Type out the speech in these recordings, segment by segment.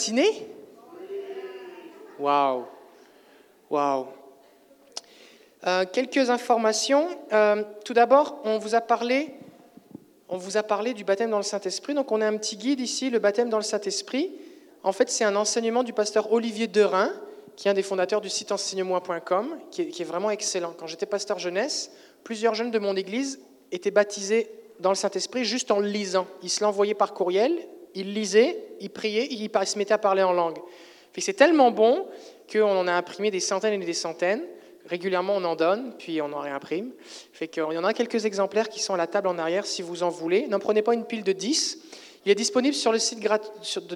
Ciné Waouh Waouh euh, Quelques informations. Euh, tout d'abord, on vous a parlé. On vous a parlé du baptême dans le Saint-Esprit. Donc, on a un petit guide ici, le baptême dans le Saint-Esprit. En fait, c'est un enseignement du pasteur Olivier Derain, qui est un des fondateurs du site enseignement.com, qui, qui est vraiment excellent. Quand j'étais pasteur jeunesse, plusieurs jeunes de mon église étaient baptisés dans le Saint-Esprit juste en le lisant. Ils se l'envoyaient par courriel, ils lisaient, ils priaient, ils se mettaient à parler en langue. C'est tellement bon qu'on en a imprimé des centaines et des centaines. Régulièrement, on en donne, puis on en réimprime. Fait qu'il y en a quelques exemplaires qui sont à la table en arrière si vous en voulez. N'en prenez pas une pile de 10. Il est disponible sur le site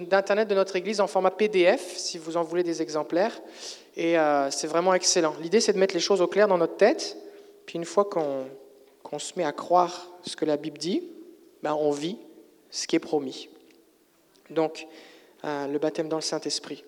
d'internet de notre église en format PDF si vous en voulez des exemplaires. Et euh, c'est vraiment excellent. L'idée, c'est de mettre les choses au clair dans notre tête. Puis une fois qu'on se met à croire ce que la Bible dit, ben on vit ce qui est promis. Donc, euh, le baptême dans le Saint-Esprit.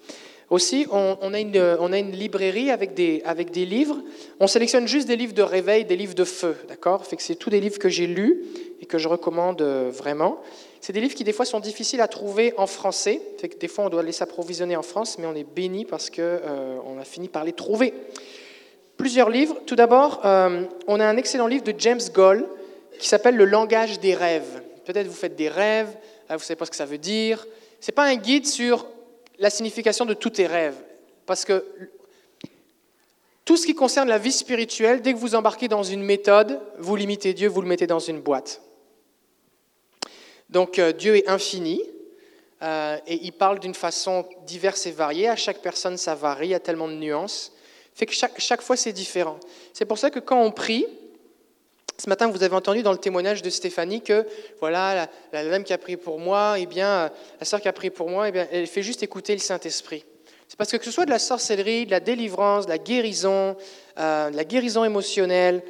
Aussi, on, a une, on, a une, librairie avec des, avec des livres. On sélectionne juste des livres de réveil, des livres de feu, d'accord? C'est tous des livres que j'ai lus et que je recommande euh, vraiment. C'est des livres qui des fois sont difficiles à trouver en français. Des fois on doit les s'approvisionner en France, mais on est béni parce que euh, on a fini par les trouver. Plusieurs livres. Tout d'abord, on a un excellent livre de James Goll qui s'appelle Le langage des rêves. Peut-être vous faites des rêves, vous ne savez pas ce que ça veut dire. Ce n'est pas un guide sur la signification de tous tes rêves. Parce que tout ce qui concerne la vie spirituelle, dès que vous embarquez dans une méthode, vous limitez Dieu, vous le mettez dans une boîte. Donc euh, Dieu est infini euh, et il parle d'une façon diverse et variée. À chaque personne, ça varie, il y a tellement de nuances. Fait que chaque, chaque fois, c'est différent. C'est pour ça que quand on prie, ce matin, vous avez entendu dans le témoignage de Stéphanie que voilà, la, dame qui a prié pour moi, eh bien, la sœur qui a prié pour moi, eh bien, elle fait juste écouter le Saint-Esprit. C'est parce que que ce soit de la sorcellerie, de la délivrance, de la guérison, euh, de la guérison émotionnelle,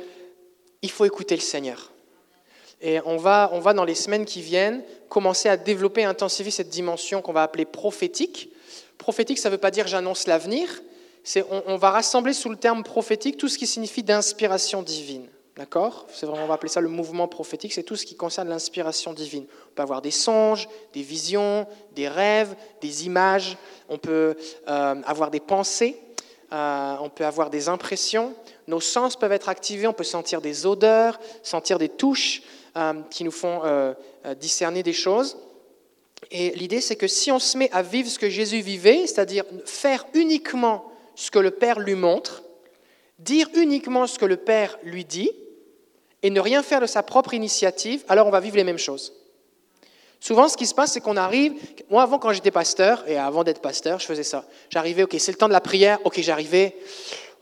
il faut écouter le Seigneur. Et on va, on va dans les semaines qui viennent commencer à développer, intensifier cette dimension qu'on va appeler prophétique. Prophétique, ça ne veut pas dire j'annonce l'avenir. On va rassembler sous le terme prophétique tout ce qui signifie d'inspiration divine. D'accord? C'est vraiment, on va appeler ça le mouvement prophétique, c'est tout ce qui concerne l'inspiration divine. On peut avoir des songes, des visions, des rêves, des images, on peut euh, avoir des pensées, euh, on peut avoir des impressions, nos sens peuvent être activés, on peut sentir des odeurs, sentir des touches euh, qui nous font discerner des choses. Et l'idée, c'est que si on se met à vivre ce que Jésus vivait, c'est-à-dire faire uniquement ce que le Père lui montre, dire uniquement ce que le Père lui dit, et ne rien faire de sa propre initiative, alors on va vivre les mêmes choses. Souvent, ce qui se passe, c'est qu'on arrive. Moi, avant, quand j'étais pasteur, et avant d'être pasteur, je faisais ça. J'arrivais, OK, c'est le temps de la prière. OK, j'arrivais.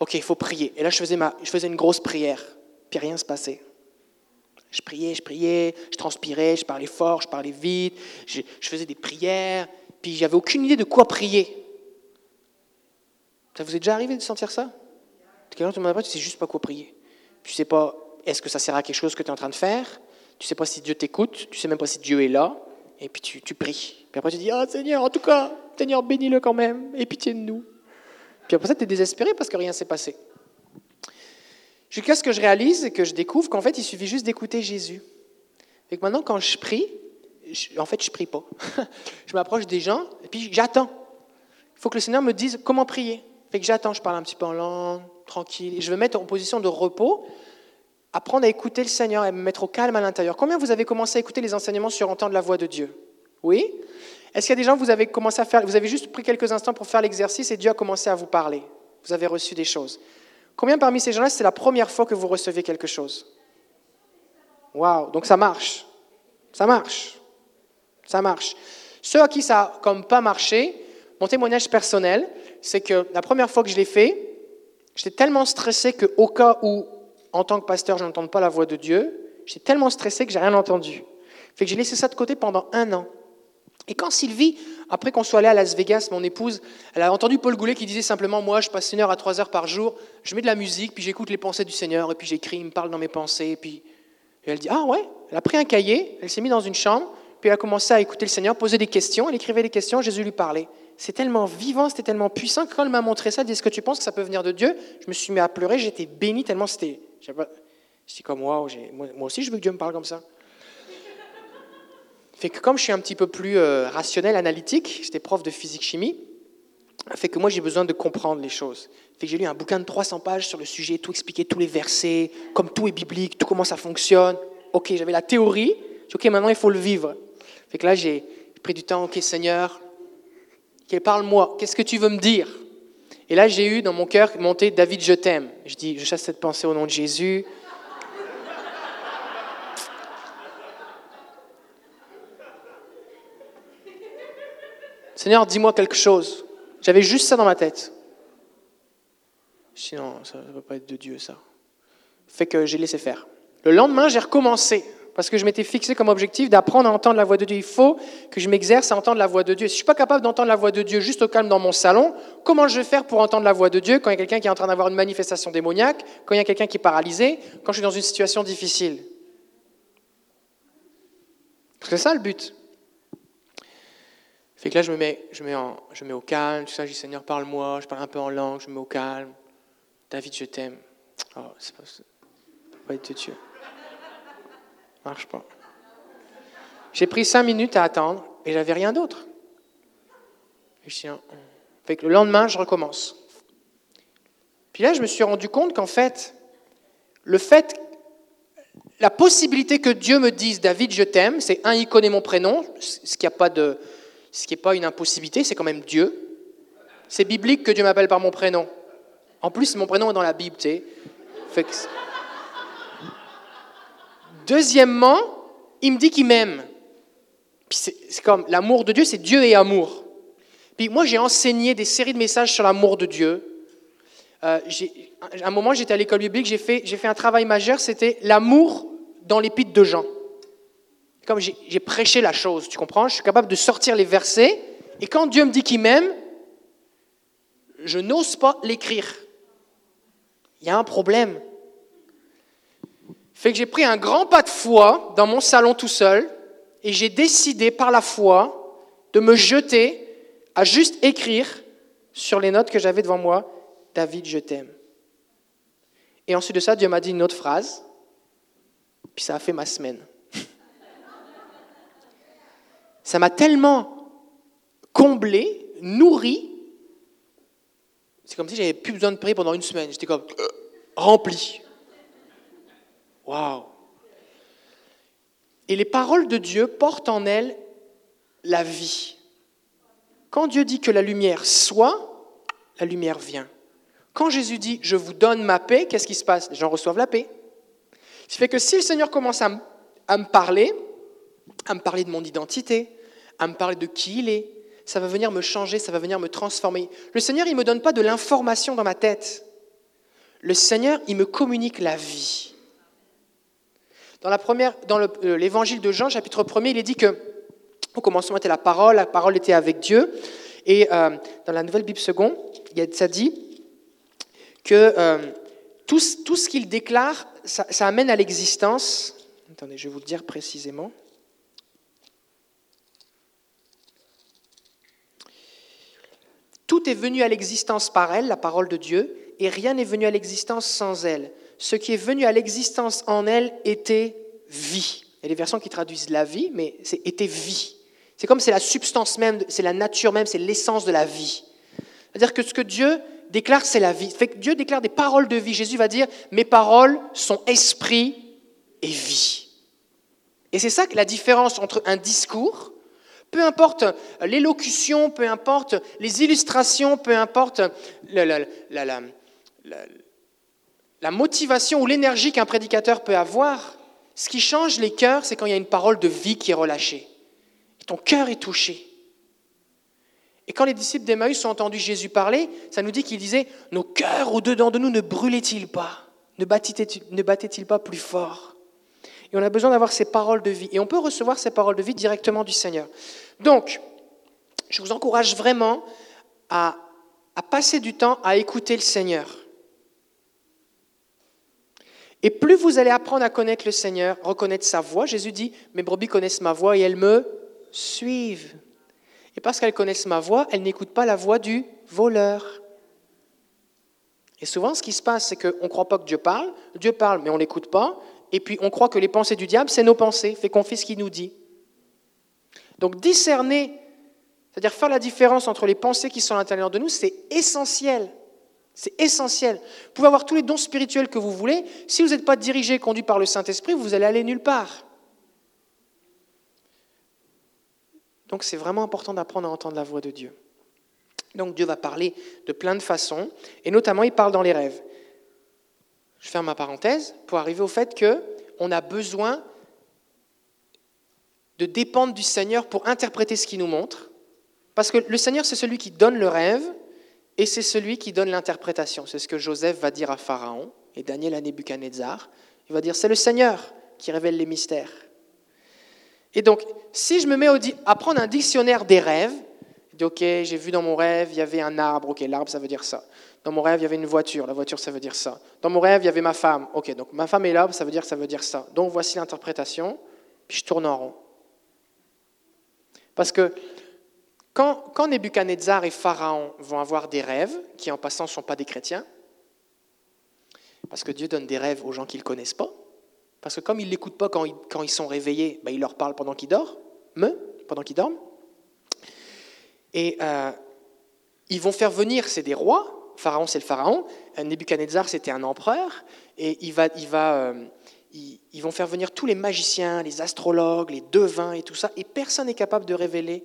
OK, il faut prier. Et là, je faisais, ma, je faisais une grosse prière. Puis rien se passait. Je priais, je priais, je transpirais, je parlais fort, je parlais vite, je, faisais des prières. Puis j'avais aucune idée de quoi prier. Ça vous est déjà arrivé de sentir ça? Quelqu'un te demande pas, tu sais juste pas quoi prier. Tu sais pas est-ce que ça sert à quelque chose que tu es en train de faire? Tu sais pas si Dieu t'écoute, tu sais même pas si Dieu est là, et puis tu, pries. Puis après tu dis, ah Seigneur, en tout cas, Seigneur, bénis-le quand même, et pitié de nous. Puis après ça, tu es désespéré parce que rien s'est passé. Jusqu'à ce que je réalise et que je découvre qu'en fait, il suffit juste d'écouter Jésus. Et que maintenant, quand je prie, en fait, je prie pas. je m'approche des gens et puis j'attends. Il faut que le Seigneur me dise comment prier. Fait que j'attends, je parle un petit peu en langue, tranquille. Et je veux mettre en position de repos apprendre à écouter le Seigneur et me mettre au calme à l'intérieur. Combien vous avez commencé à écouter les enseignements sur entendre la voix de Dieu? Oui? Est-ce qu'il y a des gens, vous avez commencé à faire, vous avez juste pris quelques instants pour faire l'exercice et Dieu a commencé à vous parler? Vous avez reçu des choses. Combien parmi ces gens-là, c'est la première fois que vous recevez quelque chose? Waouh Donc ça marche. Ça marche. Ça marche. Ceux à qui ça n'a comme pas marché, mon témoignage personnel, c'est que la première fois que je l'ai fait, j'étais tellement stressé qu'au cas où en tant que pasteur, je n'entends pas la voix de Dieu. J'étais tellement stressé que j'ai rien entendu. Fait que j'ai laissé ça de côté pendant un an. Et quand Sylvie, après qu'on soit allé à Las Vegas, mon épouse, elle a entendu Paul Goulet qui disait simplement Moi, je passe une heure à trois heures par jour, je mets de la musique, puis j'écoute les pensées du Seigneur, et puis j'écris, il me parle dans mes pensées. Et puis elle dit Ah ouais Elle a pris un cahier, elle s'est mise dans une chambre, puis elle a commencé à écouter le Seigneur, poser des questions, elle écrivait des questions, Jésus lui parlait. C'est tellement vivant, c'était tellement puissant que quand elle m'a montré ça, elle dit Est-ce que tu penses que ça peut venir de Dieu? Je me suis mis à pleurer, j'étais béni tellement c'était je suis comme, moi, moi aussi je veux que Dieu me parle comme ça. Fait que comme je suis un petit peu plus euh, rationnel, analytique, j'étais prof de physique-chimie, fait que moi j'ai besoin de comprendre les choses. Fait que j'ai lu un bouquin de 300 pages sur le sujet, tout expliquer, tous les versets, comme tout est biblique, tout comment ça fonctionne. Ok, j'avais la théorie, ok, maintenant il faut le vivre. Fait que là j'ai pris du temps, ok Seigneur, parle-moi, qu'est-ce que tu veux me dire? Et là j'ai eu dans mon cœur monté David, je t'aime. Je dis, je chasse cette pensée au nom de Jésus. Seigneur, dis-moi quelque chose. J'avais juste ça dans ma tête. Sinon, ça ne peut pas être de Dieu, ça. Fait que j'ai laissé faire. Le lendemain, j'ai recommencé parce que je m'étais fixé comme objectif d'apprendre à entendre la voix de Dieu. Il faut que je m'exerce à entendre la voix de Dieu. Si je ne suis pas capable d'entendre la voix de Dieu juste au calme dans mon salon, comment je vais faire pour entendre la voix de Dieu quand il y a quelqu'un qui est en train d'avoir une manifestation démoniaque, quand il y a quelqu'un qui est paralysé, quand je suis dans une situation difficile? C'est ça le but. Fait que là, je me mets, je mets, au calme, tout ça, je dis Seigneur, parle-moi, je parle un peu en langue, je me mets au calme. David, je t'aime. Oh, c'est pas, pas être Dieu. Marche pas. J'ai pris cinq minutes à attendre et j'avais rien d'autre. Fait que le lendemain, je recommence. Puis là, je me suis rendu compte qu'en fait, le fait, la possibilité que Dieu me dise David, je t'aime, c'est un, il connaît mon prénom, ce qui n'est pas de, ce qui pas une impossibilité, c'est quand même Dieu. C'est biblique que Dieu m'appelle par mon prénom. En plus, mon prénom est dans la Bible, tu sais. Deuxièmement, il me dit qu'il m'aime. C'est comme l'amour de Dieu, c'est Dieu et amour. Puis moi, j'ai enseigné des séries de messages sur l'amour de Dieu. Euh, à un moment, j'étais à l'école biblique, j'ai fait, fait un travail majeur, c'était l'amour dans l'épître de Jean. Comme j'ai prêché la chose, tu comprends? Je suis capable de sortir les versets, et quand Dieu me dit qu'il m'aime, je n'ose pas l'écrire. Il y a un problème. Fait que j'ai pris un grand pas de foi dans mon salon tout seul, et j'ai décidé par la foi de me jeter à juste écrire sur les notes que j'avais devant moi, David, je t'aime. Et ensuite de ça, Dieu m'a dit une autre phrase, puis ça a fait ma semaine. Ça m'a tellement comblé, nourri. C'est comme si j'avais plus besoin de prier pendant une semaine. J'étais comme euh, rempli. Waouh! Et les paroles de Dieu portent en elles la vie. Quand Dieu dit que la lumière soit, la lumière vient. Quand Jésus dit je vous donne ma paix, qu'est-ce qui se passe? Les gens reçoivent la paix. Ce fait que si le Seigneur commence à, à me parler, à me parler de mon identité, à me parler de qui il est. Ça va venir me changer, ça va venir me transformer. Le Seigneur, il ne me donne pas de l'information dans ma tête. Le Seigneur, il me communique la vie. Dans, la première, dans euh, l'évangile de Jean, chapitre 1 il est dit que au commencement était la parole, la parole était avec Dieu. Et euh, dans la nouvelle Bible seconde, ça dit que euh, tout, tout, ce qu'il déclare, ça, ça amène à l'existence. Attendez, je vais vous le dire précisément. Tout est venu à l'existence par elle, la parole de Dieu, et rien n'est venu à l'existence sans elle. Ce qui est venu à l'existence en elle était vie. Il y a des versions qui traduisent la vie, mais c'est était vie. C'est comme c'est la substance même, c'est la nature même, c'est l'essence de la vie. C'est-à-dire que ce que Dieu déclare, c'est la vie. Dieu déclare des paroles de vie. Jésus va dire Mes paroles sont esprit et vie. Et c'est ça que la différence entre un discours peu importe l'élocution, peu importe les illustrations, peu importe la, motivation ou l'énergie qu'un prédicateur peut avoir, ce qui change les cœurs, c'est quand il y a une parole de vie qui est relâchée. ton cœur est touché. Et quand les disciples d'Emmaüs ont entendu Jésus parler, ça nous dit qu'il disait Nos cœurs au-dedans de nous ne brûlaient-ils pas? Ne battaient-ils pas plus fort? Et on a besoin d'avoir ces paroles de vie. Et on peut recevoir ces paroles de vie directement du Seigneur. Donc, je vous encourage vraiment à, passer du temps à écouter le Seigneur. Et plus vous allez apprendre à connaître le Seigneur, reconnaître sa voix, Jésus dit, mes brebis connaissent ma voix et elles me suivent. Et parce qu'elles connaissent ma voix, elles n'écoutent pas la voix du voleur. Et souvent, ce qui se passe, c'est qu'on ne croit pas que Dieu parle. Dieu parle, mais on ne l'écoute pas. Et puis, on croit que les pensées du diable, c'est nos pensées. Fait qu'on fait ce qu'il nous dit. Donc discerner, c'est-à-dire faire la différence entre les pensées qui sont à l'intérieur de nous, c'est essentiel. C'est essentiel. Vous pouvez avoir tous les dons spirituels que vous voulez. Si vous n'êtes pas dirigé, conduit par le Saint-Esprit, vous allez aller nulle part. Donc c'est vraiment important d'apprendre à entendre la voix de Dieu. Donc Dieu va parler de plein de façons, et notamment il parle dans les rêves. Je ferme ma parenthèse pour arriver au fait que on a besoin de dépendre du Seigneur pour interpréter ce qu'il nous montre, parce que le Seigneur c'est celui qui donne le rêve et c'est celui qui donne l'interprétation. C'est ce que Joseph va dire à Pharaon et Daniel à Nebuchadnezzar. Il va dire c'est le Seigneur qui révèle les mystères. Et donc, si je me mets à prendre un dictionnaire des rêves, je dis, ok, j'ai vu dans mon rêve, il y avait un arbre, ok, l'arbre, ça veut dire ça. Dans mon rêve, il y avait une voiture, la voiture, ça veut dire ça. Dans mon rêve, il y avait ma femme, ok, donc ma femme est l'arbre, ça veut dire ça veut dire ça. Donc voici l'interprétation, puis je tourne en rond. Parce que quand, quand Nebuchadnezzar et Pharaon vont avoir des rêves, qui en passant ne sont pas des chrétiens, parce que Dieu donne des rêves aux gens qui ne connaissent pas, parce que comme ils ne l'écoutent pas quand ils, sont réveillés, ben, il leur parle pendant qu'ils dorment, pendant qu'ils dorment. Et euh, ils vont faire venir, c'est des rois, Pharaon c'est le Pharaon, euh, Nebuchadnezzar c'était un empereur, et euh, ils, vont faire venir tous les magiciens, les astrologues, les devins et tout ça, et personne n'est capable de révéler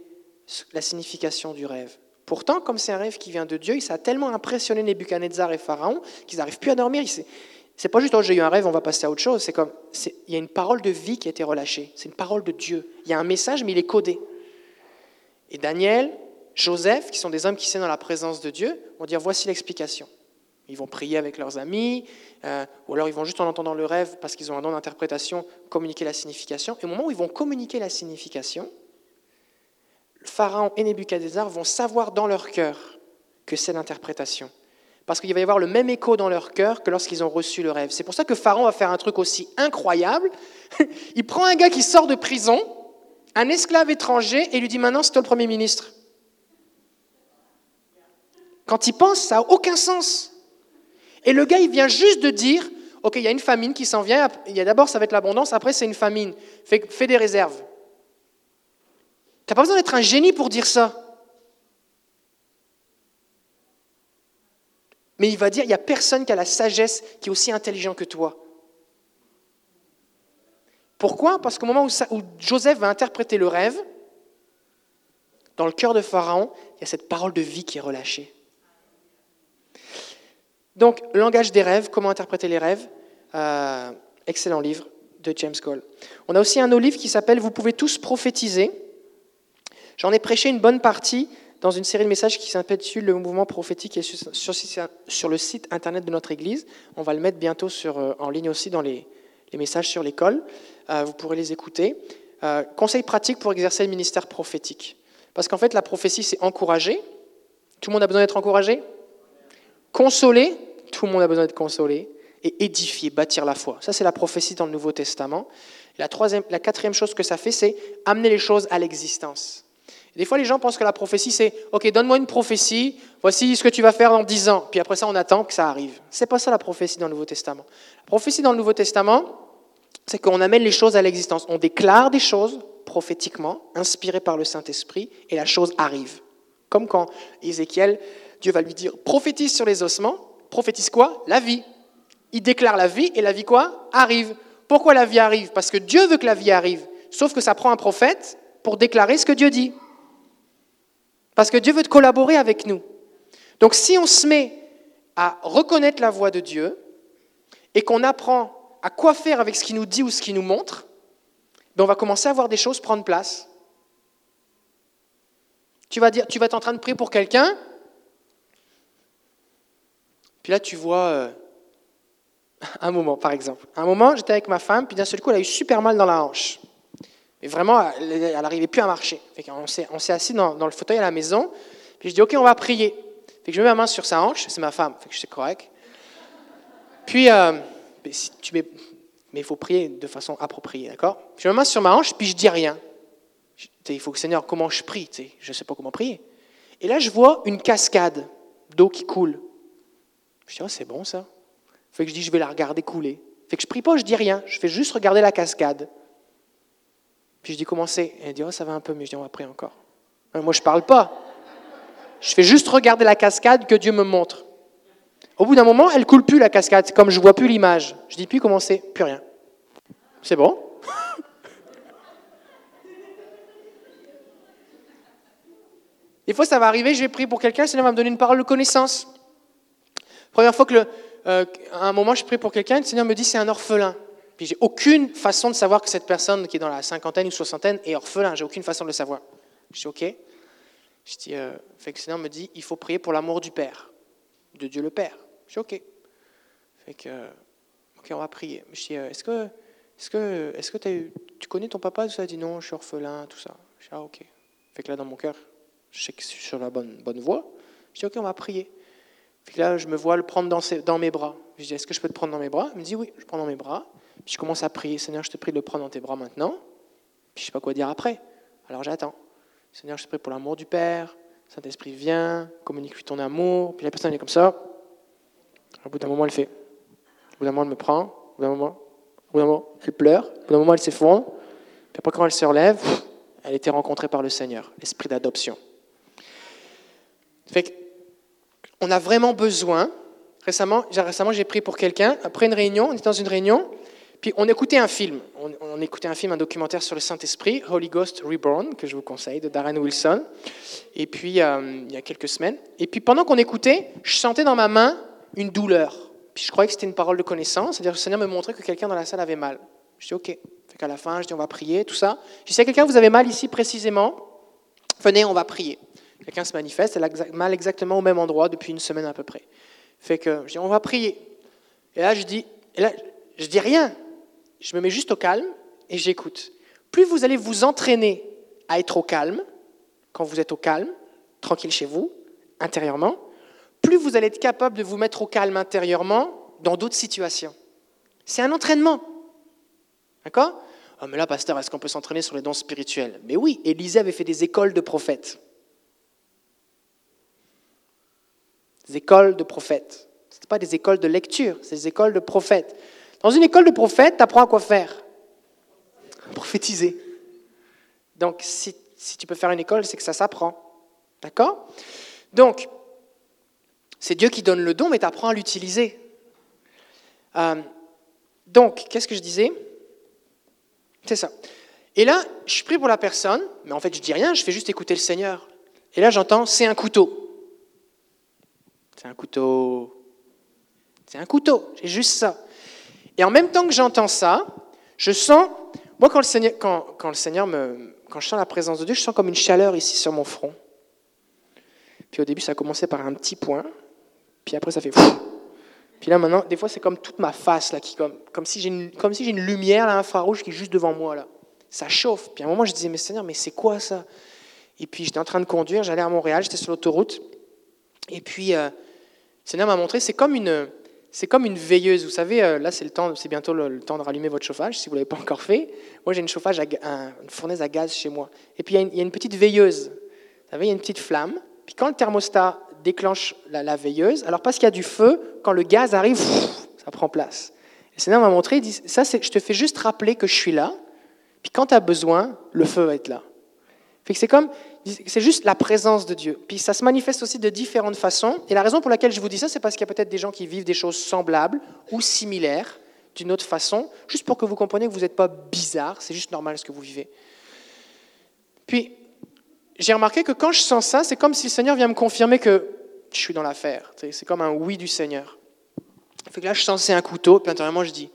la signification du rêve. Pourtant, comme c'est un rêve qui vient de Dieu, ça a tellement impressionné Nebuchadnezzar et Pharaon qu'ils n'arrivent plus à dormir. C'est pas juste, oh, j'ai eu un rêve, on va passer à autre chose. C'est comme, il y a une parole de vie qui a été relâchée. C'est une parole de Dieu. Il y a un message, mais il est codé. Et Daniel, Joseph, qui sont des hommes qui sont dans la présence de Dieu, vont dire, voici l'explication. Ils vont prier avec leurs amis, euh, ou alors ils vont juste en entendant le rêve, parce qu'ils ont un don d'interprétation, communiquer la signification. Et au moment où ils vont communiquer la signification, Pharaon et Nebuchadnezzar vont savoir dans leur cœur que c'est l'interprétation parce qu'il va y avoir le même écho dans leur cœur que lorsqu'ils ont reçu le rêve. C'est pour ça que Pharaon va faire un truc aussi incroyable. Il prend un gars qui sort de prison, un esclave étranger, et lui dit maintenant c'est toi le Premier ministre. Quand il pense, ça n'a aucun sens. Et le gars, il vient juste de dire, OK, il y a une famine qui s'en vient, il y a d'abord ça va être l'abondance, après c'est une famine, fais des réserves. Tu n'as pas besoin d'être un génie pour dire ça. Mais il va dire, il n'y a personne qui a la sagesse qui est aussi intelligent que toi. Pourquoi? Parce qu'au moment où, Joseph va interpréter le rêve, dans le cœur de Pharaon, il y a cette parole de vie qui est relâchée. Donc, langage des rêves, comment interpréter les rêves euh, Excellent livre de James Cole. On a aussi un autre livre qui s'appelle Vous pouvez tous prophétiser. J'en ai prêché une bonne partie dans une série de messages qui s'intitule Le mouvement prophétique et sur, le site internet de notre Église. On va le mettre bientôt euh, en ligne aussi dans les, messages sur l'école. Euh, vous pourrez les écouter. Euh, conseils pratiques pour exercer le ministère prophétique. Parce qu'en fait, la prophétie, c'est encourager. Tout le monde a besoin d'être encouragé? Consoler. Tout le monde a besoin d'être consolé. Et édifier, bâtir la foi. Ça, c'est la prophétie dans le Nouveau Testament. La, troisième, la quatrième chose que ça fait, c'est amener les choses à l'existence. Des fois, les gens pensent que la prophétie, c'est OK, donne-moi une prophétie, voici ce que tu vas faire dans dix ans. Puis après ça, on attend que ça arrive. C'est pas ça la prophétie dans le Nouveau Testament. La prophétie dans le Nouveau Testament, c'est qu'on amène les choses à l'existence. On déclare des choses prophétiquement, inspirées par le Saint-Esprit, et la chose arrive. Comme quand Ézéchiel, Dieu va lui dire prophétise sur les ossements. Prophétise quoi? La vie. Il déclare la vie, et la vie quoi? Arrive. Pourquoi la vie arrive? Parce que Dieu veut que la vie arrive. Sauf que ça prend un prophète pour déclarer ce que Dieu dit. Parce que Dieu veut collaborer avec nous. Donc si on se met à reconnaître la voix de Dieu et qu'on apprend à quoi faire avec ce qu'il nous dit ou ce qu'il nous montre, ben on va commencer à voir des choses prendre place. Tu vas dire, tu vas être en train de prier pour quelqu'un, puis là tu vois euh, un moment, par exemple. Un moment, j'étais avec ma femme, puis d'un seul coup, elle a eu super mal dans la hanche. Mais vraiment, elle n'arrivait plus à marcher. on s'est assis dans, le fauteuil à la maison. Puis je dis, OK, on va prier. Fait que je mets ma main sur sa hanche. C'est ma femme. Fait que c'est correct. Puis, euh, mais il faut prier de façon appropriée, d'accord? Je mets ma main sur ma hanche, puis je dis rien. il faut que Seigneur, comment je prie Je ne sais pas comment prier. Et là, je vois une cascade d'eau qui coule. Je dis, oh, c'est bon ça. Fait que je dis, je vais la regarder couler. Fait que je prie pas, je dis rien. Je fais juste regarder la cascade. Je dis, comment c'est? Elle dit, oh, ça va un peu mieux. Je dis, on va prier encore. Euh, moi, je parle pas. Je fais juste regarder la cascade que Dieu me montre. Au bout d'un moment, elle coule plus la cascade. comme je vois plus l'image. Je dis, puis comment c'est? Plus rien. C'est bon? Des fois, ça va arriver, je vais prier pour quelqu'un, le Seigneur va me donner une parole de connaissance. Première fois que, euh, à un moment, je prie pour quelqu'un, le Seigneur me dit c'est un orphelin. Puis j'ai aucune façon de savoir que cette personne qui est dans la cinquantaine ou soixantaine est orphelin. J'ai aucune façon de le savoir. Je dis ok. Je dis, euh, fait que le Seigneur me dit il faut prier pour l'amour du Père, de Dieu le Père. Je dis ok. Fait que ok, on va prier. Je dis euh, est-ce que est-ce que est-ce que tu connais ton papa? Ça dit non, je suis orphelin, tout ça. Je dis ah ok. Fait que là dans mon cœur, je sais que je suis sur la bonne, bonne voie. Je dis, OK, on va prier. Puis là, je me vois le prendre dans, ses, dans mes bras. Je dis, est-ce que je peux te prendre dans mes bras? Il me dit, oui, je prends dans mes bras. Puis je commence à prier, Seigneur, je te prie de le prendre dans tes bras maintenant. Puis je sais pas quoi dire après. Alors j'attends. Seigneur, je te prie pour l'amour du Père. Saint-Esprit, viens, communique-lui ton amour. Puis la personne est comme ça. Au bout d'un moment, elle fait. Au bout d'un moment, elle me prend. Au bout d'un moment, au bout moment elle pleure. Au bout d'un moment, elle s'effondre. Puis après, quand elle se relève, elle était rencontrée par le Seigneur, l'esprit d'adoption. Fait on a vraiment besoin. Récemment, récemment j'ai pris pour quelqu'un, après une réunion, on était dans une réunion, puis on écoutait un film. On, écoutait un film, un documentaire sur le Saint-Esprit, Holy Ghost Reborn, que je vous conseille, de Darren Wilson. Et puis, euh, il y a quelques semaines. Et puis, pendant qu'on écoutait, je sentais dans ma main une douleur. Puis, je croyais que c'était une parole de connaissance, c'est-à-dire que le Seigneur me montrait que quelqu'un dans la salle avait mal. Je dis, OK. Fait qu'à la fin, je dis, on va prier, tout ça. Je dis, si quelqu'un vous avez mal ici précisément, venez, on va prier. Quelqu'un se manifeste, elle a mal exactement au même endroit depuis une semaine à peu près. Fait que je dis, on va prier. Et là, je dis, et là, je dis rien. Je me mets juste au calme et j'écoute. Plus vous allez vous entraîner à être au calme, quand vous êtes au calme, tranquille chez vous, intérieurement, plus vous allez être capable de vous mettre au calme intérieurement dans d'autres situations. C'est un entraînement. D'accord? Oh, Mais là, pasteur, est-ce qu'on peut s'entraîner sur les dons spirituels? Mais oui, Élisée avait fait des écoles de prophètes. des écoles de prophètes. Ce pas des écoles de lecture, c'est des écoles de prophètes. Dans une école de prophètes, tu apprends à quoi faire Prophétiser. Donc, si, tu peux faire une école, c'est que ça s'apprend. D'accord? Donc, c'est Dieu qui donne le don, mais tu apprends à l'utiliser. Euh, donc, qu'est-ce que je disais? C'est ça. Et là, je prie pour la personne, mais en fait, je dis rien, je fais juste écouter le Seigneur. Et là, j'entends, c'est un couteau. C'est un couteau. C'est un couteau, c'est juste ça. Et en même temps que j'entends ça, je sens, moi quand le Seigneur, quand, quand, le Seigneur me, quand je sens la présence de Dieu, je sens comme une chaleur ici sur mon front. Puis au début, ça a commencé par un petit point, puis après ça fait Puis là maintenant, des fois c'est comme toute ma face là, qui comme, comme si j'ai une, comme si j'ai une lumière là, infrarouge qui est juste devant moi là. Ça chauffe. Puis à un moment, je disais mais Seigneur, mais c'est quoi ça? Et puis j'étais en train de conduire, j'allais à Montréal, j'étais sur l'autoroute, et puis euh, Seigneur m'a montré, c'est comme une, c'est comme une veilleuse. Vous savez, euh, là, c'est le temps, c'est bientôt le, temps de rallumer votre chauffage, si vous l'avez pas encore fait. Moi, j'ai une chauffage, une fournaise à gaz chez moi. Et puis il y, a une, petite veilleuse. Vous savez, il y a une petite flamme. Puis quand le thermostat déclenche la, veilleuse, alors parce qu'il y a du feu, quand le gaz arrive, ça prend place. Le Seigneur m'a montré, il dit, ça, je te fais juste rappeler que je suis là. Puis quand tu as besoin, le feu va être là. Fait que c'est comme, c'est juste la présence de Dieu. Puis ça se manifeste aussi de différentes façons. Et la raison pour laquelle je vous dis ça, c'est parce qu'il y a peut-être des gens qui vivent des choses semblables ou similaires d'une autre façon, juste pour que vous compreniez que vous n'êtes pas bizarre, c'est juste normal ce que vous vivez. Puis, j'ai remarqué que quand je sens ça, c'est comme si le Seigneur vient me confirmer que je suis dans l'affaire. C'est comme un oui du Seigneur. Fait que là, je sens c'est un couteau, puis intérieurement, je dis,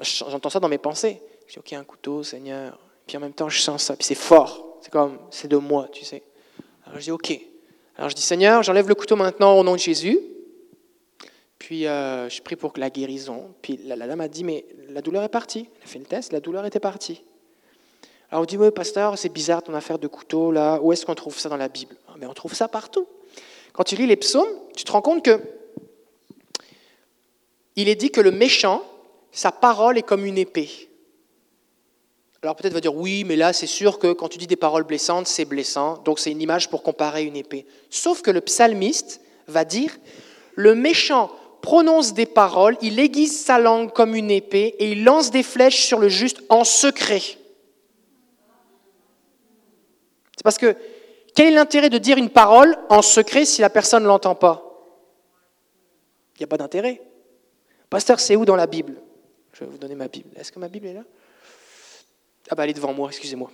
j'entends ça dans mes pensées. Je dis, ok, un couteau, Seigneur. Puis en même temps, je sens ça, puis c'est fort. C'est comme, c'est de moi, tu sais. Alors je dis, OK. Alors je dis, Seigneur, j'enlève le couteau maintenant au nom de Jésus. Puis euh, je prie pour la guérison. Puis la, dame a dit, mais la douleur est partie. Elle a fait le test, la douleur était partie. Alors on dit, oui, pasteur, c'est bizarre ton affaire de couteau, là. Où est-ce qu'on trouve ça dans la Bible? Ah, Mais on trouve ça partout. Quand tu lis les psaumes, tu te rends compte que il est dit que le méchant, sa parole est comme une épée. Alors peut-être va dire oui, mais là c'est sûr que quand tu dis des paroles blessantes, c'est blessant, donc c'est une image pour comparer une épée. Sauf que le psalmiste va dire, le méchant prononce des paroles, il aiguise sa langue comme une épée et il lance des flèches sur le juste en secret. C'est parce que quel est l'intérêt de dire une parole en secret si la personne ne l'entend pas? Il n'y a pas d'intérêt. Pasteur, c'est où dans la Bible? Je vais vous donner ma Bible. Est-ce que ma Bible est là? Ah bah elle est devant moi, excusez-moi.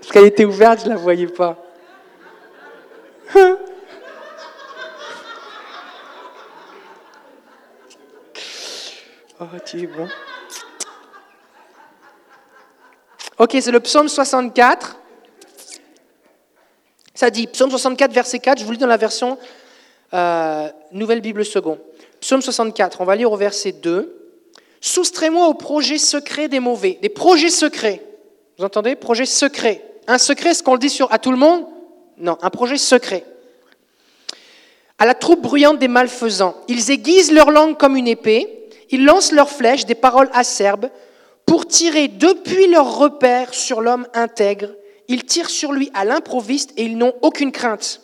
Parce qu'elle était ouverte, je ne la voyais pas. oh, tu es bon. Ok, c'est le psaume 64. Ça dit, psaume 64, verset 4, je vous lis dans la version euh, Nouvelle Bible Second. Psaume 64, on va lire au verset 2. Soustrais-moi au projet secret des mauvais. Des projets secrets. Vous entendez? Projet secret. Un secret, est-ce qu'on le dit sur, à tout le monde? Non, un projet secret. À la troupe bruyante des malfaisants, ils aiguisent leur langue comme une épée, ils lancent leurs flèches, des paroles acerbes, pour tirer depuis leur repère sur l'homme intègre. Ils tirent sur lui à l'improviste et ils n'ont aucune crainte.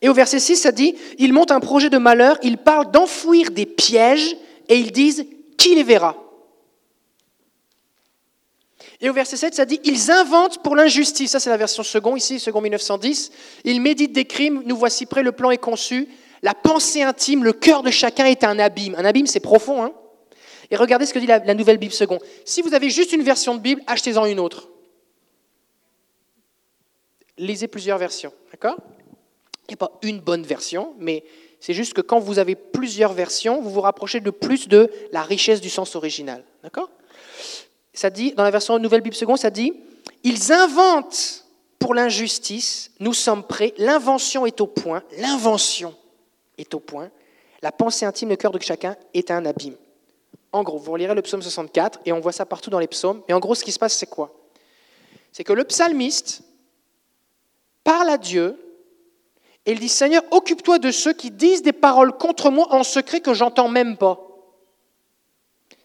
Et au verset 6, ça dit, ils montent un projet de malheur, ils parlent d'enfouir des pièges et ils disent, qui les verra? Et au verset 7, ça dit, ils inventent pour l'injustice. Ça, c'est la version second, ici, second 1910. Ils méditent des crimes, nous voici prêts, le plan est conçu. La pensée intime, le cœur de chacun est un abîme. Un abîme, c'est profond. Hein et regardez ce que dit la, la nouvelle Bible second. Si vous avez juste une version de Bible, achetez-en une autre. Lisez plusieurs versions. D'accord? Il n'y a pas une bonne version, mais c'est juste que quand vous avez plusieurs versions, vous vous rapprochez de plus de la richesse du sens original. D'accord? Ça dit, dans la version Nouvelle Bible Seconde, ça dit Ils inventent pour l'injustice, nous sommes prêts, l'invention est au point, l'invention est au point, la pensée intime, le cœur de chacun est un abîme. En gros, vous relirez le psaume 64 et on voit ça partout dans les psaumes, mais en gros, ce qui se passe, c'est quoi? C'est que le psalmiste parle à Dieu et il dit, Seigneur, occupe-toi de ceux qui disent des paroles contre moi en secret que j'entends même pas.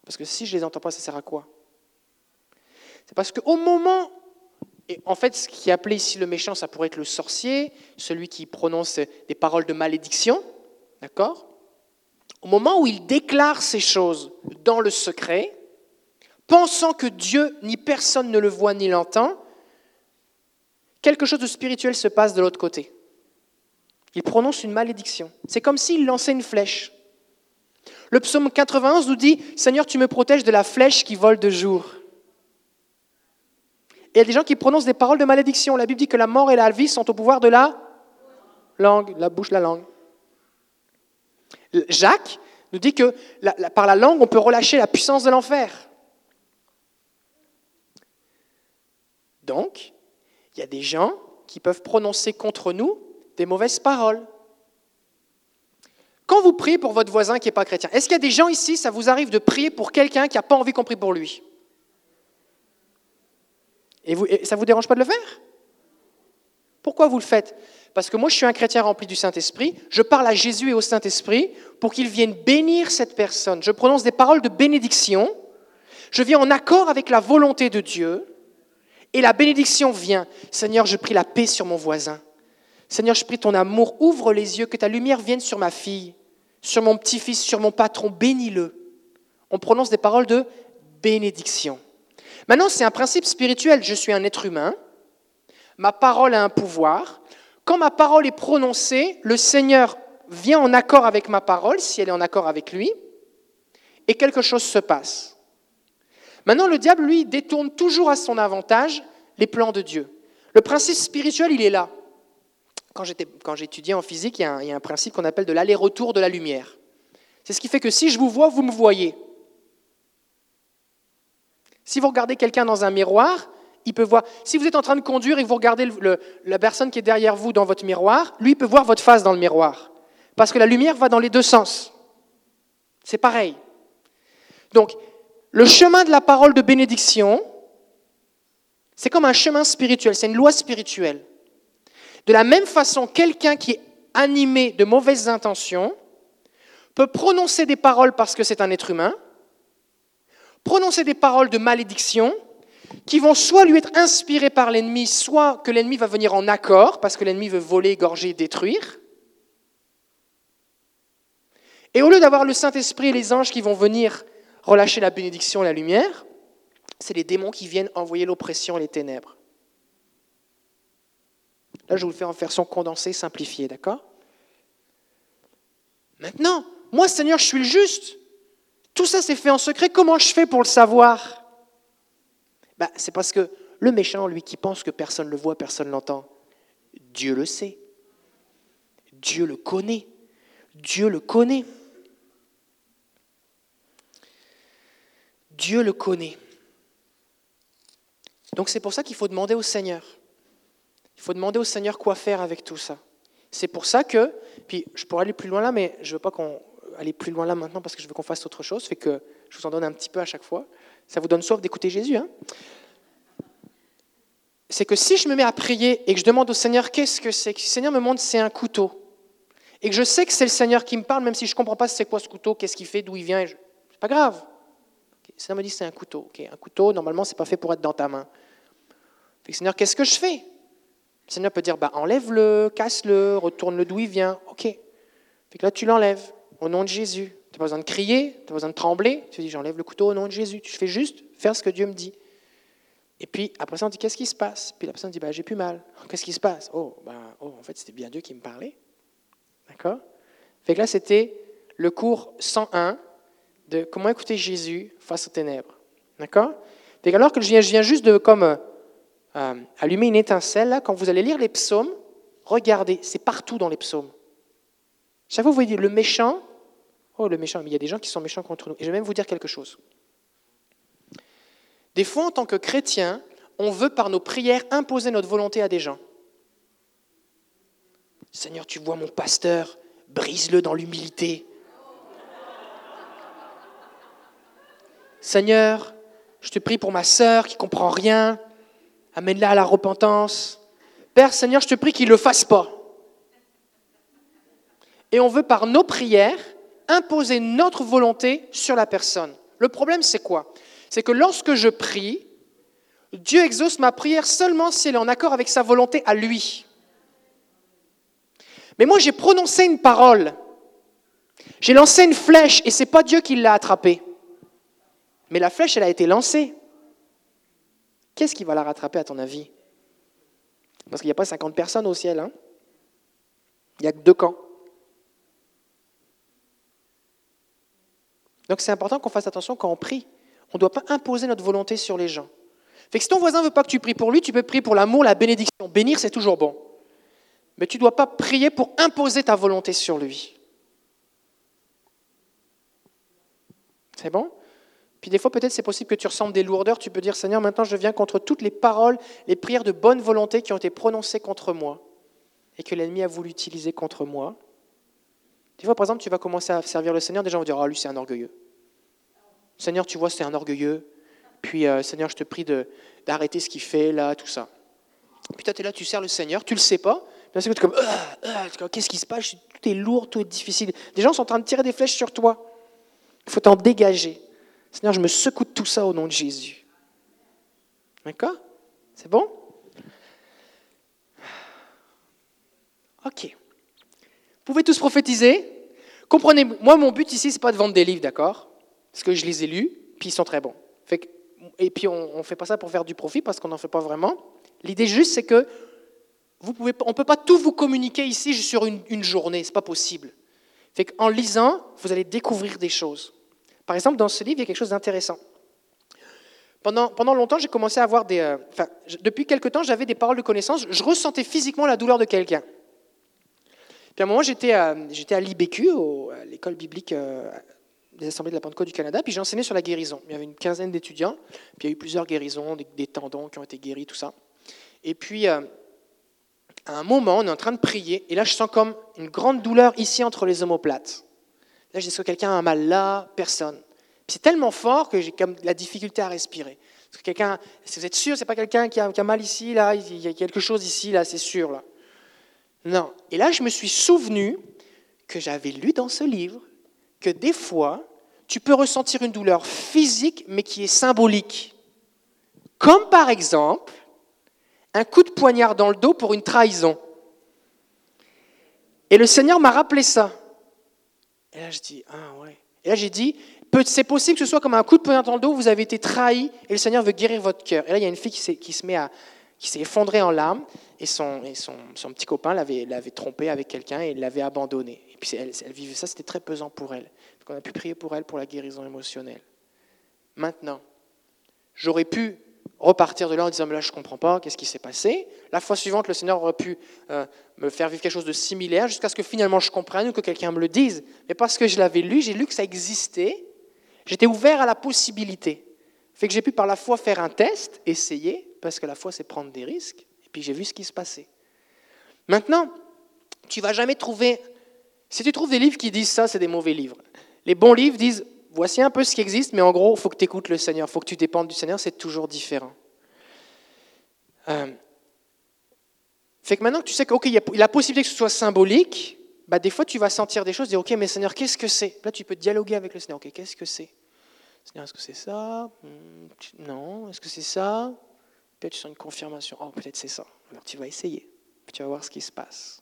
Parce que si je les entends pas, ça sert à quoi? C'est parce qu'au moment, et en fait, ce qui est appelé ici le méchant, ça pourrait être le sorcier, celui qui prononce des paroles de malédiction, d'accord? Au moment où il déclare ces choses dans le secret, pensant que Dieu ni personne ne le voit ni l'entend, quelque chose de spirituel se passe de l'autre côté. Il prononce une malédiction. C'est comme s'il lançait une flèche. Le psaume 91 nous dit, Seigneur, tu me protèges de la flèche qui vole de jour. Et il y a des gens qui prononcent des paroles de malédiction. La Bible dit que la mort et la vie sont au pouvoir de la langue, la bouche, la langue. Jacques nous dit que par la langue, on peut relâcher la puissance de l'enfer. Donc, il y a des gens qui peuvent prononcer contre nous des mauvaises paroles. Quand vous priez pour votre voisin qui n'est pas chrétien, est-ce qu'il y a des gens ici, ça vous arrive de prier pour quelqu'un qui n'a pas envie qu'on prie pour lui? Et, ça ne vous dérange pas de le faire? Pourquoi vous le faites? Parce que moi, je suis un chrétien rempli du Saint-Esprit, je parle à Jésus et au Saint-Esprit pour qu'il vienne bénir cette personne. Je prononce des paroles de bénédiction, je viens en accord avec la volonté de Dieu, et la bénédiction vient. Seigneur, je prie la paix sur mon voisin. Seigneur, je prie ton amour, ouvre les yeux, que ta lumière vienne sur ma fille, sur mon petit-fils, sur mon patron, bénis-le. On prononce des paroles de bénédiction. Maintenant, c'est un principe spirituel. Je suis un être humain, ma parole a un pouvoir. Quand ma parole est prononcée, le Seigneur vient en accord avec ma parole, si elle est en accord avec lui, et quelque chose se passe. Maintenant, le diable, lui, détourne toujours à son avantage les plans de Dieu. Le principe spirituel, il est là quand j'étudiais en physique, il y, a un, principe qu'on appelle de l'aller-retour de la lumière. C'est ce qui fait que si je vous vois, vous me voyez. Si vous regardez quelqu'un dans un miroir, il peut voir. Si vous êtes en train de conduire et vous regardez la personne qui est derrière vous dans votre miroir, lui peut voir votre face dans le miroir. Parce que la lumière va dans les deux sens. C'est pareil. Donc, le chemin de la parole de bénédiction, c'est comme un chemin spirituel, c'est une loi spirituelle. De la même façon, quelqu'un qui est animé de mauvaises intentions peut prononcer des paroles parce que c'est un être humain, prononcer des paroles de malédiction qui vont soit lui être inspirées par l'ennemi, soit que l'ennemi va venir en accord parce que l'ennemi veut voler, gorger, détruire. Et au lieu d'avoir le Saint-Esprit et les anges qui vont venir relâcher la bénédiction et la lumière, c'est les démons qui viennent envoyer l'oppression et les ténèbres. Là, je vous le fais en version condensée, simplifiée, d'accord? Maintenant, moi, Seigneur, je suis le juste. Tout ça, c'est fait en secret. Comment je fais pour le savoir? Bah, C'est parce que le méchant, lui, qui pense que personne ne le voit, personne ne l'entend, Dieu le sait. Dieu le connaît. Dieu le connaît. Dieu le connaît. Donc c'est pour ça qu'il faut demander au Seigneur. Il faut demander au Seigneur quoi faire avec tout ça. C'est pour ça que, puis je pourrais aller plus loin là, mais je ne veux pas qu'on aille plus loin là maintenant parce que je veux qu'on fasse autre chose, fait que je vous en donne un petit peu à chaque fois. Ça vous donne soif d'écouter Jésus. Hein c'est que si je me mets à prier et que je demande au Seigneur qu'est-ce que c'est, que le Seigneur me montre c'est un couteau, et que je sais que c'est le Seigneur qui me parle, même si je ne comprends pas c'est quoi ce couteau, qu'est-ce qu'il fait, d'où il vient, c'est pas grave. Le Seigneur me dit c'est un couteau. un couteau, normalement, c'est pas fait pour être dans ta main. Seigneur, qu'est-ce que je fais? Le Seigneur peut dire, bah, enlève-le, casse-le, retourne-le d'où il vient. Ok. Fait que là, tu l'enlèves au nom de Jésus. Tu n'as pas besoin de crier, tu n'as pas besoin de trembler. Tu dis, j'enlève le couteau au nom de Jésus. Tu fais juste faire ce que Dieu me dit. Et puis, après ça, on dit, qu'est-ce qui se passe? Puis la personne dit, bah, j'ai plus mal. Qu'est-ce qui se passe? Oh, bah, oh, en fait, c'était bien Dieu qui me parlait. D'accord? Fait que là, c'était le cours 101 de comment écouter Jésus face aux ténèbres. D'accord? Fait que alors que je viens, je viens juste de comme euh, allumer une étincelle, là, quand vous allez lire les psaumes, regardez, c'est partout dans les psaumes. Chaque fois, vous voyez le méchant, oh le méchant, mais il y a des gens qui sont méchants contre nous. Et je vais même vous dire quelque chose. Des fois, en tant que chrétien, on veut par nos prières imposer notre volonté à des gens. Seigneur, tu vois mon pasteur, brise-le dans l'humilité. Seigneur, je te prie pour ma sœur qui comprend rien, amène-la à la repentance. Père Seigneur, je te prie qu'il ne le fasse pas. Et on veut par nos prières imposer notre volonté sur la personne. Le problème, c'est quoi? C'est que lorsque je prie, Dieu exauce ma prière seulement si elle est en accord avec sa volonté à lui. Mais moi, j'ai prononcé une parole. J'ai lancé une flèche et ce n'est pas Dieu qui l'a attrapée. Mais la flèche, elle a été lancée. Qu'est-ce qui va la rattraper à ton avis? Parce qu'il n'y a pas 50 personnes au ciel. Hein? Il n'y a que deux camps. Donc c'est important qu'on fasse attention quand on prie. On ne doit pas imposer notre volonté sur les gens. Si ton voisin ne veut pas que tu pries pour lui, tu peux prier pour l'amour, la bénédiction. Bénir, c'est toujours bon. Mais tu ne dois pas prier pour imposer ta volonté sur lui. C'est bon? Puis des fois, peut-être c'est possible que tu ressentes des lourdeurs. Tu peux dire, Seigneur, maintenant je viens contre toutes les paroles, les prières de bonne volonté qui ont été prononcées contre moi et que l'ennemi a voulu utiliser contre moi. Des fois, par exemple, tu vas commencer à servir le Seigneur, des gens vont dire, ah, lui, c'est un orgueilleux. Seigneur, tu vois, c'est un orgueilleux. Puis, euh, Seigneur, je te prie d'arrêter ce qu'il fait, là, tout ça. Puis toi, tu es là, tu sers le Seigneur, tu le sais pas. Là, c'est comme, ah, qu'est-ce qui se passe? Tout est lourd, tout est difficile. Des gens sont en train de tirer des flèches sur toi. Il faut t'en dégager. Seigneur, je me secoue de tout ça au nom de Jésus. D'accord? C'est bon? Ok. Vous pouvez tous prophétiser. Comprenez, moi, mon but ici, ce n'est pas de vendre des livres, d'accord? Parce que je les ai lus, puis ils sont très bons. et puis, on ne fait pas ça pour faire du profit, parce qu'on n'en fait pas vraiment. L'idée juste, c'est que vous pouvez, on ne peut pas tout vous communiquer ici sur une, une journée, ce n'est pas possible. Fait en lisant, vous allez découvrir des choses. Par exemple, dans ce livre, il y a quelque chose d'intéressant. Pendant, longtemps, j'ai commencé à avoir des... Euh, enfin, depuis quelque temps, j'avais des paroles de connaissance. Je ressentais physiquement la douleur de quelqu'un. Puis à un moment, j'étais à, l'IBQ, à l'école biblique euh, des Assemblées de la Pentecôte du Canada, puis j'ai enseigné sur la guérison. Il y avait une quinzaine d'étudiants, puis il y a eu plusieurs guérisons, des, tendons qui ont été guéris, tout ça. Et puis, euh, à un moment, on est en train de prier, et là, je sens comme une grande douleur ici entre les omoplates. Là, je dis, est-ce que quelqu'un a un mal là? Personne. c'est tellement fort que j'ai comme la difficulté à respirer. Est-ce que quelqu'un, si vous êtes sûr, c'est pas quelqu'un qui a, mal ici, là, il y a quelque chose ici, là, c'est sûr, là. Non. Et là, je me suis souvenu que j'avais lu dans ce livre que des fois, tu peux ressentir une douleur physique, mais qui est symbolique. Comme par exemple, un coup de poignard dans le dos pour une trahison. Et le Seigneur m'a rappelé ça. Et là, je dis, ah ouais. Et là, j'ai dit, c'est possible que ce soit comme un coup de poing dans le dos, vous avez été trahi et le Seigneur veut guérir votre cœur. Et là, il y a une fille qui, se s'est effondrée en larmes et son, et son, son petit copain l'avait, l'avait trompé avec quelqu'un et l'avait abandonné. Et puis elle, elle vivait ça, c'était très pesant pour elle. Donc on a pu prier pour elle pour la guérison émotionnelle. Maintenant, j'aurais pu repartir de là en disant mais là je comprends pas, qu'est-ce qui s'est passé? La fois suivante, le Seigneur aurait pu euh, me faire vivre quelque chose de similaire jusqu'à ce que finalement je comprenne ou que quelqu'un me le dise. Mais parce que je l'avais lu, j'ai lu que ça existait, j'étais ouvert à la possibilité. Fait que j'ai pu par la foi faire un test, essayer, parce que la foi c'est prendre des risques, et puis j'ai vu ce qui se passait. Maintenant, tu vas jamais trouver, si tu trouves des livres qui disent ça, c'est des mauvais livres. Les bons livres disent voici un peu ce qui existe, mais en gros, il faut que tu écoutes le Seigneur, il faut que tu dépendes du Seigneur, c'est toujours différent. Euh, fait que maintenant que tu sais qu'il y a la possibilité que ce soit symbolique, bah des fois tu vas sentir des choses, dire ok, mais Seigneur, qu'est-ce que c'est? Là, tu peux dialoguer avec le Seigneur. Ok, qu'est-ce que c'est? Seigneur, est-ce que c'est ça? Hmm, Non. Est-ce que c'est ça? Peut-être tu sens une confirmation. Oh, peut-être c'est ça. Alors tu vas essayer. Puis tu vas voir ce qui se passe.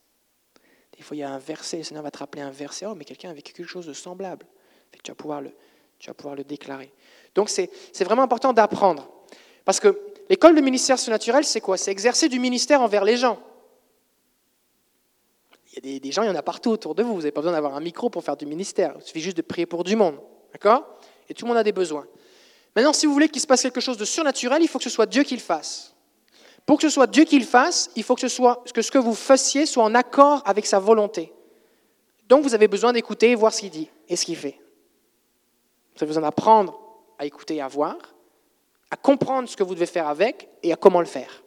Des fois, il y a un verset, le Seigneur va te rappeler un verset. Oh, mais quelqu'un a vécu quelque chose de semblable tu vas pouvoir le, déclarer. Donc c'est vraiment important d'apprendre. Parce que l'école de ministère surnaturel, c'est quoi? C'est exercer du ministère envers les gens. Il y a des, des, gens, il y en a partout autour de vous. Vous n'avez pas besoin d'avoir un micro pour faire du ministère. Il suffit juste de prier pour du monde. D'accord? Et tout le monde a des besoins. Maintenant, si vous voulez qu'il se passe quelque chose de surnaturel, il faut que ce soit Dieu qui le fasse. Pour que ce soit Dieu qui le fasse, il faut que ce, soit, que ce que vous fassiez soit en accord avec sa volonté. Donc vous avez besoin d'écouter et voir ce qu'il dit et ce qu'il fait. Vous avez besoin d'apprendre à écouter et à voir, à comprendre ce que vous devez faire avec et à comment le faire.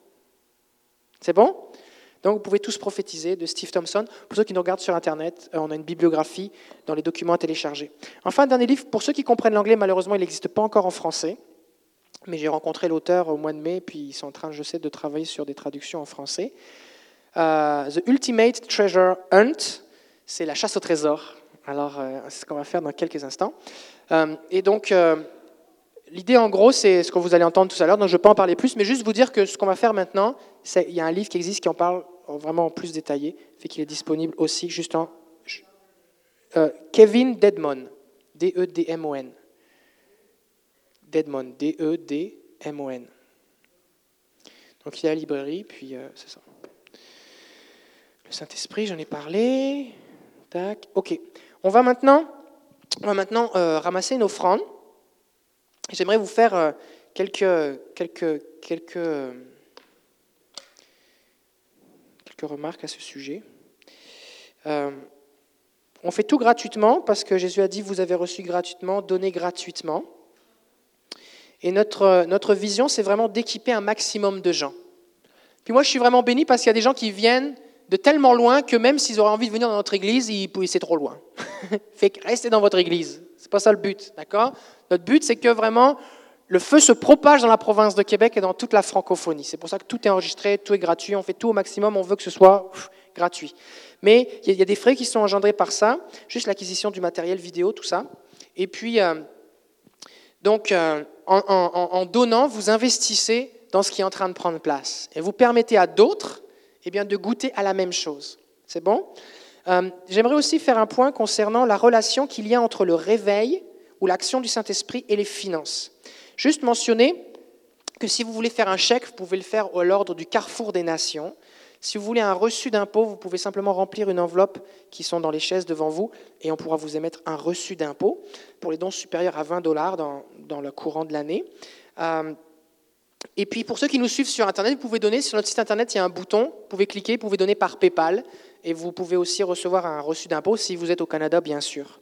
C'est bon? Donc vous pouvez tous prophétiser de Steve Thompson. Pour ceux qui nous regardent sur Internet, euh, on a une bibliographie dans les documents à télécharger. Enfin, dernier livre, pour ceux qui comprennent l'anglais, malheureusement, il n'existe pas encore en français. Mais j'ai rencontré l'auteur au mois de mai, puis ils sont en train, je sais, de travailler sur des traductions en français. Euh, The Ultimate Treasure Hunt, c'est la chasse au trésor. Alors, euh, c'est ce qu'on va faire dans quelques instants. Euh, et donc, euh, l'idée en gros, c'est ce que vous allez entendre tout à l'heure, donc je ne vais pas en parler plus, mais juste vous dire que ce qu'on va faire maintenant, il y a un livre qui existe qui en parle vraiment en plus détaillé, fait qu'il est disponible aussi juste en... Euh, Kevin Deadmon, D-E-D-M-O-N. Deadmon, D-E-D-M-O-N. Donc il y a la librairie, puis c'est ça. Le Saint-Esprit, j'en ai parlé. Tac. Ok. On va maintenant on va maintenant euh, ramasser une offrande. J'aimerais vous faire euh, quelques, quelques, quelques, quelques remarques à ce sujet. Euh, on fait tout gratuitement parce que Jésus a dit vous avez reçu gratuitement, donnez gratuitement. Et notre, notre vision, c'est vraiment d'équiper un maximum de gens. Puis moi, je suis vraiment béni parce qu'il y a des gens qui viennent de tellement loin que même s'ils auraient envie de venir dans notre église, c'est trop loin. fait que restez dans votre église. C'est pas ça le but, d'accord? Notre but, c'est que vraiment le feu se propage dans la province de Québec et dans toute la francophonie. C'est pour ça que tout est enregistré, tout est gratuit, on fait tout au maximum, on veut que ce soit gratuit. Mais il y, a des frais qui sont engendrés par ça, juste l'acquisition du matériel vidéo, tout ça. Et puis, euh, donc, euh, en donnant, vous investissez dans ce qui est en train de prendre place. Et vous permettez à d'autres eh bien, de goûter à la même chose. C'est bon? Euh, J'aimerais aussi faire un point concernant la relation qu'il y a entre le réveil ou l'action du Saint-Esprit et les finances. Juste mentionner que si vous voulez faire un chèque, vous pouvez le faire à l'ordre du Carrefour des Nations. Si vous voulez un reçu d'impôt, vous pouvez simplement remplir une enveloppe qui sont dans les chaises devant vous et on pourra vous émettre un reçu d'impôt pour les dons supérieurs à 20 dollars dans, le courant de l'année. Euh, et puis pour ceux qui nous suivent sur Internet, vous pouvez donner, sur notre site Internet, il y a un bouton, vous pouvez cliquer, vous pouvez donner par PayPal, et vous pouvez aussi recevoir un reçu d'impôt si vous êtes au Canada, bien sûr.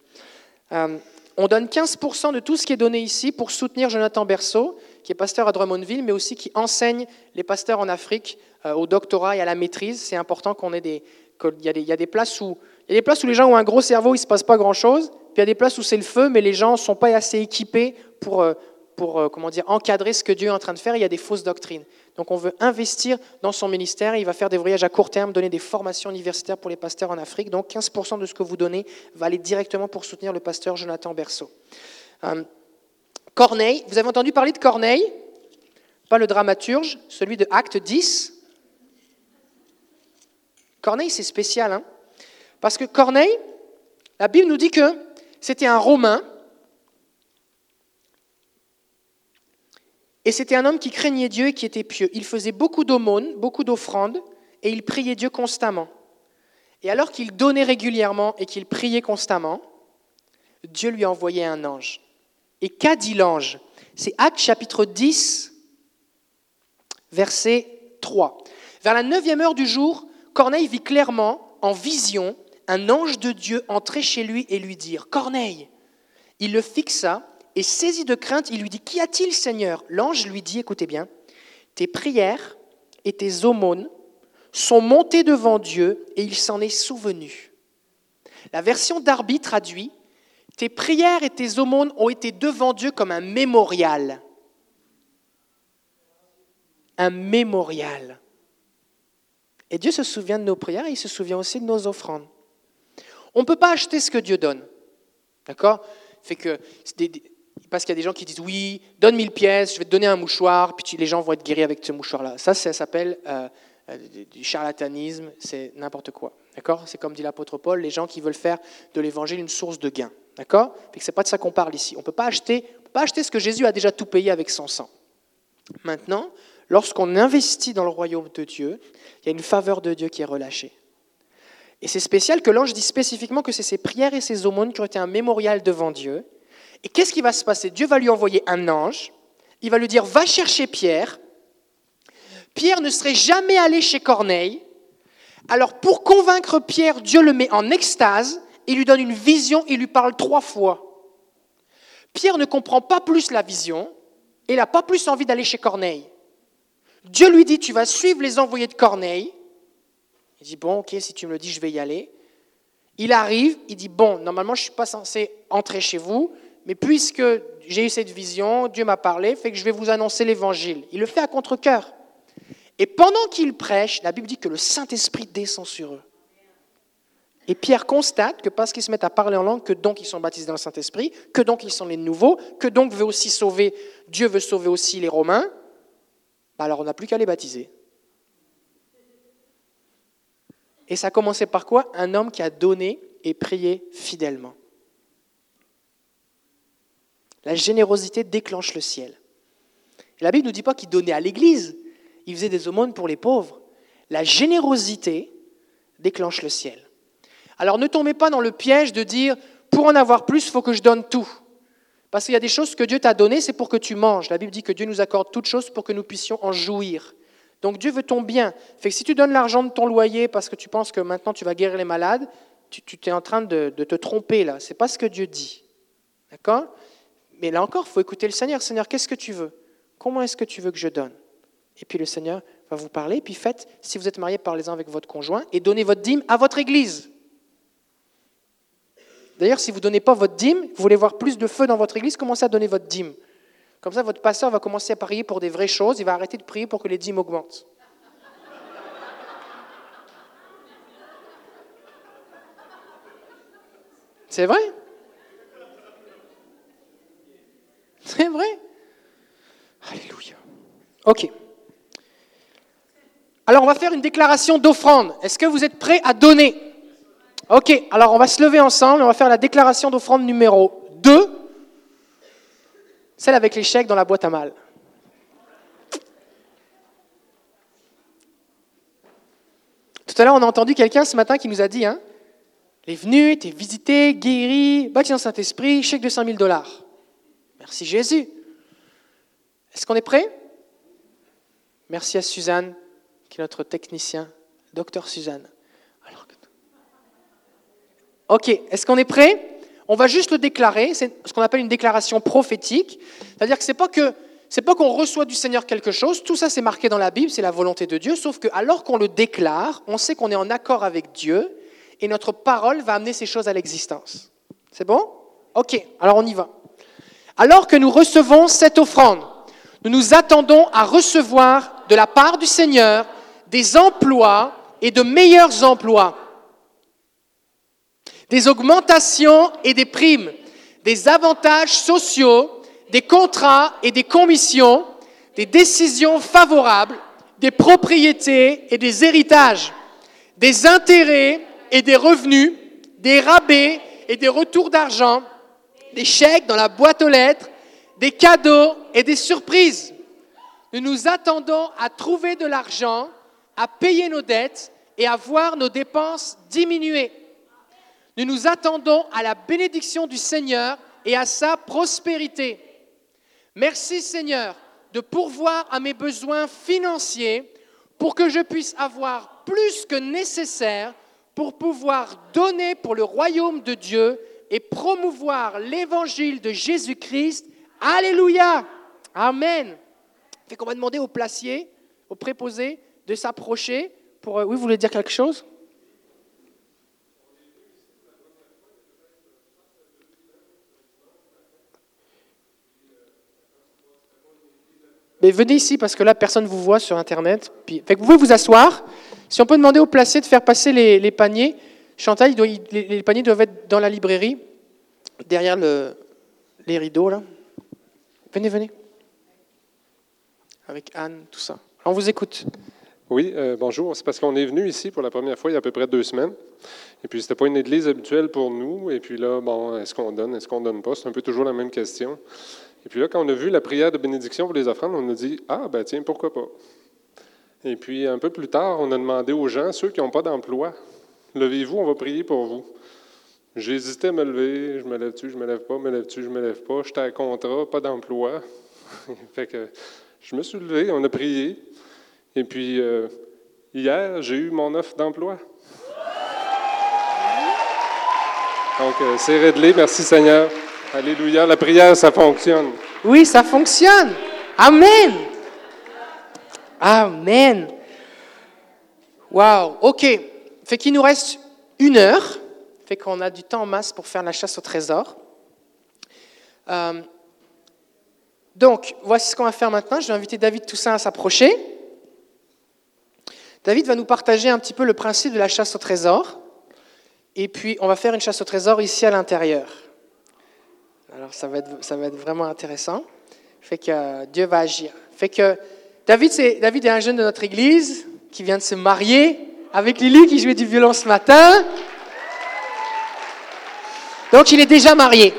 Euh, on donne 15% de tout ce qui est donné ici pour soutenir Jonathan Berceau, qui est pasteur à Drummondville, mais aussi qui enseigne les pasteurs en Afrique euh, au doctorat et à la maîtrise. C'est important qu'on ait des... Il y, a des, y a des places où il y a des places où les gens ont un gros cerveau, il ne se passe pas grand-chose. Puis il y a des places où c'est le feu, mais les gens ne sont pas assez équipés pour, euh, pour euh, comment dire, encadrer ce que Dieu est en train de faire, il y a des fausses doctrines. Donc on veut investir dans son ministère, il va faire des voyages à court terme, donner des formations universitaires pour les pasteurs en Afrique. Donc 15% de ce que vous donnez va aller directement pour soutenir le pasteur Jonathan Berceau. Euh, Corneille, vous avez entendu parler de Corneille? Pas le dramaturge, celui de Acte 10 Corneille, c'est spécial, hein? Parce que Corneille, la Bible nous dit que c'était un Romain. Et c'était un homme qui craignait Dieu et qui était pieux. Il faisait beaucoup d'aumônes, beaucoup d'offrandes, et il priait Dieu constamment. Et alors qu'il donnait régulièrement et qu'il priait constamment, Dieu lui a envoyé un ange. Et qu'a dit l'ange? C'est Actes chapitre 10, verset 3. Vers la neuvième heure du jour, Corneille vit clairement, en vision, un ange de Dieu entrer chez lui et lui dire Corneille Il le fixa et saisi de crainte, il lui dit Qu'y a-t-il, Seigneur? L'ange lui dit Écoutez bien, tes prières et tes aumônes sont montées devant Dieu et il s'en est souvenu. La version d'Arby traduit Tes prières et tes aumônes ont été devant Dieu comme un mémorial. Un mémorial. Et Dieu se souvient de nos prières et il se souvient aussi de nos offrandes. On ne peut pas acheter ce que Dieu donne. D'accord? Fait que parce qu'il y a des gens qui disent oui, donne 1000 pièces, je vais te donner un mouchoir, puis les gens vont être guéris avec ce mouchoir-là. Ça, ça s'appelle euh, euh, du charlatanisme, c'est n'importe quoi. D'accord? C'est comme dit l'apôtre Paul, les gens qui veulent faire de l'évangile une source de gain. D'accord? Ce n'est pas de ça qu'on parle ici. On ne peut pas acheter, pas acheter ce que Jésus a déjà tout payé avec son sang. Maintenant, lorsqu'on investit dans le royaume de Dieu, il y a une faveur de Dieu qui est relâchée. Et c'est spécial que l'ange dit spécifiquement que c'est ses prières et ses aumônes qui ont été un mémorial devant Dieu. Et qu'est-ce qui va se passer? Dieu va lui envoyer un ange, il va lui dire, va chercher Pierre. Pierre ne serait jamais allé chez Corneille. Alors pour convaincre Pierre, Dieu le met en extase, il lui donne une vision, il lui parle trois fois. Pierre ne comprend pas plus la vision, il n'a pas plus envie d'aller chez Corneille. Dieu lui dit, tu vas suivre les envoyés de Corneille, il dit, bon, ok, si tu me le dis, je vais y aller. Il arrive, il dit, bon, normalement, je ne suis pas censé entrer chez vous, mais puisque j'ai eu cette vision, Dieu m'a parlé, fait que je vais vous annoncer l'évangile. Il le fait à contre-coeur. Et pendant qu'il prêche, la Bible dit que le Saint-Esprit descend sur eux. Et Pierre constate que parce qu'ils se mettent à parler en langue, que donc ils sont baptisés dans le Saint-Esprit, que donc ils sont les nouveaux, que donc veut aussi sauver, Dieu veut sauver aussi les Romains, bah alors on n'a plus qu'à les baptiser. Et ça a commencé par quoi? Un homme qui a donné et prié fidèlement. La générosité déclenche le ciel. la Bible ne nous dit pas qu'il donnait à l'Église, il faisait des aumônes pour les pauvres. La générosité déclenche le ciel. Alors ne tombez pas dans le piège de dire, pour en avoir plus, il faut que je donne tout. Parce qu'il y a des choses que Dieu t'a données, c'est pour que tu manges. La Bible dit que Dieu nous accorde toutes choses pour que nous puissions en jouir. Donc Dieu veut ton bien. Fait que si tu donnes l'argent de ton loyer parce que tu penses que maintenant tu vas guérir les malades, tu, tu es en train de, te tromper là. C'est pas ce que Dieu dit. D'accord? Mais là encore, il faut écouter le Seigneur. Seigneur, qu'est-ce que tu veux? Comment est-ce que tu veux que je donne? Et puis le Seigneur va vous parler. Puis faites, si vous êtes marié, parlez-en avec votre conjoint et donnez votre dîme à votre église. D'ailleurs, si vous ne donnez pas votre dîme, vous voulez voir plus de feu dans votre église, commencez à donner votre dîme. Comme ça, votre pasteur va commencer à prier pour des vraies choses, il va arrêter de prier pour que les dîmes augmentent. C'est vrai? C'est vrai Alléluia. Ok. Alors on va faire une déclaration d'offrande. Est-ce que vous êtes prêts à donner? Ok, alors on va se lever ensemble, on va faire la déclaration d'offrande numéro 2. Celle avec les chèques dans la boîte à mal. Tout à l'heure, on a entendu quelqu'un ce matin qui nous a dit, hein, il est venu, es visité, guéri, baptisé dans Saint-Esprit, chèque de 5 000 dollars. Merci Jésus. Est-ce qu'on est prêt Merci à Suzanne, qui est notre technicien, docteur Suzanne. Ok, est-ce qu'on est prêt on va juste le déclarer, c'est ce qu'on appelle une déclaration prophétique, c'est-à-dire que ce n'est pas c'est pas qu'on reçoit du Seigneur quelque chose, tout ça c'est marqué dans la Bible, c'est la volonté de Dieu, sauf que alors qu'on le déclare, on sait qu'on est en accord avec Dieu et notre parole va amener ces choses à l'existence. C'est bon? Ok, alors on y va. Alors que nous recevons cette offrande, nous nous attendons à recevoir de la part du Seigneur des emplois et de meilleurs emplois. Des augmentations et des primes, des avantages sociaux, des contrats et des commissions, des décisions favorables, des propriétés et des héritages, des intérêts et des revenus, des rabais et des retours d'argent, des chèques dans la boîte aux lettres, des cadeaux et des surprises. Nous nous attendons à trouver de l'argent, à payer nos dettes et à voir nos dépenses diminuer. Nous nous attendons à la bénédiction du Seigneur et à sa prospérité. Merci Seigneur de pourvoir à mes besoins financiers pour que je puisse avoir plus que nécessaire pour pouvoir donner pour le royaume de Dieu et promouvoir l'évangile de Jésus-Christ. Alléluia. Amen. Fait qu'on va demander au placier, au préposé, de s'approcher pour... Euh, oui, vous voulez dire quelque chose? Mais venez ici parce que là, personne ne vous voit sur Internet. Puis, vous pouvez vous asseoir. Si on peut demander au placé de faire passer les, paniers. Chantal, les, paniers doivent être dans la librairie, derrière les rideaux, là. Venez, venez. Avec Anne, tout ça. On vous écoute. Oui, euh, bonjour. C'est parce qu'on est venu ici pour la première fois il y a à peu près deux semaines. Et puis, ce n'était pas une église habituelle pour nous. Et puis là, bon, est-ce qu'on donne, est-ce qu'on donne pas? C'est un peu toujours la même question. Et puis là, quand on a vu la prière de bénédiction pour les offrandes, on a dit Ah, ben tiens, pourquoi pas Et puis un peu plus tard, on a demandé aux gens, ceux qui n'ont pas d'emploi, levez-vous, on va prier pour vous. J'hésitais à me lever, je me lève-tu, je me lève pas, me lève-tu, je me lève pas. J'étais à contrat, pas d'emploi. fait que je me suis levé, on a prié. Et puis euh, hier, j'ai eu mon offre d'emploi. Donc euh, c'est réglé, merci Seigneur. Alléluia, la prière, ça fonctionne. Oui, ça fonctionne. Amen. Amen. Wow, ok. Fait qu'il nous reste une heure. Fait qu'on a du temps en masse pour faire la chasse au trésor. Euh, donc, voici ce qu'on va faire maintenant. Je vais inviter David Toussaint à s'approcher. David va nous partager un petit peu le principe de la chasse au trésor. Et puis, on va faire une chasse au trésor ici à l'intérieur. Alors ça va être, ça va être vraiment intéressant. Fait que euh, Dieu va agir. Fait que David, c'est, David est un jeune de notre église qui vient de se marier avec Lily qui jouait du violon ce matin. Donc il est déjà marié.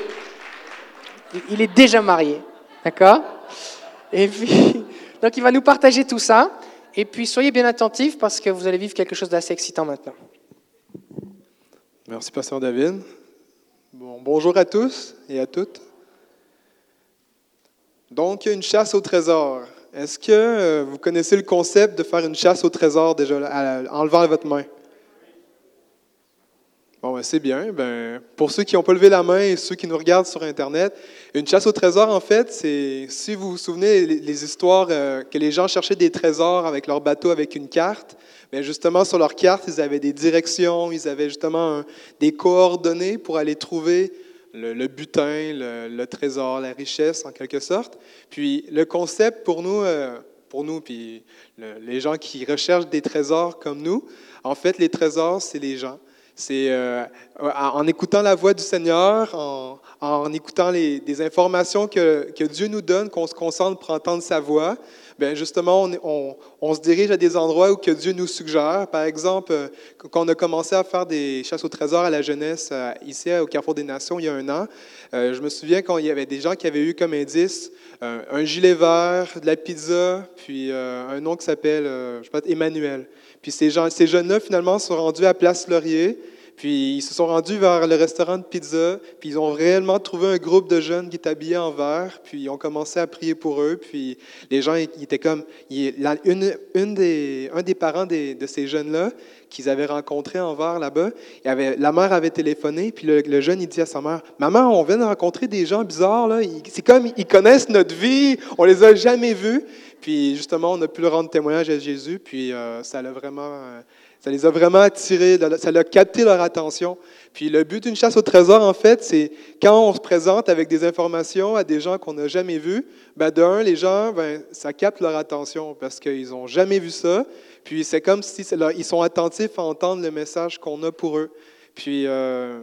Il est déjà marié. D'accord? Et puis, donc il va nous partager tout ça. Et puis soyez bien attentifs parce que vous allez vivre quelque chose d'assez excitant maintenant. Merci, Pasteur David bonjour à tous et à toutes. Donc, une chasse au trésor. Est-ce que euh, vous connaissez le concept de faire une chasse au trésor déjà en levant votre main? Bon, ben, c'est bien. Ben, pour ceux qui n'ont pas levé la main et ceux qui nous regardent sur Internet, une chasse au trésor, en fait, c'est, si vous vous souvenez, les, histoires euh, que les gens cherchaient des trésors avec leur bateau avec une carte, bien justement, sur leur carte, ils avaient des directions, ils avaient justement des coordonnées pour aller trouver le, butin, le, trésor, la richesse, en quelque sorte. Puis le concept pour nous, euh, pour nous, puis les gens qui recherchent des trésors comme nous, en fait, les trésors, c'est les gens. C'est euh, en écoutant la voix du Seigneur, en, écoutant les, des informations que, que Dieu nous donne, qu'on se concentre pour entendre sa voix, Bien, justement, on, on, se dirige à des endroits où que Dieu nous suggère. Par exemple, euh, quand on a commencé à faire des chasses au trésor à la jeunesse euh, ici au Carrefour des Nations il y a un an, euh, je me souviens quand il y avait des gens qui avaient eu comme indice un gilet vert, de la pizza, puis un nom qui s'appelle, je sais pas, Emmanuel. Puis ces, gens, ces jeunes-là, finalement, sont rendus à Place Laurier. Puis ils se sont rendus vers le restaurant de pizza, puis ils ont réellement trouvé un groupe de jeunes qui étaient habillés en vert, puis ils ont commencé à prier pour eux, puis les gens étaient comme... un des parents de ces jeunes-là, qu'ils avaient rencontré en vert là-bas, la mère avait téléphoné, puis le, jeune, il dit à sa mère, « Maman, on vient de rencontrer des gens bizarres, là. c'est comme, ils connaissent notre vie, on les a jamais vus. » Puis justement, on a pu le rendre témoignage à Jésus, puis euh, ça l'a vraiment... Euh, ça les a vraiment attirés, ça a capté leur attention. Puis le but d'une chasse au trésor, en fait, c'est quand on se présente avec des informations à des gens qu'on n'a jamais vus, ben d'un, les gens, ben, ça capte leur attention parce qu'ils n'ont jamais vu ça. Puis c'est comme si ils sont attentifs à entendre le message qu'on a pour eux. Puis euh,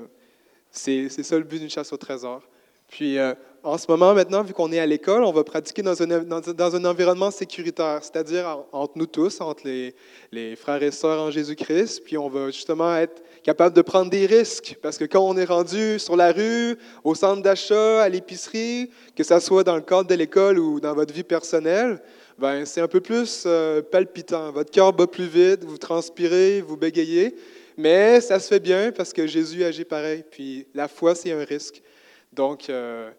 c'est ça le but d'une chasse au trésor. Puis euh, en ce moment, maintenant, vu qu'on est à l'école, on va pratiquer dans un, dans, un environnement sécuritaire, c'est-à-dire entre nous tous, entre les, les frères et sœurs en Jésus-Christ. Puis on va justement être capable de prendre des risques, parce que quand on est rendu sur la rue, au centre d'achat, à l'épicerie, que ce soit dans le cadre de l'école ou dans votre vie personnelle, ben, c'est un peu plus euh, palpitant. Votre cœur bat plus vite, vous transpirez, vous bégayez, mais ça se fait bien parce que Jésus agit pareil. Puis la foi, c'est un risque. Donc, euh,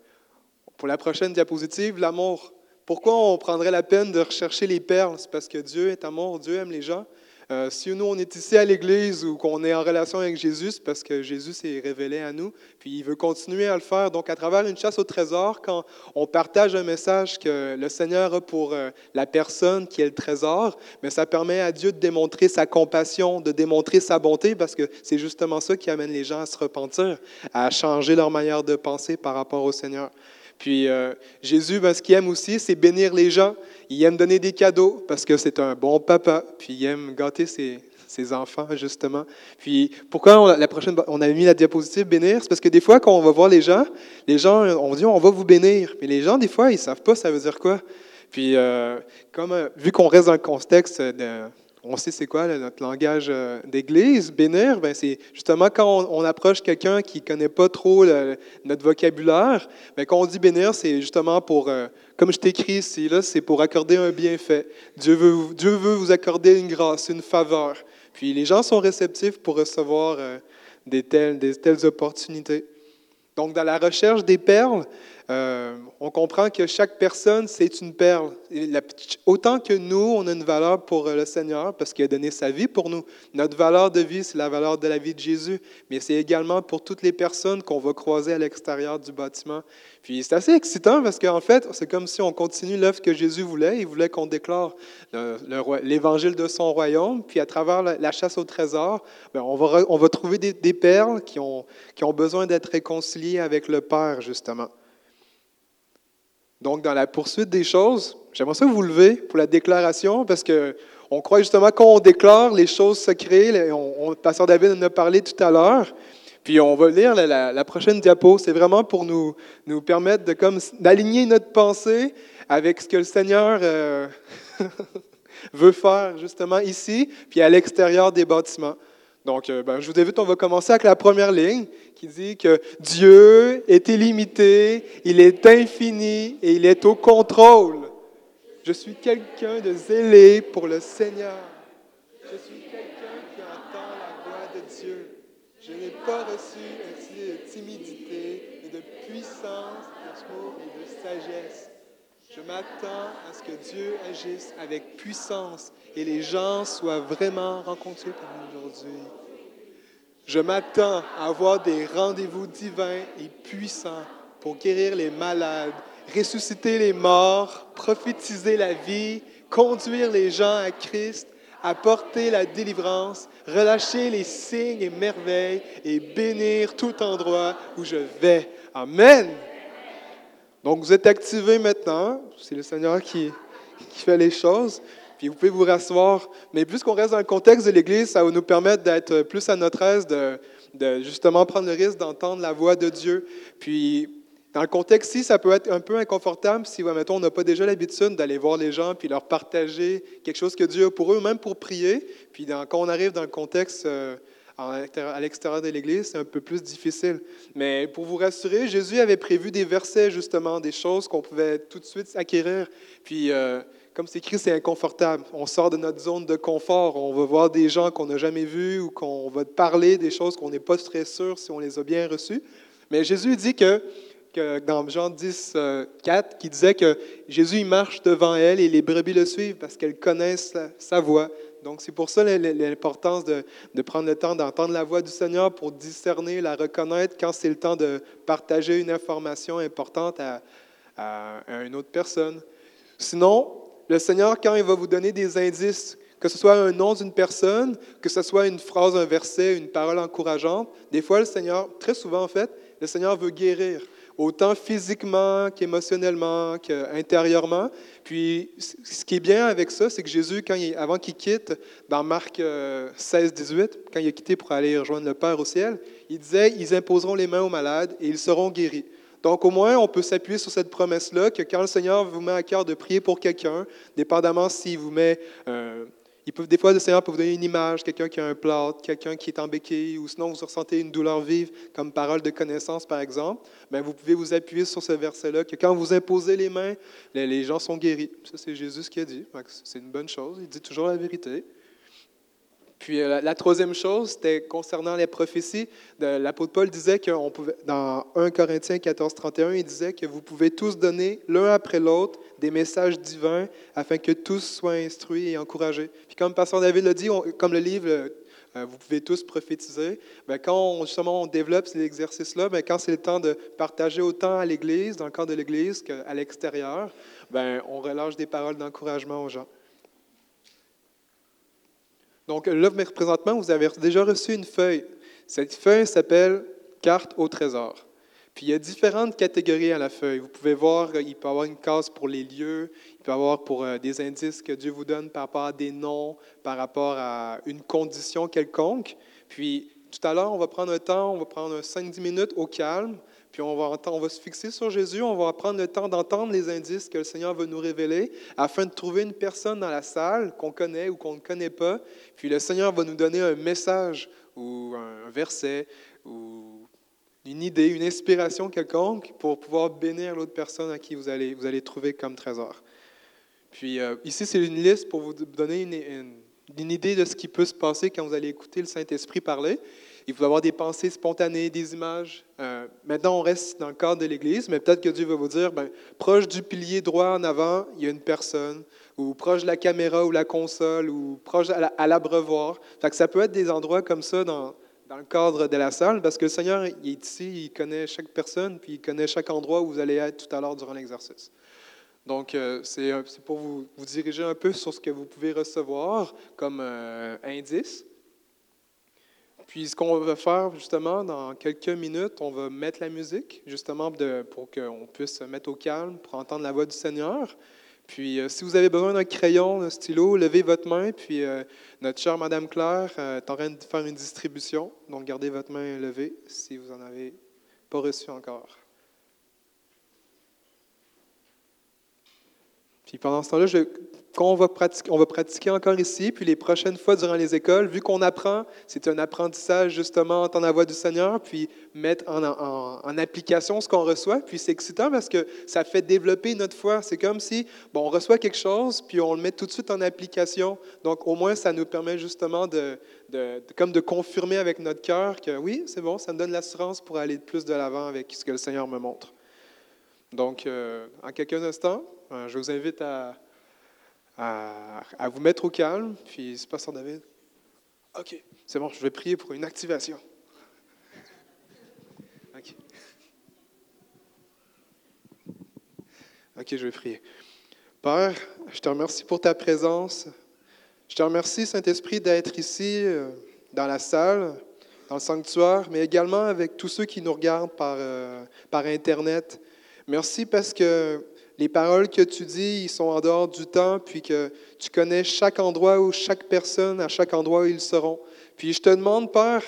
pour la prochaine diapositive, l'amour. Pourquoi on prendrait la peine de rechercher les perles? C'est parce que Dieu est amour, Dieu aime les gens. Euh, si nous, on est ici à l'Église ou qu'on est en relation avec Jésus, c'est parce que Jésus s'est révélé à nous, puis il veut continuer à le faire. Donc, à travers une chasse au trésor, quand on partage un message que le Seigneur a pour euh, la personne qui est le trésor, mais ça permet à Dieu de démontrer sa compassion, de démontrer sa bonté, parce que c'est justement ça qui amène les gens à se repentir, à changer leur manière de penser par rapport au Seigneur. Puis euh, Jésus, ben, ce qu'il aime aussi, c'est bénir les gens. Il aime donner des cadeaux parce que c'est un bon papa. Puis il aime gâter ses, ses enfants, justement. Puis pourquoi on, la prochaine, on avait mis la diapositive bénir? C'est parce que des fois, quand on va voir les gens, les gens, on dit on va vous bénir. Mais les gens, des fois, ils ne savent pas ça veut dire quoi. Puis, euh, comme, euh, vu qu'on reste dans le contexte de, on sait c'est quoi notre langage euh, d'église. Bénir, ben, c'est justement quand on, approche quelqu'un qui ne connaît pas trop notre vocabulaire, ben, quand on dit bénir, c'est justement pour, euh, comme je t'écris ici, là, c'est pour accorder un bienfait. Dieu veut, Dieu veut vous accorder une grâce, une faveur. Puis les gens sont réceptifs pour recevoir euh, des, telles, des telles opportunités. Donc, dans la recherche des perles, euh, on comprend que chaque personne, c'est une perle. autant que nous, on a une valeur pour le Seigneur parce qu'il a donné sa vie pour nous. Notre valeur de vie, c'est la valeur de la vie de Jésus, mais c'est également pour toutes les personnes qu'on va croiser à l'extérieur du bâtiment. Puis c'est assez excitant parce qu'en fait, c'est comme si on continue l'œuvre que Jésus voulait. Il voulait qu'on déclare l'évangile de son royaume, puis à travers la, chasse au trésor, ben, on, va, trouver des, perles qui ont besoin d'être réconciliées avec le Père, justement. Donc, dans la poursuite des choses, j'aimerais ça vous lever pour la déclaration, parce que on croit justement qu'on déclare, les choses se créent. On, Pasteur David en a parlé tout à l'heure. Puis on va lire la, prochaine diapo. C'est vraiment pour nous, nous permettre de comme d'aligner notre pensée avec ce que le Seigneur euh, veut faire justement ici, puis à l'extérieur des bâtiments. Donc, euh, ben, je vous invite, on va commencer avec la première ligne qui dit que Dieu est illimité, il est infini et il est au contrôle. Je suis quelqu'un de zélé pour le Seigneur. Je suis quelqu'un qui entend la voix de Dieu. Je n'ai pas reçu ainsi de timidité, mais de puissance, d'amour et de sagesse. Je m'attends à ce que Dieu agisse avec puissance et les gens soient vraiment rencontrés comme Je m'attends à avoir des rendez-vous divins et puissants pour guérir les malades, ressusciter les morts, prophétiser la vie, conduire les gens à Christ, apporter la délivrance, relâcher les signes et merveilles et bénir tout endroit où je vais. Amen. Donc vous êtes activés maintenant. C'est le Seigneur qui, qui fait les choses. Puis vous pouvez vous rasseoir. Mais puisqu'on reste dans le contexte de l'Église, ça va nous permettre d'être plus à notre aise, de, de justement prendre le risque d'entendre la voix de Dieu. Puis dans le contexte-ci, ça peut être un peu inconfortable si, mettons, on n'a pas déjà l'habitude d'aller voir les gens puis leur partager quelque chose que Dieu a pour eux, même pour prier. Puis quand on arrive dans le contexte euh, à l'extérieur de l'Église, c'est un peu plus difficile. Mais pour vous rassurer, Jésus avait prévu des versets, justement, des choses qu'on pouvait tout de suite acquérir. Puis, euh, comme c'est écrit, c'est inconfortable. On sort de notre zone de confort. On va voir des gens qu'on n'a jamais vus ou qu'on va parler des choses qu'on n'est pas très sûr si on les a bien reçues. Mais Jésus dit que que dans Jean 10, 4, qui disait que Jésus il marche devant elle et les brebis le suivent parce qu'elles connaissent sa, voix. Donc c'est pour ça l'importance de, de, prendre le temps d'entendre la voix du Seigneur pour discerner, la reconnaître quand c'est le temps de partager une information importante à, à une autre personne. Sinon, le Seigneur, quand il va vous donner des indices, que ce soit un nom d'une personne, que ce soit une phrase, un verset, une parole encourageante, des fois le Seigneur, très souvent en fait, le Seigneur veut guérir autant physiquement qu'émotionnellement, qu'intérieurement. Puis, ce qui est bien avec ça, c'est que Jésus, quand il, avant qu'il quitte, dans Marc 16, euh, 18, quand il a quitté pour aller rejoindre le Père au ciel, il disait, ils imposeront les mains aux malades et ils seront guéris. Donc, au moins, on peut s'appuyer sur cette promesse-là, que quand le Seigneur vous met à cœur de prier pour quelqu'un, dépendamment s'il vous met... Euh, il des fois, le Seigneur peut vous donner une image, quelqu'un qui a un plâtre, quelqu'un qui est en béquille, ou sinon vous ressentez une douleur vive, comme parole de connaissance, par exemple. Bien, vous pouvez vous appuyer sur ce verset-là, que quand vous imposez les mains, les gens sont guéris. Ça, c'est Jésus qui a dit. C'est une bonne chose. Il dit toujours la vérité. Puis euh, la troisième chose, c'était concernant les prophéties. L'apôtre Paul disait qu'on pouvait, dans 1 Corinthiens 14, 31, il disait que vous pouvez tous donner l'un après l'autre des messages divins afin que tous soient instruits et encouragés. Puis comme Pasteur David l'a dit, comme le livre euh, euh, vous pouvez tous prophétiser. Bien, quand justement on développe ces exercices-là, bien, quand c'est le temps de partager autant à l'Église, dans le cadre de l'Église qu'à l'extérieur, bien, on relâche des paroles d'encouragement aux gens. Donc là, présentement, vous avez déjà reçu une feuille. Cette feuille s'appelle carte au trésor. Puis il y a différentes catégories à la feuille. Vous pouvez voir, euh, il peut y avoir une case pour les lieux, il peut y avoir pour euh, des indices que Dieu vous donne par rapport à des noms, par rapport à une condition quelconque. Puis tout à l'heure, on va prendre un temps, on va prendre 5-10 minutes au calme, puis on va, se fixer sur Jésus, on va prendre le temps d'entendre les indices que le Seigneur veut nous révéler afin de trouver une personne dans la salle qu'on connaît ou qu'on ne connaît pas. Puis le Seigneur va nous donner un message ou un verset ou une idée, une inspiration quelconque pour pouvoir bénir l'autre personne à qui vous allez, vous allez trouver comme trésor. Puis euh, ici, c'est une liste pour vous donner une, une idée de ce qui peut se passer quand vous allez écouter le Saint-Esprit parler. Il faut avoir des pensées spontanées, des images. Euh, maintenant, on reste dans le cadre de l'Église, mais peut-être que Dieu va vous dire, ben, proche du pilier droit en avant, il y a une personne, ou proche de la caméra ou la console, ou proche à l'abreuvoir. ça peut être des endroits comme ça dans, dans le cadre de la salle, parce que le Seigneur il est ici, il connaît chaque personne, puis il connaît chaque endroit où vous allez être tout à l'heure durant l'exercice. Donc, euh, c'est pour vous, vous, diriger un peu sur ce que vous pouvez recevoir comme euh, indice. Puis ce qu'on va faire justement dans quelques minutes, on va mettre la musique justement pour qu'on puisse se mettre au calme, pour entendre la voix du Seigneur. Puis euh, si vous avez besoin d'un crayon, d'un stylo, levez votre main. Puis euh, notre chère Madame Claire euh, est en train de faire une distribution. Donc gardez votre main levée si vous n'en avez pas reçu encore. Puis pendant ce temps-là, quand on va, pratiquer, on va pratiquer encore ici, puis les prochaines fois durant les écoles, vu qu'on apprend, c'est un apprentissage justement entendre la voix du Seigneur, puis mettre en, application ce qu'on reçoit. Puis c'est excitant parce que ça fait développer notre foi. C'est comme si bon, on reçoit quelque chose, puis on le met tout de suite en application. Donc au moins, ça nous permet justement de, comme de confirmer avec notre cœur que oui, c'est bon, ça me donne l'assurance pour aller plus de l'avant avec ce que le Seigneur me montre. Donc, euh, en quelques instants, je vous invite à vous mettre au calme. Puis, c'est Pasteur David. OK, c'est bon, je vais prier pour une activation. OK. OK, je vais prier. Père, je te remercie pour ta présence. Je te remercie, Saint-Esprit, d'être ici euh, dans la salle, dans le sanctuaire, mais également avec tous ceux qui nous regardent par, euh, par Internet. Merci parce que les paroles que tu dis, ils sont en dehors du temps, puis que tu connais chaque endroit où chaque personne, à chaque endroit où ils seront. Puis je te demande, Père,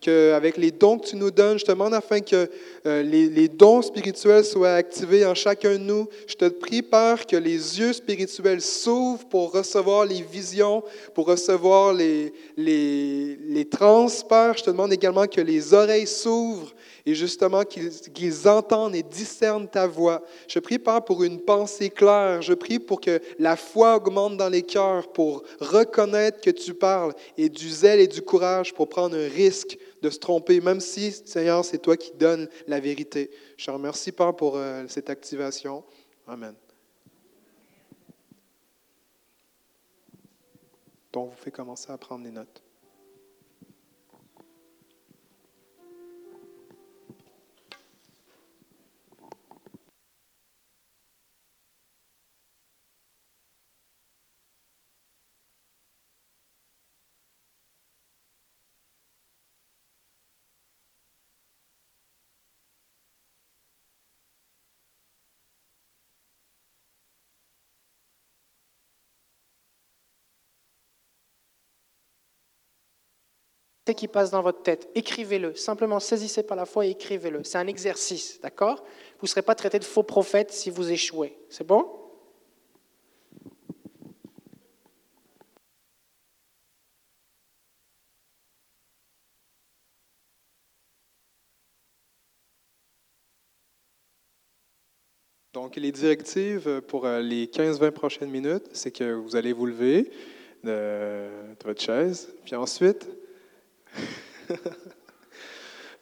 qu'avec les dons que tu nous donnes, je te demande afin que euh, les, dons spirituels soient activés en chacun de nous. Je te prie, Père, que les yeux spirituels s'ouvrent pour recevoir les visions, pour recevoir les, les, les trans, Père. Je te demande également que les oreilles s'ouvrent et justement qu'ils entendent et discernent ta voix. Je prie, Père, pour une pensée claire. Je prie pour que la foi augmente dans les cœurs, pour reconnaître que tu parles et du zèle et du courage pour prendre un risque de se tromper, même si, Seigneur, c'est toi qui donnes la vérité. Je te remercie, Père, pour euh, cette activation. Amen. Donc, vous faites commencer à prendre des notes. Qui passe dans votre tête, écrivez-le. Simplement saisissez par la foi et écrivez-le. C'est un exercice, d'accord? Vous ne serez pas traité de faux prophète si vous échouez. C'est bon? Donc, les directives pour euh, les 15-20 prochaines minutes, c'est que vous allez vous lever de, de votre chaise, puis ensuite,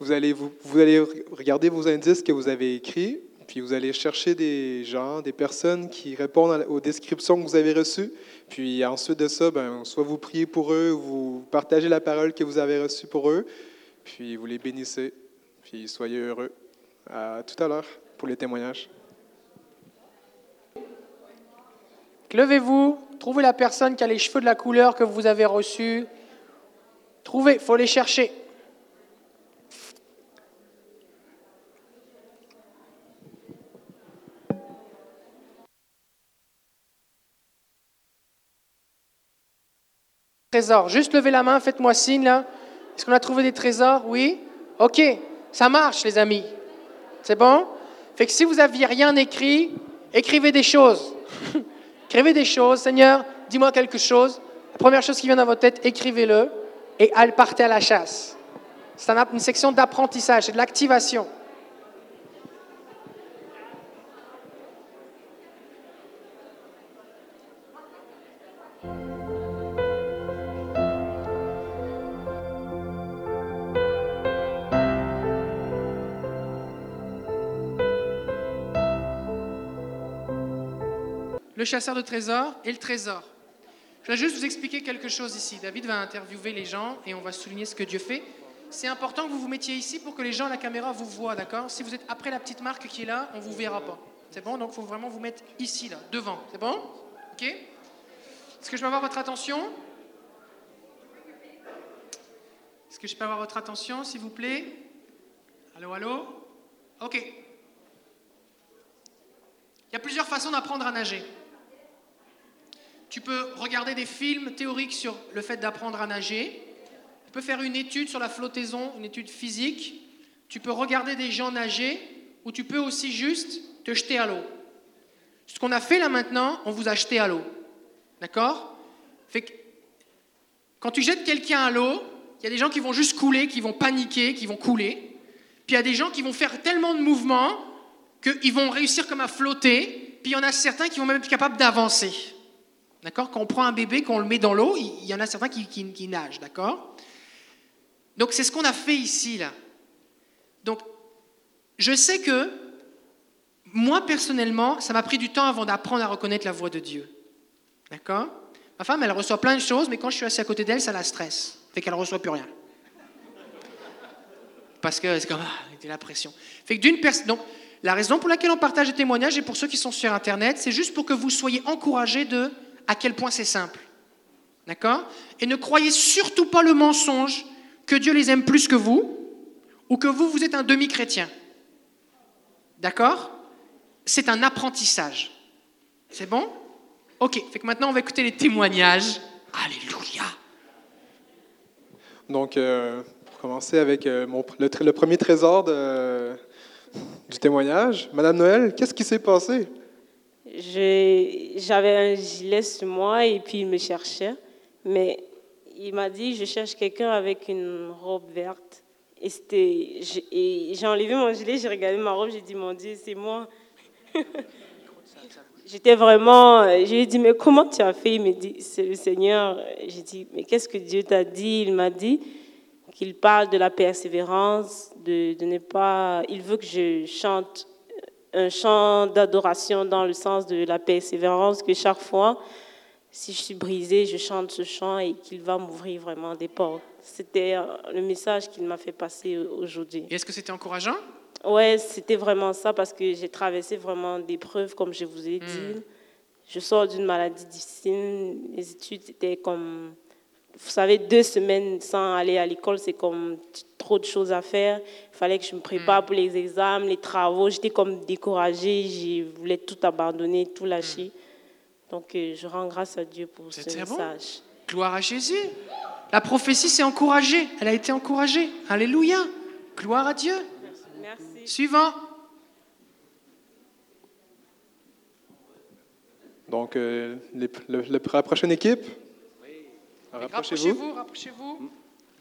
vous, allez, vous, vous allez regarder vos indices que vous avez écrits, puis vous allez chercher des gens, des personnes qui répondent aux descriptions que vous avez reçues. Puis ensuite de ça, ben, soit vous priez pour eux, ou vous partagez la parole que vous avez reçue pour eux, puis vous les bénissez. Puis soyez heureux. À tout à l'heure pour les témoignages. Levez-vous, trouvez la personne qui a les cheveux de la couleur que vous avez reçue. Trouvez, il faut les chercher. Trésor, juste levez la main, faites-moi signe là. Est-ce qu'on a trouvé des trésors? Oui Ok, ça marche les amis. C'est bon? Fait que si vous n'aviez rien écrit, écrivez des choses. écrivez des choses, Seigneur, dis-moi quelque chose. La première chose qui vient dans votre tête, écrivez-le et partez à la chasse. C'est une section d'apprentissage, c'est de l'activation. le chasseur de trésors et le trésor. Je vais juste vous expliquer quelque chose ici. David va interviewer les gens et on va souligner ce que Dieu fait. C'est important que vous vous mettiez ici pour que les gens à la caméra vous voient, d'accord? Si vous êtes après la petite marque qui est là, on ne vous verra pas. C'est bon? Donc il faut vraiment vous mettre ici, là, devant. C'est bon? Ok? Est-ce que je peux avoir votre attention? Est-ce que je peux avoir votre attention, s'il vous plaît? Allô, allô? Ok. Il y a plusieurs façons d'apprendre à nager. Tu peux regarder des films théoriques sur le fait d'apprendre à nager. Tu peux faire une étude sur la flottaison, une étude physique. Tu peux regarder des gens nager ou tu peux aussi juste te jeter à l'eau. Ce qu'on a fait là maintenant, on vous a jeté à l'eau. D'accord? Quand tu jettes quelqu'un à l'eau, il y a des gens qui vont juste couler, qui vont paniquer, qui vont couler. Puis il y a des gens qui vont faire tellement de mouvements qu'ils vont réussir comme à flotter. Puis il y en a certains qui vont même être capables d'avancer. D'accord? Quand on prend un bébé, qu'on le met dans l'eau, il y en a certains qui, nagent, d'accord? Donc c'est ce qu'on a fait ici, là. Donc, je sais que moi, personnellement, ça m'a pris du temps avant d'apprendre à reconnaître la voix de Dieu. D'accord? Ma femme, elle reçoit plein de choses, mais quand je suis assis à côté d'elle, ça la stresse. Fait qu'elle ne reçoit plus rien. Parce que c'est comme, ah, la pression. Fait que d'une personne. Donc, la raison pour laquelle on partage des témoignages, et pour ceux qui sont sur Internet, c'est juste pour que vous soyez encouragés de à quel point c'est simple. D'accord? Et ne croyez surtout pas le mensonge que Dieu les aime plus que vous ou que vous, vous êtes un demi-chrétien. D'accord? C'est un apprentissage. C'est bon? Ok, fait maintenant on va écouter les témoignages. Alléluia Donc, euh, pour commencer avec euh, le, premier trésor du témoignage, Madame Noël, qu'est-ce qui s'est passé? J'avais un gilet sur moi et puis il me cherchait. Mais il m'a dit, je cherche quelqu'un avec une robe verte. Et j'ai enlevé mon gilet, j'ai regardé ma robe, j'ai dit, mon Dieu, c'est moi. J'étais vraiment, je lui ai dit, mais comment tu as fait? Il me dit, c'est le Seigneur. J'ai dit, mais qu'est-ce que Dieu t'a dit? Il m'a dit qu'il parle de la persévérance, de, de ne pas, il veut que je chante un chant d'adoration dans le sens de la persévérance, que chaque fois, si je suis brisée, je chante ce chant et qu'il va m'ouvrir vraiment des portes. C'était euh, le message qu'il m'a fait passer aujourd'hui. Est-ce que c'était encourageant? Ouais, c'était vraiment ça parce que j'ai traversé vraiment des preuves, comme je vous ai dit. Hmm. Je sors d'une maladie difficile. Les études étaient comme vous savez, deux semaines sans aller à l'école, c'est comme trop de choses à faire. Il fallait que je me prépare mm. pour les examens, les travaux. J'étais comme découragée, je voulais tout abandonner, tout lâcher. Mm. Donc, euh, je rends grâce à Dieu pour ce message. Gloire à Jésus. La prophétie s'est encouragée. Elle a été encouragée. Alléluia. Gloire à Dieu. Merci. Suivant. Donc, euh, les- le- le- la prochaine équipe? Rapprochez-vous. Rapprochez-vous, rapprochez-vous.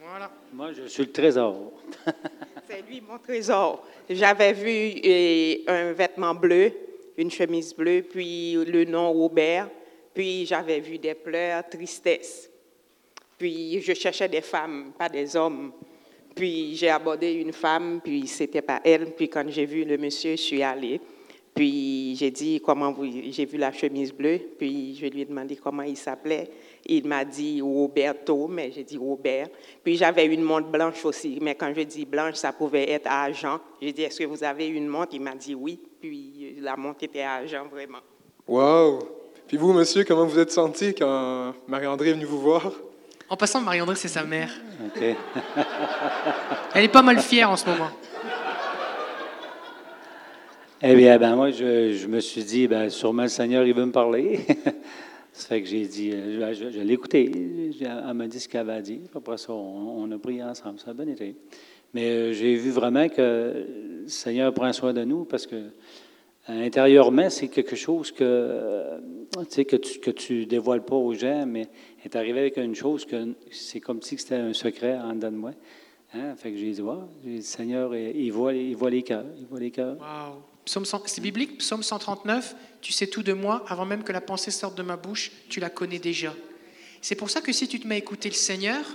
Voilà. Moi, je suis le trésor. C'est lui mon trésor. J'avais vu euh, un vêtement bleu, une chemise bleue, puis le nom Robert, puis j'avais vu des pleurs, tristesse. Puis je cherchais des femmes, pas des hommes. Puis j'ai abordé une femme, puis c'était pas elle. Puis quand j'ai vu le monsieur, je suis allée. Puis j'ai dit comment vous, j'ai vu la chemise bleue. Puis je lui ai demandé comment il s'appelait. Il m'a dit Roberto, mais j'ai dit Robert. Puis j'avais une montre blanche aussi, mais quand je dis blanche, ça pouvait être à argent. J'ai dit est-ce que vous avez une montre? Il m'a dit oui. Puis la montre était à argent vraiment. Wow! Puis vous, monsieur, comment vous êtes senti quand Marie-André est venue vous voir? En passant, Marie-André, c'est sa mère. OK. Elle est pas mal fière en ce moment. Eh bien, ben, moi, je, je me suis dit, ben, sûrement le Seigneur, il veut me parler. ça fait que j'ai dit, euh, je, l'ai écouté. Elle m'a dit ce qu'elle avait dit. Après ça, on, a prié ensemble. Ça a bien été. Mais euh, j'ai vu vraiment que le Seigneur prend soin de nous parce que intérieurement, c'est quelque chose que, euh, que tu que tu dévoiles pas aux gens, mais est arrivé avec une chose que c'est comme si c'était un secret en dedans de moi. Hein? Fait que j'ai dit, le Seigneur, il voit, il voit les cœurs. Il voit les cœurs. Psaume 100 C'est biblique, psaume 139. Tu sais tout de moi, avant même que la pensée sorte de ma bouche, tu la connais déjà. C'est pour ça que si tu te mets à écouter le Seigneur,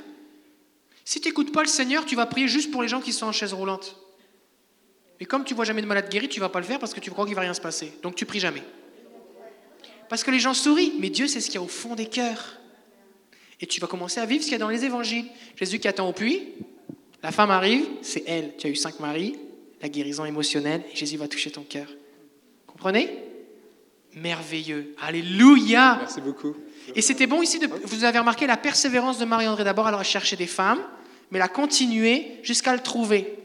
si tu n'écoutes pas le Seigneur, tu vas prier juste pour les gens qui sont en chaise roulante. Et comme tu vois jamais de malade guéri, tu vas pas le faire parce que tu crois qu'il va rien se passer. Donc tu pries jamais. Parce que les gens sourient, mais Dieu sait ce qu'il y a au fond des cœurs. Et tu vas commencer à vivre ce qu'il y a dans les évangiles. Jésus qui attend au puits, la femme arrive, c'est elle. Tu as eu cinq maris, la guérison émotionnelle, et Jésus va toucher ton cœur. Comprenez? Merveilleux. Alléluia. Merci beaucoup. Et c'était bon ici, de, vous avez remarqué la persévérance de Marie-André. D'abord, elle a cherché des femmes, mais elle a continué jusqu'à le trouver.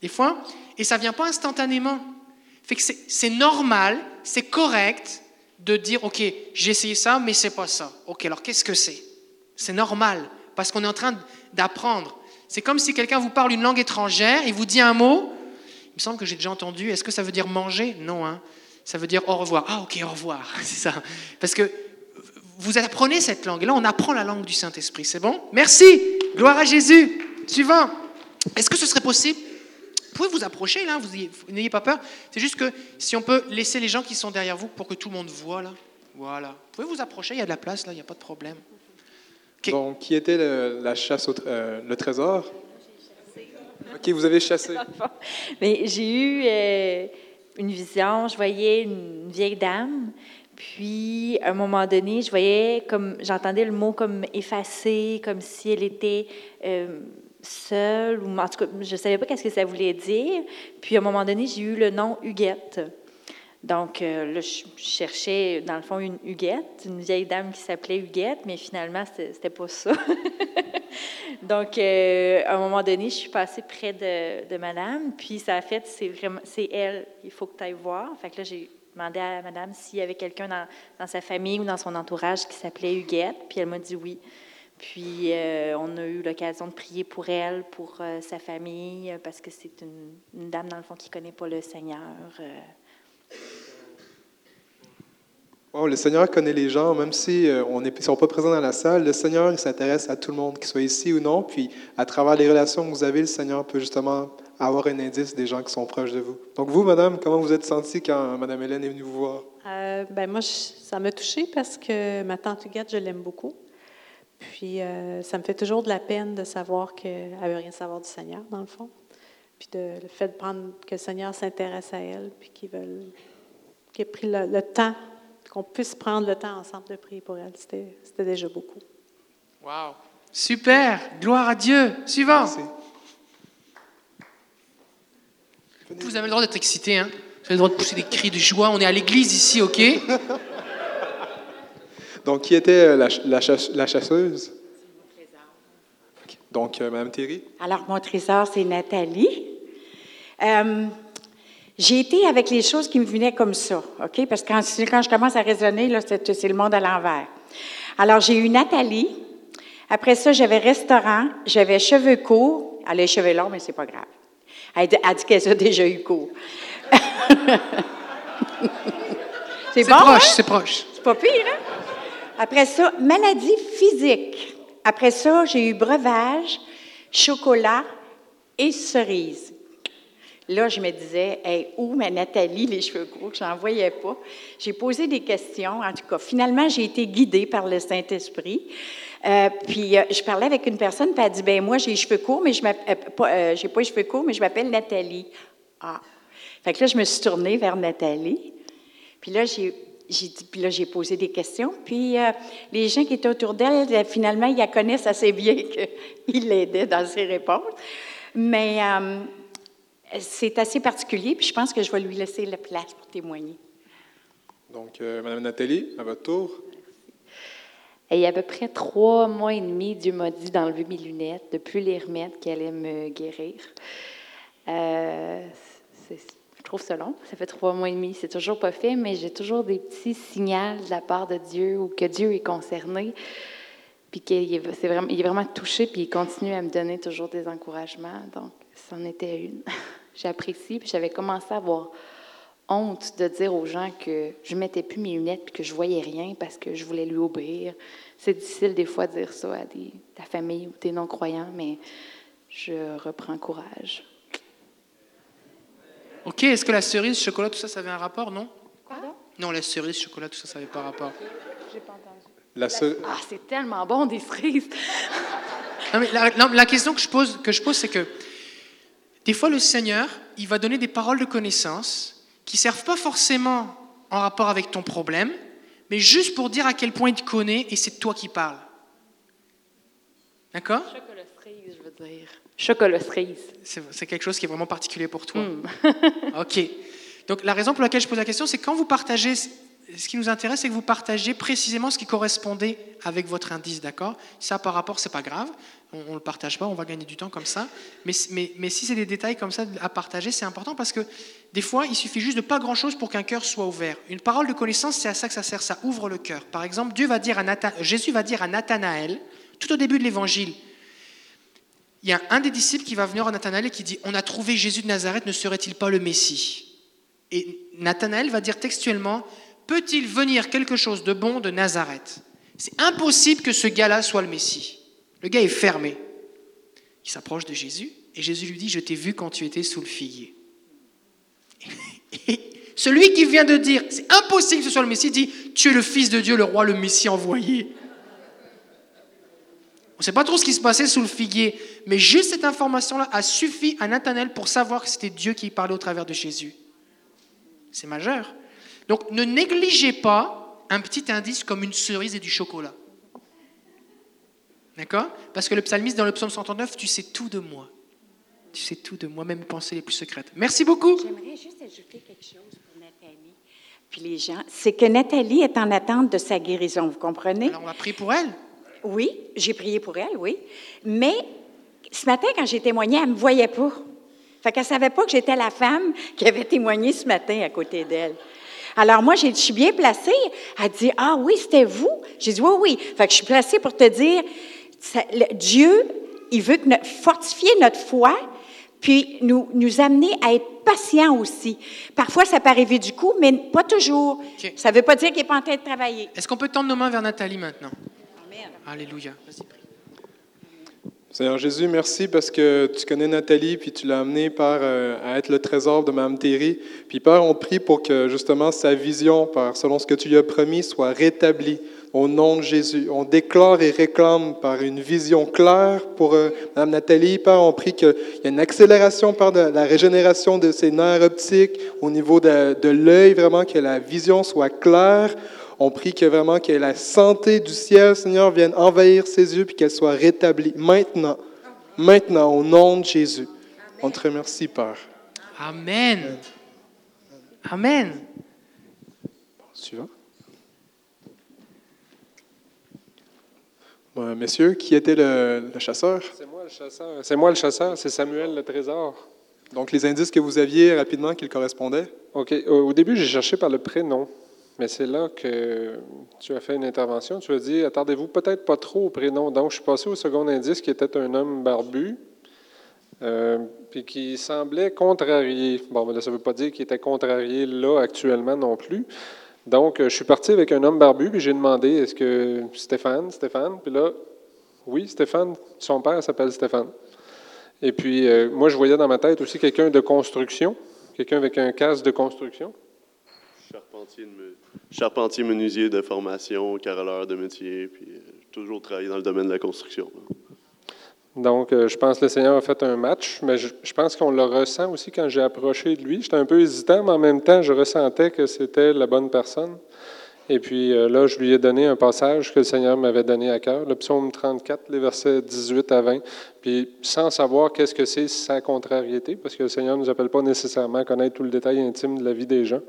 Des fois, et ça vient pas instantanément. Fait que c'est c'est normal, c'est correct de dire, OK, j'ai essayé ça, mais c'est pas ça. OK, alors qu'est-ce que c'est? C'est normal, parce qu'on est en train d'apprendre. C'est comme si quelqu'un vous parle une langue étrangère, il vous dit un mot, il me semble que j'ai déjà entendu, est-ce que ça veut dire manger? Non, hein. ça veut dire au revoir. Ah ok, au revoir, c'est ça. Parce que vous apprenez cette langue, et là on apprend la langue du Saint-Esprit, c'est bon? Merci, gloire à Jésus. Suivant, est-ce que ce serait possible? Vous pouvez vous approcher là, vous ayez- vous n'ayez pas peur. C'est juste que si on peut laisser les gens qui sont derrière vous pour que tout le monde voit là, voilà. Vous pouvez vous approcher, il y a de la place là, il n'y a pas de problème. Donc, qui était le, la chasse au euh, le trésor? OK, vous avez chassé. Mais j'ai eu euh, une vision, je voyais une vieille dame, puis à un moment donné, je voyais comme j'entendais le mot comme effacé, comme si elle était euh, seule, ou en tout cas, je ne savais pas qu'est-ce que ça voulait dire. Puis à un moment donné, j'ai eu le nom Huguette. Donc euh, là, je cherchais dans le fond une Huguette, une vieille dame qui s'appelait Huguette, mais finalement, c'était pas ça. Donc, euh, à un moment donné, je suis passée près de, madame, puis ça a fait, c'est elle, il faut que tu ailles voir. Fait que là, j'ai demandé à madame s'il y avait quelqu'un dans, sa famille ou dans son entourage qui s'appelait Huguette, puis elle m'a dit oui. Puis, euh, on a eu l'occasion de prier pour elle, pour sa famille, parce que c'est une, une dame, dans le fond, qui connaît pas le Seigneur. Wow, le Seigneur connaît les gens, même si euh, on ne sont pas présents dans la salle. Le Seigneur s'intéresse à tout le monde, qu'il soit ici ou non. Puis, à travers les relations que vous avez, le Seigneur peut justement avoir un indice des gens qui sont proches de vous. Donc, vous, madame, comment vous êtes sentie quand Madame Hélène est venue vous voir? Euh, ben moi, ça m'a touchée parce que ma tante Huguette, je l'aime beaucoup. Puis euh, ça me fait toujours de la peine de savoir qu'elle veut rien savoir du Seigneur, dans le fond. Puis de, le fait de prendre que le Seigneur s'intéresse à elle, puis qu'il veut, qu'il ait pris le, le temps, qu'on puisse prendre le temps ensemble de prier pour elle. C'était c'était déjà beaucoup. Wow. Super, gloire à Dieu. Suivant. Merci. Vous avez le droit d'être excité, hein Vous avez le droit de pousser des cris de joie. On est à l'église ici, ok? Donc, qui était euh, la, la chasse- la chasseuse? Donc, euh, Madame Thierry? Alors, mon trésor, c'est Nathalie. Euh, j'ai été avec les choses qui me venaient comme ça, OK? Parce que quand, quand je commence à raisonner, là, c'est, le monde à l'envers. Alors, j'ai eu Nathalie. Après ça, j'avais restaurant, j'avais cheveux courts. Elle a les cheveux longs, mais c'est pas grave. Elle elle dit qu'elle a déjà eu court. c'est C'est bon, proche, hein? c'est proche. C'est pas pire, hein? Après ça, maladie physique. Après ça, j'ai eu breuvage, chocolat et cerise. Là, je me disais, hey, où ma Nathalie, les cheveux courts, que j'en voyais pas? J'ai posé des questions. En tout cas, finalement, j'ai été guidée par le Saint-Esprit. Euh, puis, euh, je parlais avec une personne, puis elle a dit, ben moi, j'ai les cheveux courts, mais je m'appelle, euh, euh, pas les cheveux courts, mais je m'appelle Nathalie. Ah. Fait que là, je me suis tournée vers Nathalie. Puis là, j'ai, posé des questions. Puis les gens qui étaient autour d'elle, finalement, ils la connaissent assez bien qu'ils l'aidaient dans ses réponses. Mais c'est assez particulier, puis je pense que je vais lui laisser la place pour témoigner. Donc, euh, Madame Nathalie, à votre tour. Et il y a à peu près trois mois et demi, Dieu m'a dit d'enlever mes lunettes, de plus les remettre, qu'il allait me guérir. Euh, c'est- je trouve ça long. Ça fait trois mois et demi. C'est toujours pas fait, mais j'ai toujours des petits signaux de la part de Dieu ou que Dieu est concerné. Puis qu'il est, c'est vraiment, il est vraiment touché, puis il continue à me donner toujours des encouragements. Donc, c'en était une. J'apprécie, puis j'avais commencé à avoir honte de dire aux gens que je mettais plus mes lunettes puis que je voyais rien parce que je voulais lui obéir. C'est difficile des fois de dire ça à des, ta famille ou des non-croyants, mais je reprends courage. Ok, est-ce que la cerise, chocolat, tout ça, ça avait un rapport, non? Non, la cerise, chocolat, tout ça, ça n'avait pas rapport. La ce- Ah, c'est tellement bon des cerises! Non, mais la, non, la question que je pose, que je pose, c'est que des fois, le Seigneur, il va donner des paroles de connaissance qui servent pas forcément en rapport avec ton problème, mais juste pour dire à quel point il te connaît et c'est toi qui parles. D'accord? Chocolat cerise, je veux dire. Chocolat cerise. C'est quelque chose qui est vraiment particulier pour toi. Mm. OK. Donc la raison pour laquelle je pose la question, c'est quand vous partagez, ce qui nous intéresse, c'est que vous partagez précisément ce qui correspondait avec votre indice, d'accord? Ça, par rapport, c'est pas grave. On ne le partage pas, on va gagner du temps comme ça. Mais, si c'est des détails comme ça à partager, c'est important parce que des fois, il suffit juste de pas grand-chose pour qu'un cœur soit ouvert. Une parole de connaissance, c'est à ça que ça sert, ça ouvre le cœur. Par exemple, Dieu va dire à Jésus va dire à Nathanaël, tout au début de l'évangile, il y a un des disciples qui va venir à Nathanaël et qui dit On a trouvé Jésus de Nazareth, ne serait-il pas le Messie? Et Nathanaël va dire textuellement Peut-il venir quelque chose de bon de Nazareth? C'est impossible que ce gars-là soit le Messie. Le gars est fermé. Il s'approche de Jésus et Jésus lui dit Je t'ai vu quand tu étais sous le figuier. Celui qui vient de dire C'est impossible que ce soit le Messie dit Tu es le Fils de Dieu, le roi, le Messie envoyé. On ne sait pas trop ce qui se passait sous le figuier, mais juste cette information-là a suffi à Nathanaël pour savoir que c'était Dieu qui parlait au travers de Jésus. C'est majeur. Donc ne négligez pas un petit indice comme une cerise et du chocolat. D'accord? Parce que le psalmiste dans le psaume 139, tu sais tout de moi. Tu sais tout de moi, même mes pensées les plus secrètes. Merci beaucoup. J'aimerais juste ajouter quelque chose pour Nathalie. Puis les gens, c'est que Nathalie est en attente de sa guérison, vous comprenez? Alors on va prier pour elle. Oui, j'ai prié pour elle, oui. Mais ce matin, quand j'ai témoigné, elle ne me voyait pas. Fait qu'elle ne savait pas que j'étais la femme qui avait témoigné ce matin à côté d'elle. Alors moi, je suis bien placée. Elle dit, ah oui, c'était vous? J'ai dit, oui, oui. Fait que je suis placée pour te dire, ça- le- Dieu, il veut que fortifier notre foi, puis nous, nous amener à être patients aussi. Parfois, ça peut arriver du coup, mais pas toujours. Ça ne veut pas dire qu'il n'est pas en train de travailler. Est-ce qu'on peut tendre nos mains vers Nathalie maintenant? Alléluia. Vas-y, prie. Seigneur Jésus, merci parce que tu connais Nathalie, puis tu l'as amenée par euh, à être le trésor de Mme Thierry. Puis Père, on prie pour que justement sa vision, Père, selon ce que tu lui as promis, soit rétablie au nom de Jésus. On déclare et réclame par une vision claire pour euh, Mme Nathalie. Père, on prie qu'il y ait une accélération par de la régénération de ses nerfs optiques au niveau de, de l'œil, vraiment que la vision soit claire. On prie que vraiment que la santé du ciel, Seigneur, vienne envahir ses yeux puis qu'elle soit rétablie maintenant. Maintenant, au nom de Jésus. On te remercie, Père. Amen. Amen. Suivant. Bon, messieurs, qui était le, le chasseur? C'est moi le chasseur. C'est moi le chasseur, c'est Samuel le trésor. Donc, les indices que vous aviez rapidement, qu'ils correspondaient? OK. Au début, j'ai cherché par le prénom. Mais c'est là que tu as fait une intervention. Tu as dit Attardez-vous peut-être pas trop au prénom. Donc, je suis passé au second indice qui était un homme barbu, euh, puis qui semblait contrarié. Bon, là, ça ne veut pas dire qu'il était contrarié là actuellement non plus. Donc, euh, je suis parti avec un homme barbu, puis j'ai demandé Est-ce que Stéphane, Stéphane? Puis là, oui, Stéphane, son père s'appelle Stéphane. Et puis, euh, moi, je voyais dans ma tête aussi quelqu'un de construction, quelqu'un avec un casque de construction. Charpentier, de, charpentier menuisier de formation, caroleur de métier, puis euh, toujours travaillé dans le domaine de la construction. Donc, euh, je pense que le Seigneur a fait un match, mais je, je pense qu'on le ressent aussi quand j'ai approché de lui. J'étais un peu hésitant, mais en même temps, je ressentais que c'était la bonne personne. Et puis euh, là, je lui ai donné un passage que le Seigneur m'avait donné à cœur, le psaume 34, les versets 18 à 20. Puis sans savoir qu'est-ce que c'est sa contrariété, parce que le Seigneur ne nous appelle pas nécessairement à connaître tout le détail intime de la vie des gens.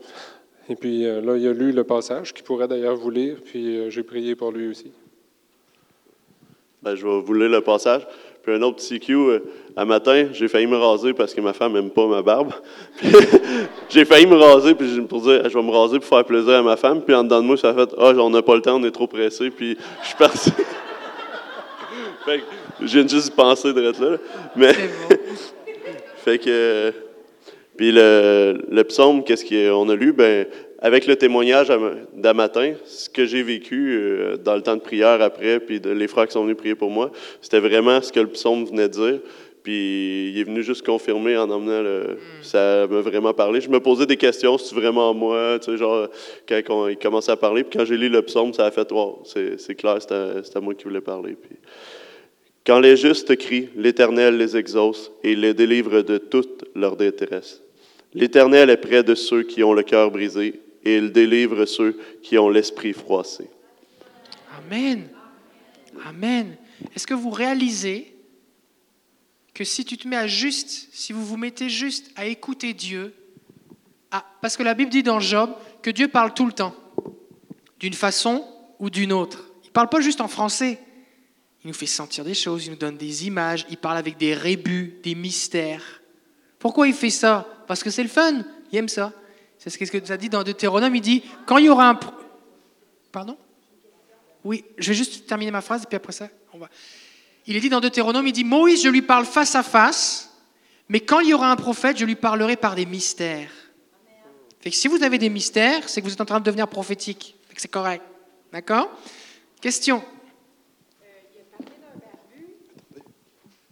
Et puis euh, là, il a lu le passage, qui pourrait d'ailleurs vous lire, puis euh, j'ai prié pour lui aussi. Ben, je vais vous lire le passage. Puis un autre petit cue, euh, un matin, j'ai failli me raser parce que ma femme n'aime pas ma barbe. Puis, j'ai failli me raser puis pour dire, je vais me raser pour faire plaisir à ma femme. Puis en dedans de moi, ça a fait, ah, on n'a pas le temps, on est trop pressé. Puis je suis parti. fait que je viens juste y penser de là. là. Mais, fait que, euh, puis le, le psaume, qu'est-ce qu'on a lu? Ben, avec le témoignage à d'un matin, ce que j'ai vécu euh, dans le temps de prière après, puis de- les frères qui sont venus prier pour moi, c'était vraiment ce que le psaume venait de dire. Puis il est venu juste confirmer en emmenant le. Ça m'a vraiment parlé. Je me posais des questions, c'est vraiment moi, tu sais, genre, quand il commençait à parler. Puis quand j'ai lu le psaume, ça a fait, wow, c'est c'est clair, c'était c'était moi qui voulais parler. Puis, quand les justes crient, l'Éternel les exauce et les délivre de toute leur détresse. L'Éternel est près de ceux qui ont le cœur brisé et il délivre ceux qui ont l'esprit froissé. Amen. Amen. Est-ce que vous réalisez que si tu te mets à juste, si vous vous mettez juste à écouter Dieu, à- parce que la Bible dit dans Job que Dieu parle tout le temps, d'une façon ou d'une autre. Il ne parle pas juste en français. Il nous fait sentir des choses, il nous donne des images, il parle avec des rébus, des mystères. Pourquoi il fait ça? Parce que c'est le fun, il aime ça. C'est ce que ça dit dans Deutéronome, il dit, quand il y aura un... Pardon? Oui, je vais juste terminer ma phrase et puis après ça, on va... Il est dit dans Deutéronome, il dit, Moïse, je lui parle face à face, mais quand il y aura un prophète, je lui parlerai par des mystères. Fait que si vous avez des mystères, c'est que vous êtes en train de devenir prophétique. Fait que c'est correct. D'accord? Question.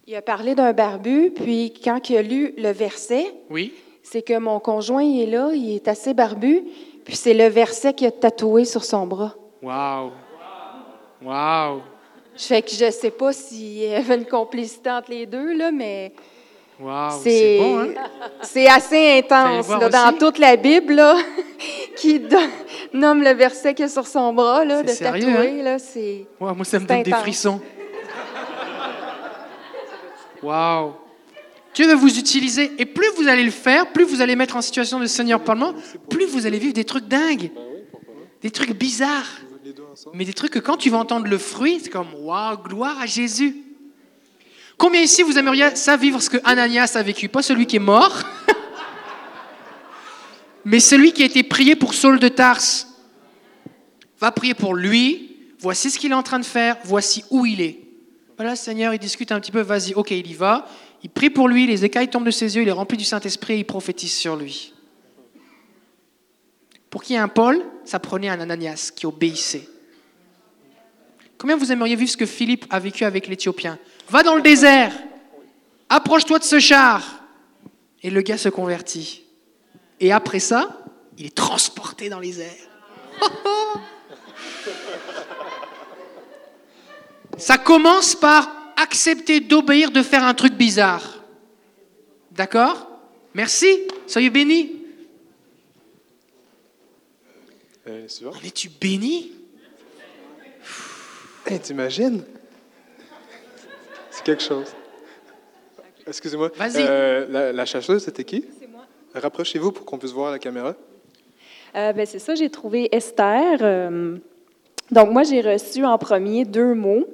Il a parlé d'un barbu, puis quand il a lu le verset, Oui c'est que mon conjoint il est là, il est assez barbu, puis c'est le verset qu'il a tatoué sur son bras. Waouh. Waouh. Fait que je sais pas s'il y avait une complicité entre les deux, là, mais Waouh. c'est bon, hein? c'est assez intense. là, dans toute la Bible, là, qui donne- nomme le verset qu'il y a sur son bras, là, de sérieux, tatouer, là, c'est... Waouh, moi, ça me donne des frissons. Waouh. Dieu veut vous utiliser. Et plus vous allez le faire, plus vous allez mettre en situation de Seigneur Parlement, plus vous allez vivre des trucs dingues. Des trucs bizarres. Mais des trucs que quand tu vas entendre le fruit, c'est comme Waouh, gloire à Jésus. Combien ici vous aimeriez ça vivre ce que Ananias a vécu? Pas celui qui est mort, mais celui qui a été prié pour Saul de Tarse. Va prier pour lui. Voici ce qu'il est en train de faire. Voici où il est. Voilà, Seigneur, il discute un petit peu. Vas-y, ok, il y va. Il prie pour lui. Les écailles tombent de ses yeux. Il est rempli du Saint-Esprit et il prophétise sur lui. Pour qu'il y ait un Paul, ça prenait un Ananias qui obéissait. Combien vous aimeriez vivre ce que Philippe a vécu avec l'Éthiopien? Va dans le désert. Approche-toi de ce char. Et le gars se convertit. Et après ça, il est transporté dans les airs. Ça commence par accepter d'obéir, de faire un truc bizarre. D'accord? Merci, soyez bénis. Euh. En es-tu béni Hey, T'imagines? C'est quelque chose. Excusez-moi. Vas-y. Euh, la, la chasseuse, c'était qui? C'est moi. Rapprochez-vous pour qu'on puisse voir la caméra. Euh, ben, c'est ça, j'ai trouvé Esther. euh, donc, moi, j'ai reçu en premier deux mots.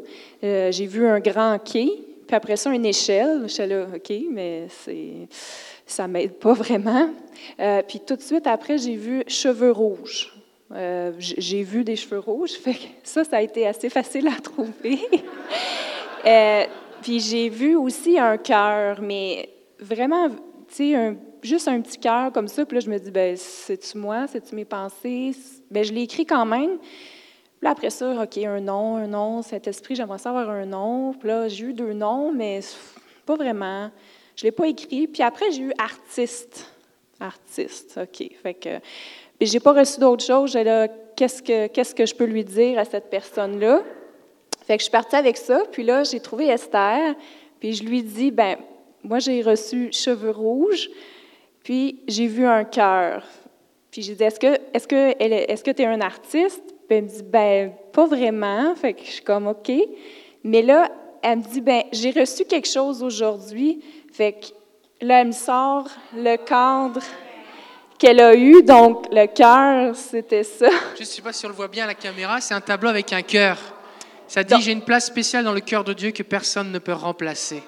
Euh, j'ai vu un grand quai, puis après ça, une échelle. J'étais là, OK, mais c'est, ça m'aide pas vraiment. Euh, puis tout de suite après, j'ai vu cheveux rouges. Euh, j'ai vu des cheveux rouges, ça, ça a été assez facile à trouver. Puis j'ai vu aussi un cœur, mais vraiment, tu sais, juste un petit cœur comme ça. Puis là, je me dis, ben, c'est-tu moi, c'est-tu mes pensées? Ben, je l'ai écrit quand même. Puis là, après ça, OK, un nom, un nom, Saint-Esprit, j'aimerais savoir un nom. Puis là, j'ai eu deux noms, mais pas vraiment. Je ne l'ai pas écrit. Puis après, j'ai eu artiste. Artiste, OK. Fait que, puis j'ai pas reçu d'autre chose. Qu'est-ce que, je peux lui dire à cette personne-là? Fait que je suis partie avec ça. Puis là, j'ai trouvé Esther. Puis je lui dis, ben moi, j'ai reçu cheveux rouges. Puis j'ai vu un cœur. Puis j'ai dit, est-ce que elle est- est-ce que tu es un artiste? Elle me dit, ben pas vraiment. Fait que je suis comme OK. Mais là, elle me dit, ben j'ai reçu quelque chose aujourd'hui. Fait que là, elle me sort le cadre qu'elle a eu. Donc le cœur, c'était ça. Je ne sais pas si on le voit bien à la caméra, c'est un tableau avec un cœur. Ça dit J'ai une place spéciale dans le cœur de Dieu que personne ne peut remplacer.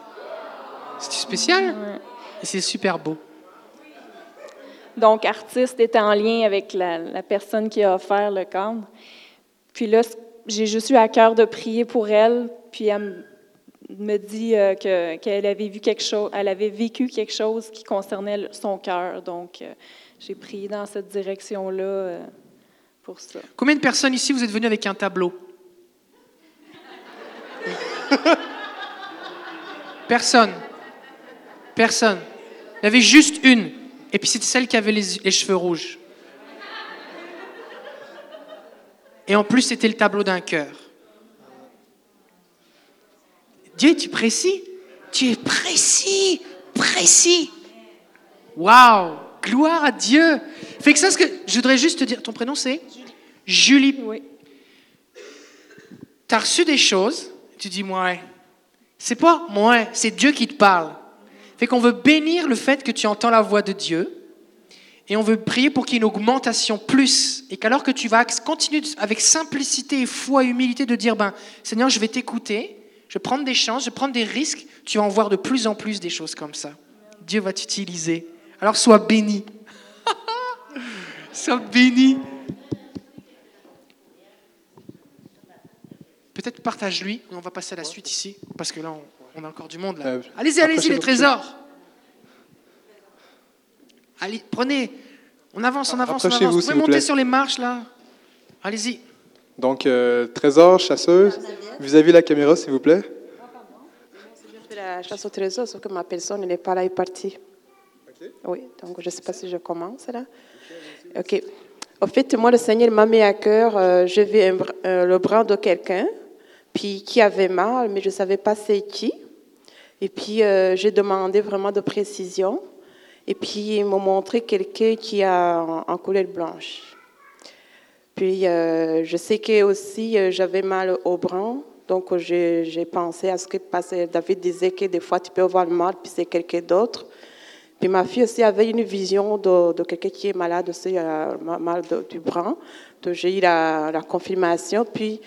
C'est spécial Et c'est super beau. Donc, artiste était en lien avec la, la personne qui a offert le cadre. Puis là, j'ai juste eu à cœur de prier pour elle. Puis elle me- dit euh, que- qu'elle avait vu quelque chose, elle avait vécu quelque chose qui concernait son cœur. Donc, euh, j'ai prié dans cette direction-là euh, pour ça. Combien de personnes ici vous êtes venus avec un tableau? Personne. Personne. Il y avait juste une. Et puis c'était celle qui avait les, les cheveux rouges. Et en plus, c'était le tableau d'un cœur. Dieu, es-tu précis Tu es précis, précis. Waouh Gloire à Dieu Fait que ça, ce que je voudrais juste te dire, ton prénom c'est Julie. Oui. Tu as reçu des choses, tu dis, moi, c'est pas moi, c'est Dieu qui te parle. Fait qu'on veut bénir le fait que tu entends la voix de Dieu et on veut prier pour qu'il y ait une augmentation plus et qu'alors que tu vas continuer avec simplicité et foi et humilité de dire, ben, Seigneur, je vais t'écouter, je vais prendre des chances, je vais prendre des risques, tu vas en voir de plus en plus des choses comme ça. Dieu va t'utiliser. Alors sois béni. sois béni. Peut-être partage-lui, on va passer à la suite ici, parce que là, on, on a encore du monde. là. Euh, allez-y, allez-y, les trésors. Allez, prenez. On avance, on avance, on avance. Vous pouvez vous monter plaît. sur les marches, là. Allez-y. Donc, euh, trésor, chasseuse, vis-à-vis la caméra, s'il vous plaît. Je fais la chasse au trésor, sauf que ma personne n'est pas là, elle est partie. Oui, donc je ne sais pas si je commence là. OK. En fait, moi, le Seigneur m'a mis à cœur, euh, je vais un euh, le bras de quelqu'un, puis qui avait mal, mais je ne savais pas c'est qui. Et puis, euh, j'ai demandé vraiment de précision. Et puis, ils m'ont montré quelqu'un qui a en, couleur blanche. Puis, euh, je sais que aussi, euh, j'avais mal au bras. Donc, j'ai pensé à ce que parce David disait que des fois, tu peux avoir mal, puis c'est quelqu'un d'autre. Puis ma fille aussi avait une vision de, quelqu'un qui est malade aussi, ma- mal du bras. Donc, j'ai eu la, la confirmation. Puis,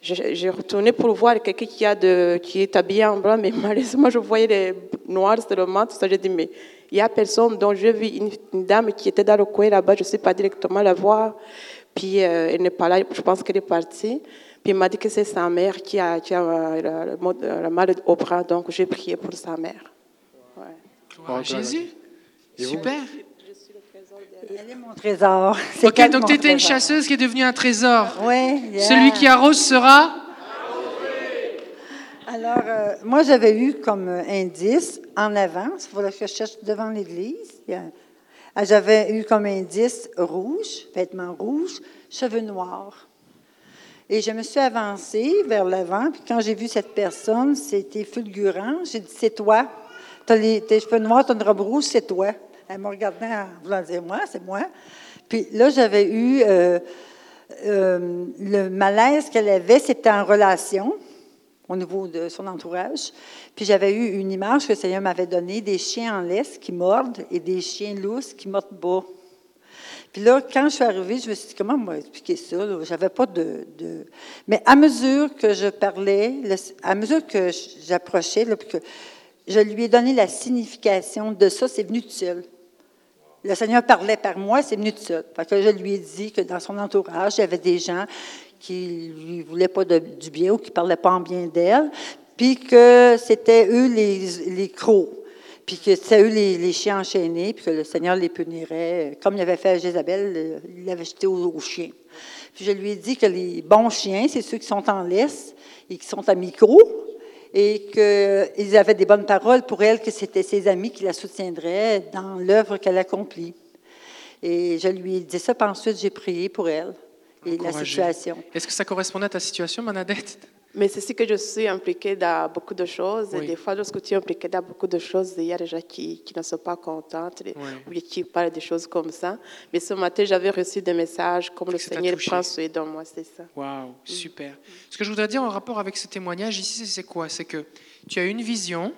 j'ai retourné pour voir quelqu'un qui, a de, qui est habillé en blanc, mais malheureusement, je voyais les noirs seulement. Tout ça, j'ai dit, mais il y a personne. Donc, j'ai vu une, une dame qui était dans le coin là-bas. Je ne sais pas directement la voir. Puis, euh, elle n'est pas là. Je pense qu'elle est partie. Puis, il m'a dit que c'est sa mère qui a, qui a le, mal au bras. Donc, j'ai prié pour sa mère. À Jésus? Super. Elle est mon trésor. Ok, donc tu étais une chasseuse qui est devenue un trésor. Yeah. Celui qui arrose sera. Alors, euh, moi, j'avais eu comme euh, indice en avant, il faudrait que je cherche devant l'église. ah, J'avais eu comme indice rouge, vêtements rouges, cheveux noirs. Et je me suis avancée vers l'avant, puis quand j'ai vu cette personne, c'était fulgurant. J'ai dit C'est toi. Tu as tes cheveux noirs, tu as une robe rouge, c'est toi. Elle m'a regardé en voulant dire Moi, c'est moi. Puis là, j'avais eu euh, euh, le malaise qu'elle avait, c'était en relation au niveau de son entourage. Puis j'avais eu une image que le Seigneur m'avait donnée des chiens en laisse qui mordent et des chiens lousses qui mordent bas. Puis là, quand je suis arrivée, je me suis dit, comment expliqué ça? J'avais pas de, Mais à mesure que je parlais, à mesure que j'approchais, je lui ai donné la signification de ça, c'est venu tout seul. Le Seigneur parlait par moi, c'est venu de ça. Fait que je lui ai dit que dans son entourage, il y avait des gens qui lui voulaient pas du bien ou qui parlaient pas en bien d'elle, puis que c'était eux les, crocs, puis que c'était eux les, chiens enchaînés, puis que le Seigneur les punirait, comme il avait fait à Jézabel, il l'avait jeté aux, chiens. Je lui ai dit que les bons chiens, c'est ceux qui sont en laisse et qui sont micro, et qu'ils avaient des bonnes paroles pour elle, que c'était ses amis qui la soutiendraient dans l'œuvre qu'elle accomplit. Et je lui ai dit ça, puis ensuite j'ai prié pour elle et la situation. Est-ce que ça correspondait à ta situation, Bernadette? Mais c'est ce que je suis impliquée dans beaucoup de choses. Et des fois, lorsque tu es impliquée dans beaucoup de choses, il y a des gens qui, qui ne sont pas contents Oui. ou qui parlent des choses comme ça. Mais ce matin, j'avais reçu des messages comme le Seigneur prend soin de moi, c'est ça. Waouh, super. Ce que je voudrais dire en rapport avec ce témoignage ici, c'est quoi? C'est que tu as eu une vision,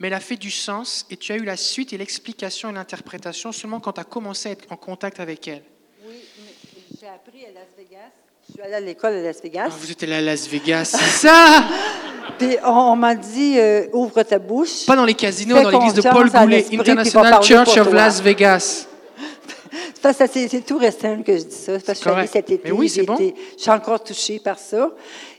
mais elle a fait du sens et tu as eu la suite et l'explication et l'interprétation seulement quand tu as commencé à être en contact avec elle. Oui, j'ai appris à Las Vegas. Suis allée à l'école à Las Vegas. Ah, vous êtes allé à Las Vegas, c'est ça Puis on, on m'a dit euh, ouvre ta bouche. Pas dans les casinos, Fais dans l'église de Paul Goulet, International Church of. Las Vegas. C'est tout récent que je dis ça. Parce que je suis allée cet été. Mais oui, c'est bon. été- Je suis encore touchée par ça.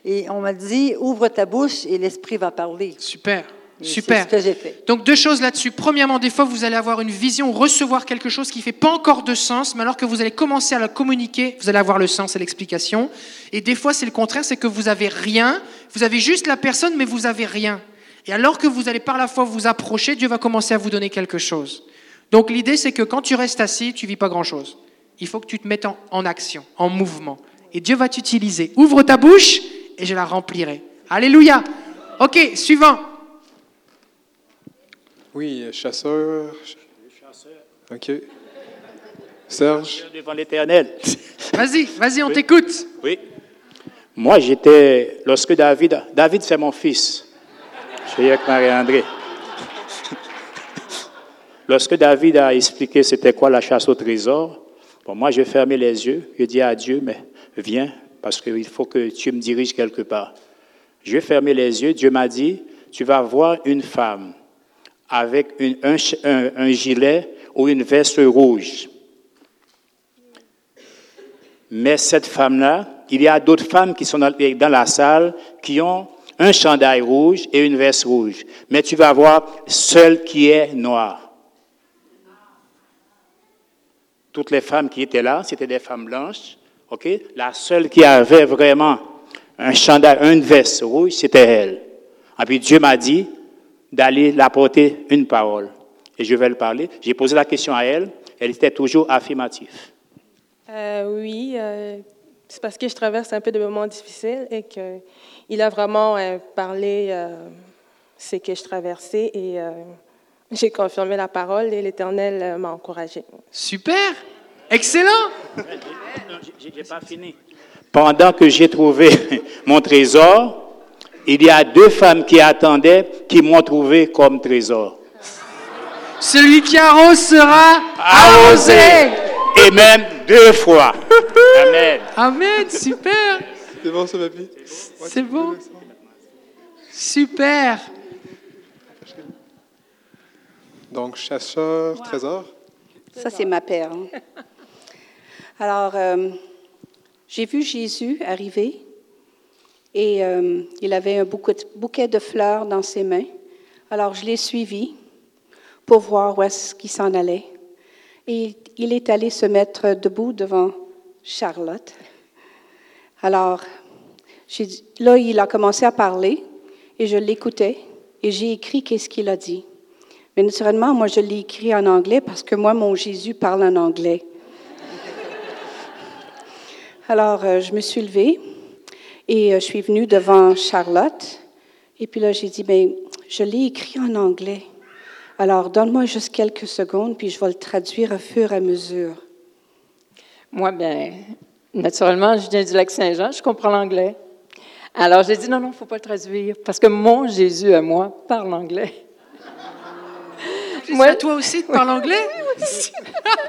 Et on m'a dit ouvre ta bouche et l'Esprit va parler. Super. Super. C'est ce que j'ai fait. Donc deux choses là-dessus. Premièrement, des fois, vous allez avoir une vision, recevoir quelque chose qui ne fait pas encore de sens, mais alors que vous allez commencer à le communiquer, vous allez avoir le sens et l'explication. Et des fois, c'est le contraire, c'est que vous avez rien, vous avez juste la personne, mais vous avez rien. Et alors que vous allez par la foi vous approcher, Dieu va commencer à vous donner quelque chose. Donc l'idée, c'est que quand tu restes assis, tu vis pas grand-chose. Il faut que tu te mettes en, en action, en mouvement. Et Dieu va t'utiliser. Ouvre ta bouche et je la remplirai. Alléluia. Ok, suivant. Oui, euh, chasseur. OK. Serge. devant l'Éternel. Vas-y, vas-y, on t'écoute. Oui. Moi, j'étais, lorsque David, David c'est mon fils. Je suis avec Marie-André. Lorsque David a expliqué c'était quoi la chasse au trésor, bon, moi, j'ai fermé les yeux. J'ai dit à Dieu, mais viens, parce qu'il faut que tu me diriges quelque part. J'ai fermé les yeux. Dieu m'a dit, tu vas voir une femme avec un, gilet ou une veste rouge. Mais cette femme-là, il y a d'autres femmes qui sont dans, la salle qui ont un chandail rouge et une veste rouge. Mais tu vas voir celle qui est noire. Toutes les femmes qui étaient là, c'était des femmes blanches. OK? La seule qui avait vraiment un chandail, une veste rouge, c'était elle. Et puis Dieu m'a dit d'aller l'apporter une parole. Et je vais le parler. J'ai posé la question à elle. Elle était toujours affirmative. Euh, oui, euh, c'est parce que je traverse un peu de moments difficiles et qu'il a vraiment euh, parlé euh, ce que je traversais et euh, j'ai confirmé la parole et l'Éternel euh, m'a encouragé. Super. Excellent. J'ai pas fini. Pendant que j'ai trouvé mon trésor, il y a deux femmes qui attendaient, qui m'ont trouvé comme trésor. Celui qui arrose sera Arrosé. Et même deux fois. Amen. Amen, super. C'est bon, ça, papy? C'est bon? Super. Donc, chasseur, trésor? Ça, c'est ma perle. Alors, euh, j'ai vu Jésus arriver et euh, il avait un bouquet, de fleurs dans ses mains. Alors, je l'ai suivi pour voir où est-ce qu'il s'en allait. Et il est allé se mettre debout devant Charlotte. Alors, là, il a commencé à parler et je l'écoutais et j'ai écrit qu'est-ce qu'il a dit. Mais naturellement, moi, je l'ai écrit en anglais parce que moi, mon Jésus parle en anglais. Alors, euh, je me suis levée et euh, je suis venue devant Charlotte. Et puis là, j'ai dit, ben, je l'ai écrit en anglais. Alors, donne-moi juste quelques secondes, puis je vais le traduire au fur et à mesure. Moi, bien, naturellement, je viens du lac Saint-Jean, je comprends l'anglais. Alors, j'ai dit non, non, il ne faut pas le traduire, parce que mon Jésus à moi parle anglais. Moi, toi aussi, tu parles anglais?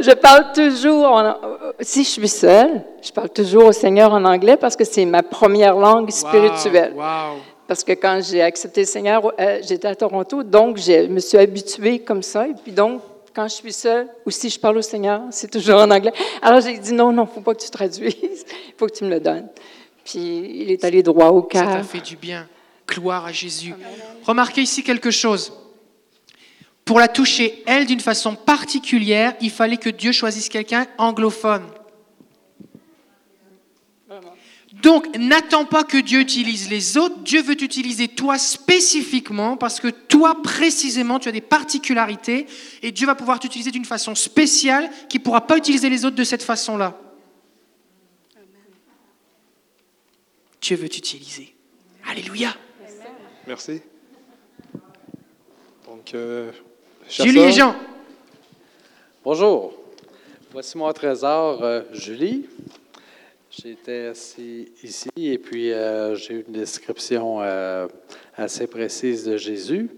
Je parle toujours, en- si je suis seule, je parle toujours au Seigneur en anglais parce que c'est ma première langue spirituelle. Wow. Parce que quand j'ai accepté le Seigneur, euh, j'étais à Toronto, donc je me suis habituée comme ça. Et puis donc, quand je suis seule ou si je parle au Seigneur, c'est toujours en anglais. Alors j'ai dit non, non, faut pas que tu traduises, il faut que tu me le donnes. Puis il est allé droit au Ça cœur. t'a fait du bien. Gloire à Jésus. Remarquez ici quelque chose. Pour la toucher, elle, d'une façon particulière, il fallait que Dieu choisisse quelqu'un anglophone. Donc, n'attends pas que Dieu utilise les autres. Dieu veut t'utiliser toi spécifiquement parce que toi, précisément, tu as des particularités et Dieu va pouvoir t'utiliser d'une façon spéciale qui ne pourra pas utiliser les autres de cette façon-là. Dieu veut t'utiliser. Alléluia. Merci. Donc, euh, chasseur. et Jean. Bonjour. Voici mon trésor, euh, Julie. J'étais assis ici et puis euh, j'ai eu une description euh, assez précise de Jésus.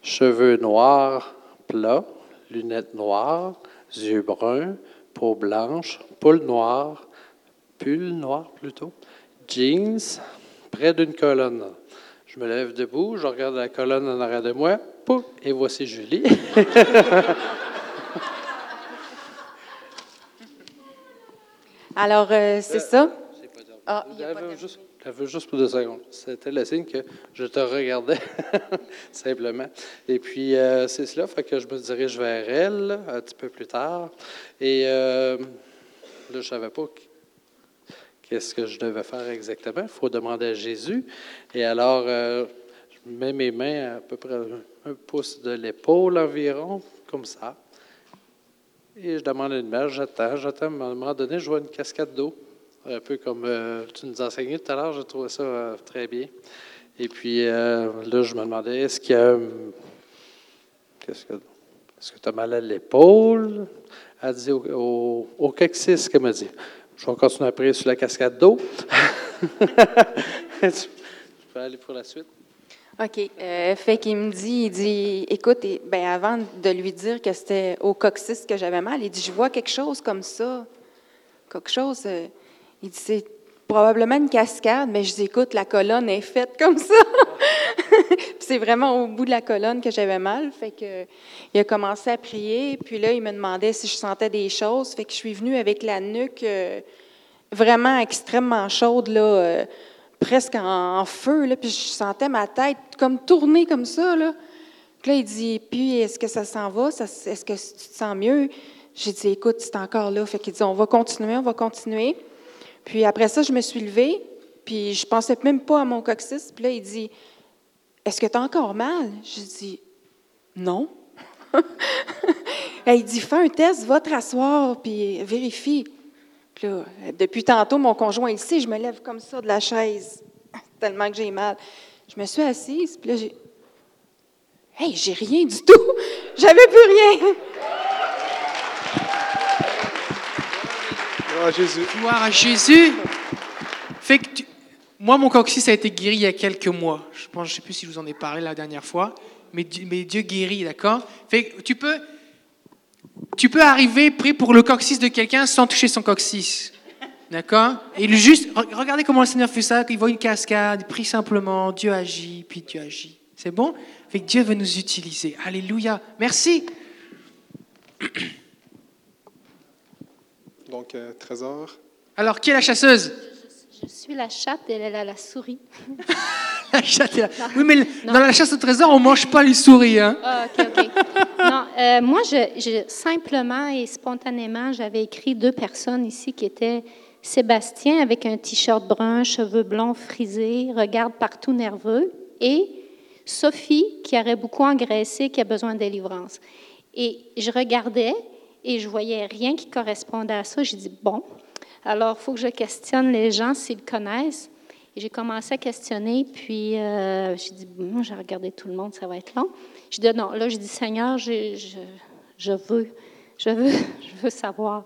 Cheveux noirs, plats, lunettes noires, yeux bruns, peau blanche, poule noire, pull noir plutôt, jeans, près d'une colonne. Je me lève debout, je regarde la colonne en arrière de moi, pouf, et voici Julie. Alors, euh, c'est ça? Ah, il y a pas J'avais juste, pour deux secondes. C'était le signe que je te regardais, simplement. Et puis, euh, c'est cela, fait que je me dirige vers elle un petit peu plus tard. Et euh, là, je ne savais pas qu'est-ce que je devais faire exactement. Il faut demander à Jésus. Et alors, euh, je mets mes mains à peu près un pouce de l'épaule environ, comme ça. Et je demande une mère, j'attends, j'attends. À un moment donné, je vois une cascade d'eau, un peu comme euh, tu nous enseignais tout à l'heure. Je trouvais ça euh, très bien. Et puis euh, là, je me demandais, est-ce Qu'est-ce que. Est-ce tu as mal à l'épaule? Elle dit au, au, au coccyx, qu'elle m'a dit. Je vais continuer à prier sur la cascade d'eau. tu peux aller pour la suite? OK. Euh, fait qu'il me dit, il dit, écoute, ben avant de lui dire que c'était au coccyx que j'avais mal, il dit, je vois quelque chose comme ça. Quelque chose. euh, il dit, c'est probablement une cascade, mais je dis, écoute, la colonne est faite comme ça. C'est vraiment au bout de la colonne que j'avais mal. Fait que il a commencé à prier, puis là, il me demandait si je sentais des choses. Fait que je suis venue avec la nuque euh, vraiment extrêmement chaude, là. Presque en, feu, là, puis je sentais ma tête comme tourner comme ça. Là. Puis là, il dit, puis est-ce que ça s'en va? Est-ce que tu te sens mieux? J'ai dit, écoute, c'est encore là. Fait qu'il dit, on va continuer, on va continuer. Puis après ça, je me suis levée, puis je pensais même pas à mon coccyx. Puis là, il dit, est-ce que tu as encore mal? J'ai dit, non. il dit, fais un test, va te rasseoir, puis vérifie. Puis là, depuis tantôt, mon conjoint, il sait, je me lève comme ça de la chaise, tellement que j'ai mal. Je me suis assise, puis là, j'ai. Hey, j'ai rien du tout! J'avais plus rien! Gloire à Jésus. Gloire à Jésus. Fait que tu- Moi, mon coccyx a été guéri il y a quelques mois. Je pense, je sais plus si je vous en ai parlé la dernière fois, mais, Dieu- mais Dieu guérit, d'accord? Fait que tu peux, tu peux arriver prier pour le coccyx de quelqu'un sans toucher son coccyx. D'accord le juste, re- regardez comment le Seigneur fait ça, il voit une cascade, il prie simplement, Dieu agit, puis Dieu agit. C'est bon Fait que Dieu veut nous utiliser. Alléluia. Merci. Donc, euh, trésor. Alors, qui est la chasseuse? Je suis la chatte et elle a la souris. La chatte est là. Oui, mais Non. dans la chasse au trésor, on mange pas les souris, hein Ah, OK, OK. Non, euh, moi, je, je- simplement et spontanément, j'avais écrit deux personnes ici qui étaient Sébastien avec un t-shirt brun, cheveux blonds frisés, regarde partout nerveux, et Sophie qui aurait beaucoup engraissé, qui a besoin de délivrance. Et je regardais et je voyais rien qui correspondait à ça. J'ai dit, bon, alors il faut que je questionne les gens s'ils connaissent. J'ai commencé à questionner, puis euh, j'ai dit, bon, j'ai regardé tout le monde, ça va être long. Je dis, non, là, je dis, Seigneur, je, veux, je veux, je veux savoir.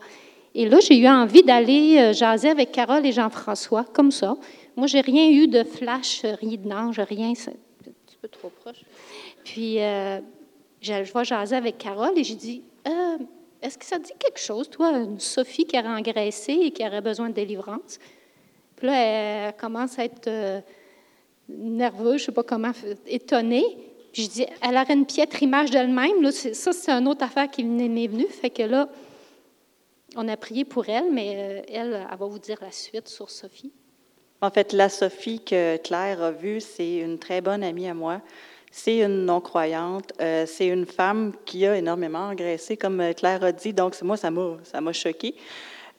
Et là, j'ai eu envie d'aller euh, jaser avec Carole et Jean-François, comme ça. Moi, j'ai rien eu de flash, euh, rien d'ange, rien, c'est un petit peu trop proche. Puis, je, je vais jaser avec Carole et j'ai dit, Euh, est-ce que ça dit quelque chose, toi, une Sophie qui aurait engraissé et qui aurait besoin de délivrance? Puis là, elle commence à être euh, nerveuse, je ne sais pas comment, étonnée. Je dis, elle aurait une piètre image d'elle-même. Ça, c'est une autre affaire qui m'est venue. Fait que là, on a prié pour elle, mais euh, elle, elle va vous dire la suite sur Sophie. En fait, la Sophie que Claire a vue, c'est une très bonne amie à moi. C'est une non-croyante. Euh, c'est une femme qui a énormément engraissé, comme euh, Claire a dit. Donc, moi, ça m'a, ça m'a choqué.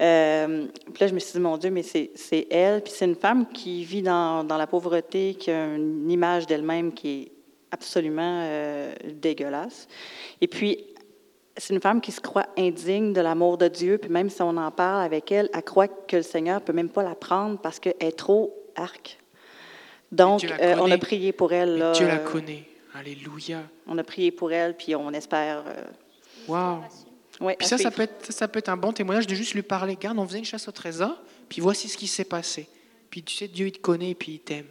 Euh, puis là, je me suis dit, mon Dieu, mais c'est, elle. Puis c'est une femme qui vit dans, dans la pauvreté, qui a une image d'elle-même qui est absolument dégueulasse. Et puis, c'est une femme qui se croit indigne de l'amour de Dieu, puis même si on en parle avec elle, elle croit que le Seigneur ne peut même pas la prendre parce qu'elle est trop arc. Donc, euh, on a prié pour elle. Là, Dieu la euh, connaît. Alléluia. On a prié pour elle, puis on espère. euh, Wow. ouais, Puis ça, ça peut, être, ça peut être un bon témoignage de juste lui parler. Regarde, on faisait une chasse au trésor, puis voici ce qui s'est passé. Puis tu sais, Dieu, il te connaît, puis il t'aime.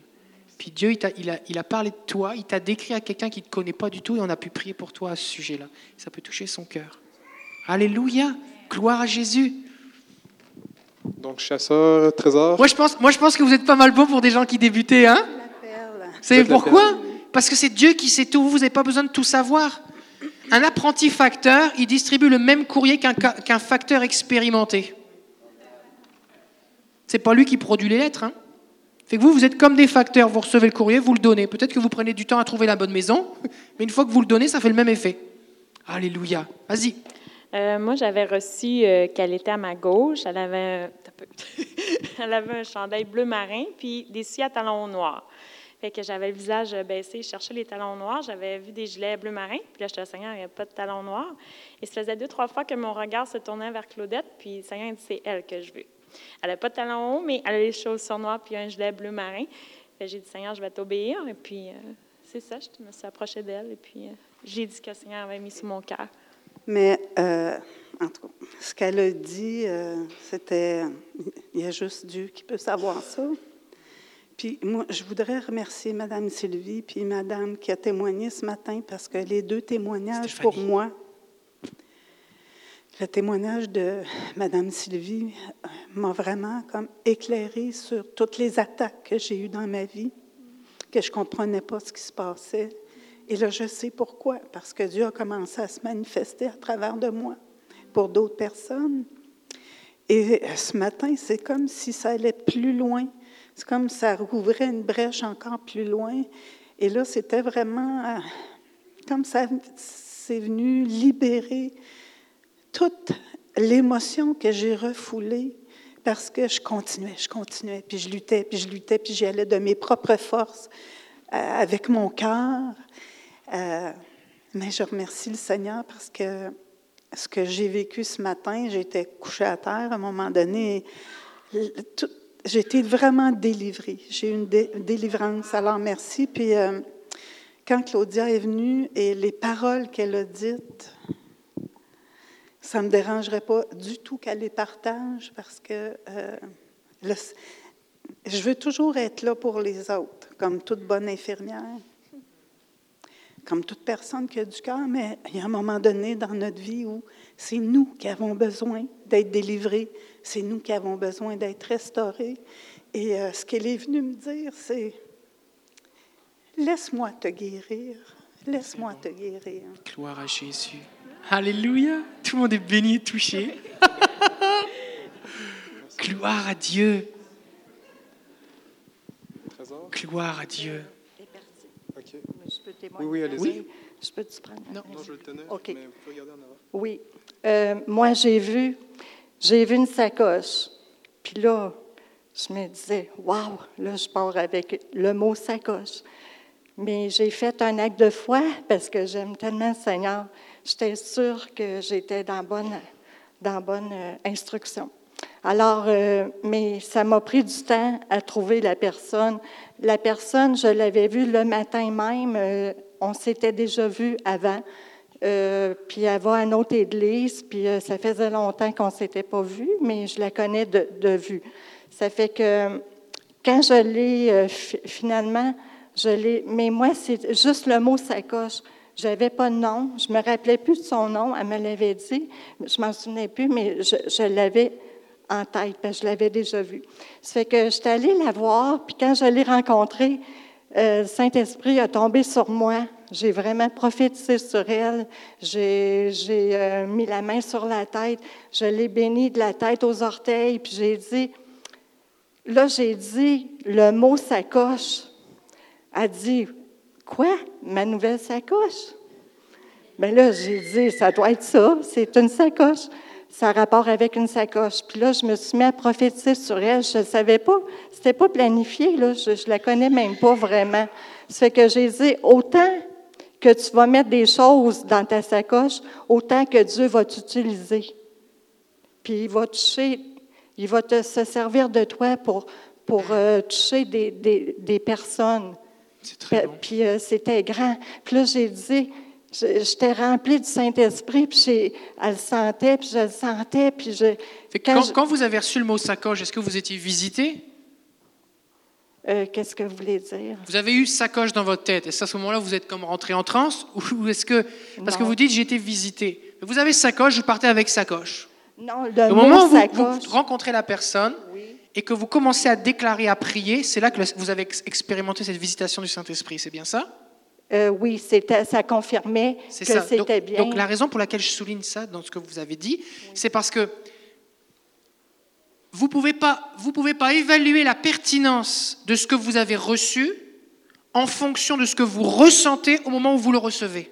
Puis Dieu, il, t'a- il a, il a parlé de toi, il t'a décrit à quelqu'un qui ne te connaît pas du tout, et on a pu prier pour toi à ce sujet-là. Ça peut toucher son cœur. Alléluia. Gloire à Jésus. Donc, chasseur, trésor. Moi, je pense, moi, je pense que vous êtes pas mal bon pour des gens qui débutaient, hein? Vous savez pourquoi? Parce que c'est Dieu qui sait tout, vous n'avez pas besoin de tout savoir. Un apprenti facteur, il distribue le même courrier qu'un facteur expérimenté. C'est pas lui qui produit les lettres. Hein? Fait que vous, vous êtes comme des facteurs, vous recevez le courrier, vous le donnez. Peut-être que vous prenez du temps à trouver la bonne maison, mais une fois que vous le donnez, ça fait le même effet. Alléluia. Vas-y. Euh, moi, j'avais reçu euh, qu'elle était à ma gauche. Elle avait, un... Un chandail bleu marin puis des souliers à talons noirs. Fait que j'avais le visage baissé, je cherchais les talons noirs. J'avais vu des gilets bleu marin. Puis là, je te Seigneur, il n'y a pas de talons noirs. Et ça faisait deux, trois fois que mon regard se tournait vers Claudette. Puis Seigneur c'est elle que je veux. Elle n'a pas de talons hauts, mais elle a les chaussures noires puis un gilet bleu marin. J'ai dit Seigneur, je vais t'obéir. Et puis, euh, c'est ça, je me suis approchée d'elle. Et puis, j'ai dit que le Seigneur avait mis sur mon cœur. Mais, euh, en tout cas, ce qu'elle a dit, euh, c'était, il y a juste Dieu qui peut savoir ça. Puis moi, je voudrais remercier Mme Sylvie puis Mme qui a témoigné ce matin parce que les deux témoignages pour moi, le témoignage de Mme Sylvie euh, m'a vraiment comme éclairé sur toutes les attaques que j'ai eues dans ma vie, que je ne comprenais pas ce qui se passait. Et là, je sais pourquoi, parce que Dieu a commencé à se manifester à travers de moi pour d'autres personnes. Et euh, ce matin, c'est comme si ça allait plus loin. C'est comme si ça rouvrait une brèche encore plus loin. Et là, c'était vraiment euh, comme ça, c'est venu libérer toute l'émotion que j'ai refoulée parce que je continuais, je continuais, puis je luttais, puis je luttais, puis j'y allais de mes propres forces euh, avec mon cœur. Euh, mais je remercie le Seigneur parce que ce que j'ai vécu ce matin, j'étais couchée à terre à un moment donné. été vraiment délivrée. J'ai eu une dé- délivrance. Alors, merci. Puis, euh, quand Claudia est venue et les paroles qu'elle a dites, ça ne me dérangerait pas du tout qu'elle les partage parce que euh, je veux toujours être là pour les autres, comme toute bonne infirmière, comme toute personne qui a du cœur, mais il y a un moment donné dans notre vie où c'est nous qui avons besoin d'être délivrés, c'est nous qui avons besoin d'être restaurés. Et euh, ce qu'elle est venue me dire, c'est Laisse-moi te guérir, laisse-moi te guérir. Gloire à Jésus. Alléluia. Tout le monde est béni et touché. Gloire à Dieu. Gloire à Dieu. Oui, oui, allez-y. Oui. Je peux te prendre? Non, je le tenais, OK. mais vous pouvez regarder en avant. Oui. Euh, moi, j'ai vu, j'ai vu une sacoche. Puis là, je me disais, waouh, là, je pars avec le mot sacoche. Mais j'ai fait un acte de foi parce que j'aime tellement le Seigneur. J'étais sûre que j'étais dans bonne, dans bonne euh, instruction. Alors, euh, mais ça m'a pris du temps à trouver la personne. La personne, je l'avais vue le matin même. euh, on s'était déjà vu avant. Euh, puis elle va à une autre église, puis ça faisait longtemps qu'on ne s'était pas vu, mais je la connais de, vue. Ça fait que quand je l'ai fi- finalement, je l'ai. Mais moi, c'est juste le mot sacoche. Je n'avais pas de nom. Je me rappelais plus de son nom. Elle me l'avait dit. Je m'en souvenais plus, mais je l'avais en tête, parce que je l'avais déjà vu. Ça fait que j'étais allée la voir, puis quand je l'ai rencontrée, euh, le Saint-Esprit a tombé sur moi J'ai vraiment prophétisé sur elle. J'ai euh, mis la main sur la tête. Je l'ai bénie de la tête aux orteils. Puis j'ai dit, là, j'ai dit le mot sacoche. Elle dit, quoi? Ma nouvelle sacoche? Bien là, j'ai dit, ça doit être ça. C'est une sacoche. Ça a rapport avec une sacoche. Puis là, je me suis mis à prophétiser sur elle. Je ne savais pas. C'était pas planifié, là. Je, je la connais même pas vraiment. Ça fait que j'ai dit, autant que tu vas mettre des choses dans ta sacoche, autant que Dieu va t'utiliser. Puis il va toucher, il va te, se servir de toi pour, pour euh, toucher des, des, des personnes. Puis, puis, euh, c'était grand. Puis là, j'ai dit, j'étais remplie du Saint-Esprit, puis j'ai- elle le sentait, puis je le sentais, puis je... Quand, quand vous avez reçu le mot sacoche, est-ce que vous étiez visité? Euh, Qu'est-ce que vous voulez dire? Vous avez eu sacoche dans votre tête. Est-ce à ce moment-là, vous êtes comme rentré en transe Ou est-ce que. Parce que vous dites, j'ai été visité. Vous avez sacoche, vous partez avec sacoche. Non, le Au mot moment où vous, sacoche. vous rencontrez la personne et que vous commencez à déclarer, à prier, c'est là que vous avez ex- expérimenté cette visitation du Saint-Esprit. C'est bien ça? Euh, oui, ça confirmait que C'est ça. Donc, c'était bien. donc la raison pour laquelle je souligne ça dans ce que vous avez dit, c'est parce que vous ne pouvez, pas- vous pouvez pas évaluer la pertinence de ce que vous avez reçu en fonction de ce que vous ressentez au moment où vous le recevez.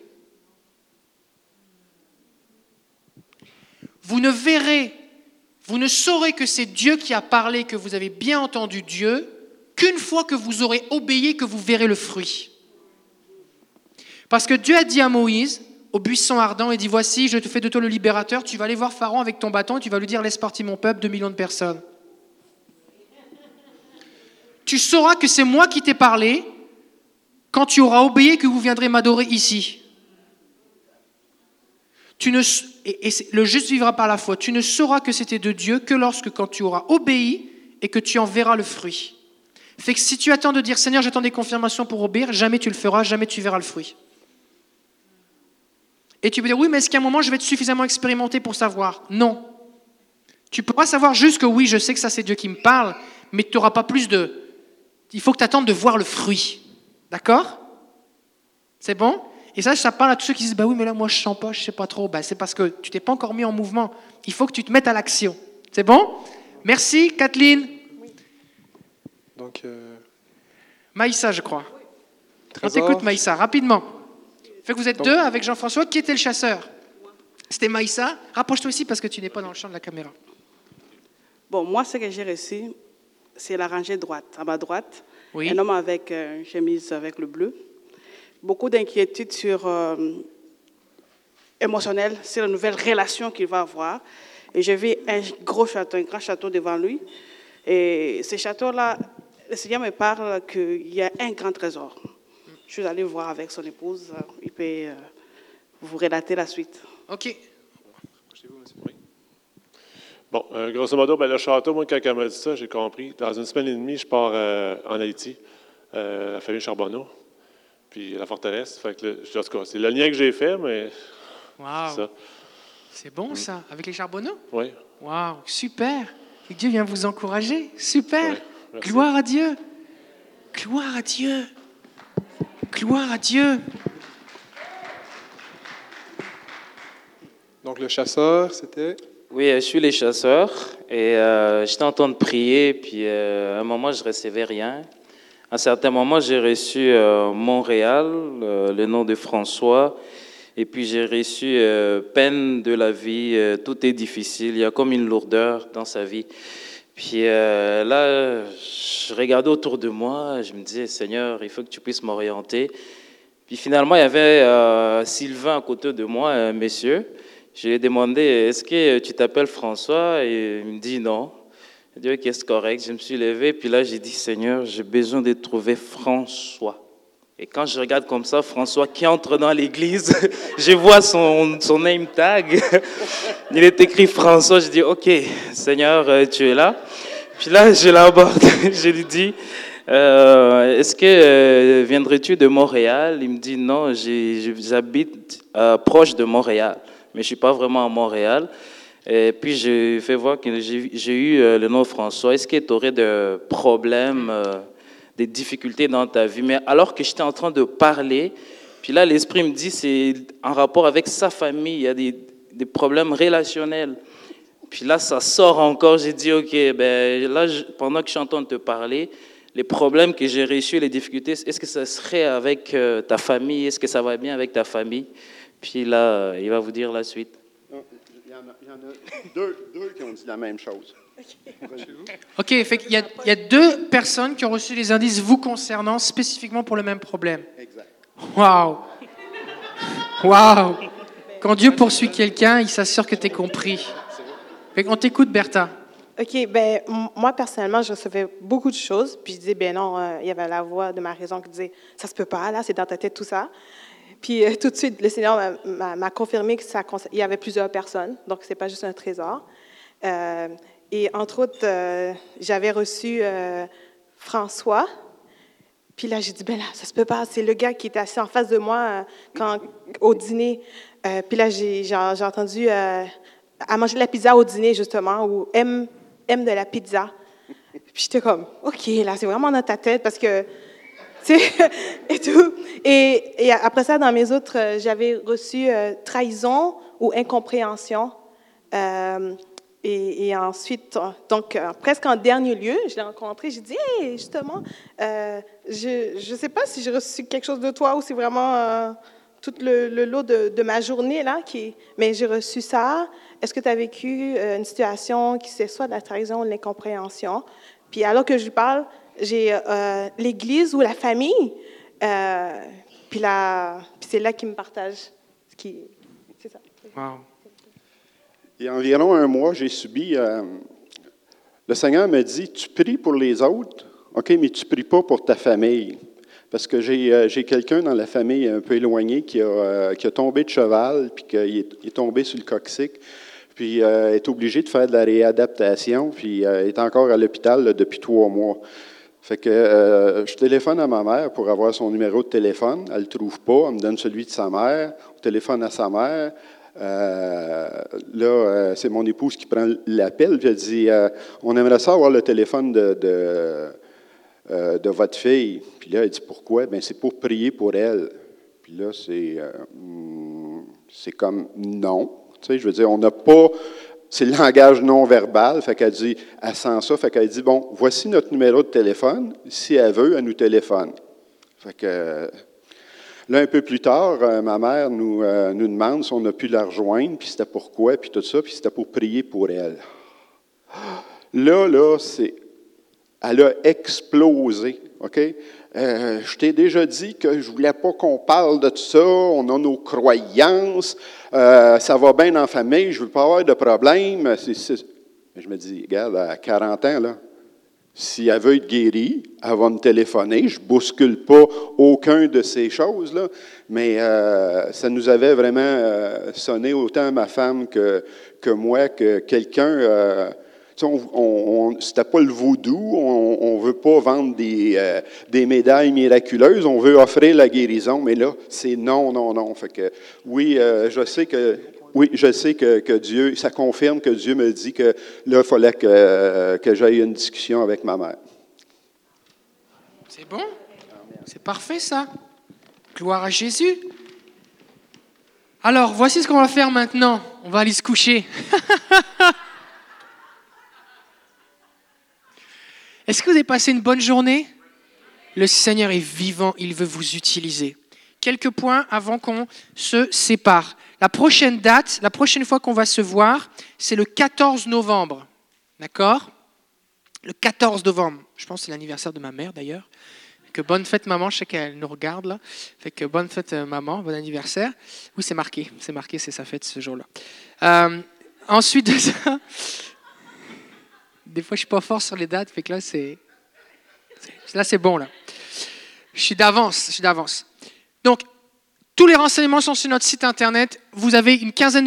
Vous ne verrez, vous ne saurez que c'est Dieu qui a parlé, que vous avez bien entendu Dieu, qu'une fois que vous aurez obéi, que vous verrez le fruit. Parce que Dieu a dit à Moïse, au buisson ardent, il dit, voici, je te fais de toi le libérateur, tu vas aller voir Pharaon avec ton bâton et tu vas lui dire, laisse partir mon peuple, deux millions de personnes. Tu sauras que c'est moi qui t'ai parlé quand tu auras obéi et que vous viendrez m'adorer ici. Tu ne, et, et le juste vivra par la foi. Tu ne sauras que c'était de Dieu que lorsque quand tu auras obéi et que tu en verras le fruit. Fait que si tu attends de dire Seigneur, j'attends des confirmations pour obéir, jamais tu le feras, jamais tu verras le fruit. Et tu peux dire oui, mais est-ce qu'à un moment je vais être suffisamment expérimenté pour savoir? Non. Tu pourras savoir juste que oui, je sais que ça c'est Dieu qui me parle, mais tu n'auras pas plus de. Il faut que tu attendes de voir le fruit. D'accord? C'est bon? Et ça, ça parle à tous ceux qui disent bah oui, mais là moi je sens pas, je sais pas trop. Bah, c'est parce que tu t'es pas encore mis en mouvement. Il faut que tu te mettes à l'action. C'est bon? Merci, Kathleen. Donc, euh, Maïssa, je crois. On Trésor. t'écoute, Maïssa, rapidement. Fait que vous êtes deux avec Jean-François. Qui était le chasseur C'était Maïssa. Rapproche-toi ici parce que tu n'es pas dans le champ de la caméra. Bon, moi, ce que j'ai reçu, c'est la rangée droite. À ma droite, Oui. un homme avec euh, une chemise avec le bleu. Beaucoup d'inquiétudes sur euh, émotionnelles, sur la nouvelle relation qu'il va avoir. Et j'ai vu un gros château, un grand château devant lui. Et ce château-là, le Seigneur me parle qu'il y a un grand trésor. Je suis allée voir avec son épouse. Il peut euh, vous relater la suite. OK. Bon, euh, grosso modo, ben, le château, moi, quand elle m'a dit ça, j'ai compris. Dans une semaine et demie, je pars euh, en Haïti, euh, la famille Charbonneau, puis la forteresse. Fait que, le- en tout cas, c'est le lien que j'ai fait, mais Wow. ça. C'est bon ça, avec les charbonneaux? Oui. Waouh, super. Et Dieu vient vous encourager. Super. Gloire à Dieu. Gloire à Dieu. Gloire à Dieu. donc, le chasseur, c'était? Oui, je suis les chasseurs et euh, j'étais en train de prier, puis euh, à un moment, je recevais rien. À un certain moment, j'ai reçu euh, Montréal, euh, le nom de François, et puis j'ai reçu euh, peine de la vie, euh, tout est difficile, il y a comme une lourdeur dans sa vie. Puis euh, là, je regardais autour de moi, je me disais, Seigneur, il faut que tu puisses m'orienter. Puis finalement, il y avait euh, Sylvain à côté de moi, un monsieur. Je lui ai demandé, est-ce que tu t'appelles François? Et il me dit non. Ok, c'est correct. Je me suis levé, puis là, j'ai dit, Seigneur, j'ai besoin de trouver François. Et quand je regarde comme ça, François qui entre dans l'église, je vois son, son name tag. Il est écrit François. Je dis, OK, Seigneur, euh, tu es là. Puis là, je l'aborde. Je lui dis, euh, est-ce que euh, viendrais-tu de Montréal? Il me dit, non, j'habite euh, proche de Montréal, mais je ne suis pas vraiment à Montréal. Et puis, je fais voir que j'ai eu le nom François. Est-ce que tu aurais des problèmes, des difficultés dans ta vie Mais alors que j'étais en train de parler, Puis là, l'esprit me dit, c'est en rapport avec sa famille, il y a des, des problèmes relationnels. Puis là, ça sort encore. J'ai dit, OK, ben, là, pendant que je suis en train de te parler, les problèmes que j'ai reçus, les difficultés, est-ce que ça serait avec euh, ta famille? Est-ce que ça va bien avec ta famille? Puis là, il va vous dire la suite. Il y en a, y en a deux, deux qui ont dit la même chose. OK, fait qu'il y, a- il y a deux personnes qui ont reçu les indices vous concernant spécifiquement pour le même problème. Exact. Waouh! Waouh! Quand Dieu poursuit quelqu'un, il s'assure que tu es compris. Fait qu'on t'écoute, Bertha. OK, ben moi, personnellement, je recevais beaucoup de choses. Puis je disais, ben non, euh, il y avait la voix de ma raison qui disait, ça se peut pas, là, c'est dans ta tête, tout ça. Puis euh, tout de suite, le Seigneur m'a- confirmé que ça, il y avait plusieurs personnes, donc c'est pas juste un trésor. Euh, et entre autres, euh, j'avais reçu euh, François. Puis là, j'ai dit, ben là, ça se peut pas. C'est le gars qui était assis en face de moi euh, quand, au dîner. Puis là, j'ai entendu à manger de la pizza au dîner, justement, ou aime, aime de la pizza. Puis j'étais comme, OK, là, c'est vraiment dans ta tête parce que, tu sais, et tout. Et, après ça, dans mes autres, j'avais reçu trahison ou incompréhension. Et, ensuite, donc, euh, presque en dernier lieu, je l'ai rencontré, j'ai dit, hey, justement, euh, je ne sais pas si j'ai reçu quelque chose de toi ou c'est vraiment euh, tout le, lot de, ma journée, là, mais j'ai reçu ça. Est-ce que tu as vécu une situation qui c'est soit de la trahison ou de l'incompréhension? Puis alors que je lui parle, j'ai l'Église ou la famille, puis, puis c'est là qu'il me partage ce qui... C'est ça. Wow. Il y a environ un mois, j'ai subi. euh, le Seigneur me dit Tu pries pour les autres, OK, mais tu pries pas pour ta famille. Parce que j'ai euh, j'ai quelqu'un dans la famille un peu éloigné qui a, euh, qui a tombé de cheval, puis qu'il est, tombé sur le coccyx, puis est obligé de faire de la réadaptation, puis est encore à l'hôpital depuis trois mois. Fait que je téléphone à ma mère pour avoir son numéro de téléphone. Elle ne le trouve pas. Elle me donne celui de sa mère. On téléphone à sa mère. Euh, là, euh, c'est mon épouse qui prend l'appel. Puis elle dit On aimerait ça avoir le téléphone euh, de votre fille. Puis là, elle dit Pourquoi? Bien, c'est pour prier pour elle. Puis là, c'est hmm, c'est comme non. Je veux dire, on n'a pas. C'est le langage non verbal. Fait qu'elle dit, elle sent ça. Fait qu'elle dit, bon, voici notre numéro de téléphone. Si elle veut, elle nous téléphone. Fait là, un peu plus tard, euh, ma mère nous, euh, nous demande si on a pu la rejoindre, puis c'était pourquoi, puis tout ça, puis c'était pour prier pour elle. Là, là, c'est. Elle a explosé, OK? Euh, je t'ai déjà dit que je voulais pas qu'on parle de tout ça. On a nos croyances. Ça va bien en famille. Je veux pas avoir de problème. Je me dis, regarde, à 40 ans, là, si elle veut être guérie, elle va me téléphoner. Je bouscule pas aucun de ces choses-là. Mais euh, ça nous avait vraiment euh, sonné autant ma femme que, moi, que quelqu'un. euh, on, on, on- c'était pas le vaudou, on ne veut pas vendre des, euh, des médailles miraculeuses, on veut offrir la guérison, mais là, c'est non, non, non. Fait que, oui, je sais que oui, je sais que, Dieu, ça confirme que Dieu me dit que là, il fallait que, que j'aille une discussion avec ma mère. C'est bon? C'est parfait ça. Gloire à Jésus. Alors, voici ce qu'on va faire maintenant. On va aller se coucher. Est-ce que vous avez passé une bonne journée? Le Seigneur est vivant, il veut vous utiliser. Quelques points avant qu'on se sépare. La prochaine date, la prochaine fois qu'on va se voir, c'est le 14 novembre. D'accord? Le 14 novembre. Je pense que c'est l'anniversaire de ma mère d'ailleurs. Que bonne fête maman, je sais qu'elle nous regarde là. Fait que bonne fête euh, maman, bon anniversaire. Oui, c'est marqué, c'est marqué, c'est sa fête ce jour-là. Euh, ensuite de ça, des fois je suis pas fort sur les dates, fait que là c'est, c'est- là c'est bon là. Je suis d'avance, je suis d'avance. Donc tous les renseignements sont sur notre site internet. Vous avez une quinzaine de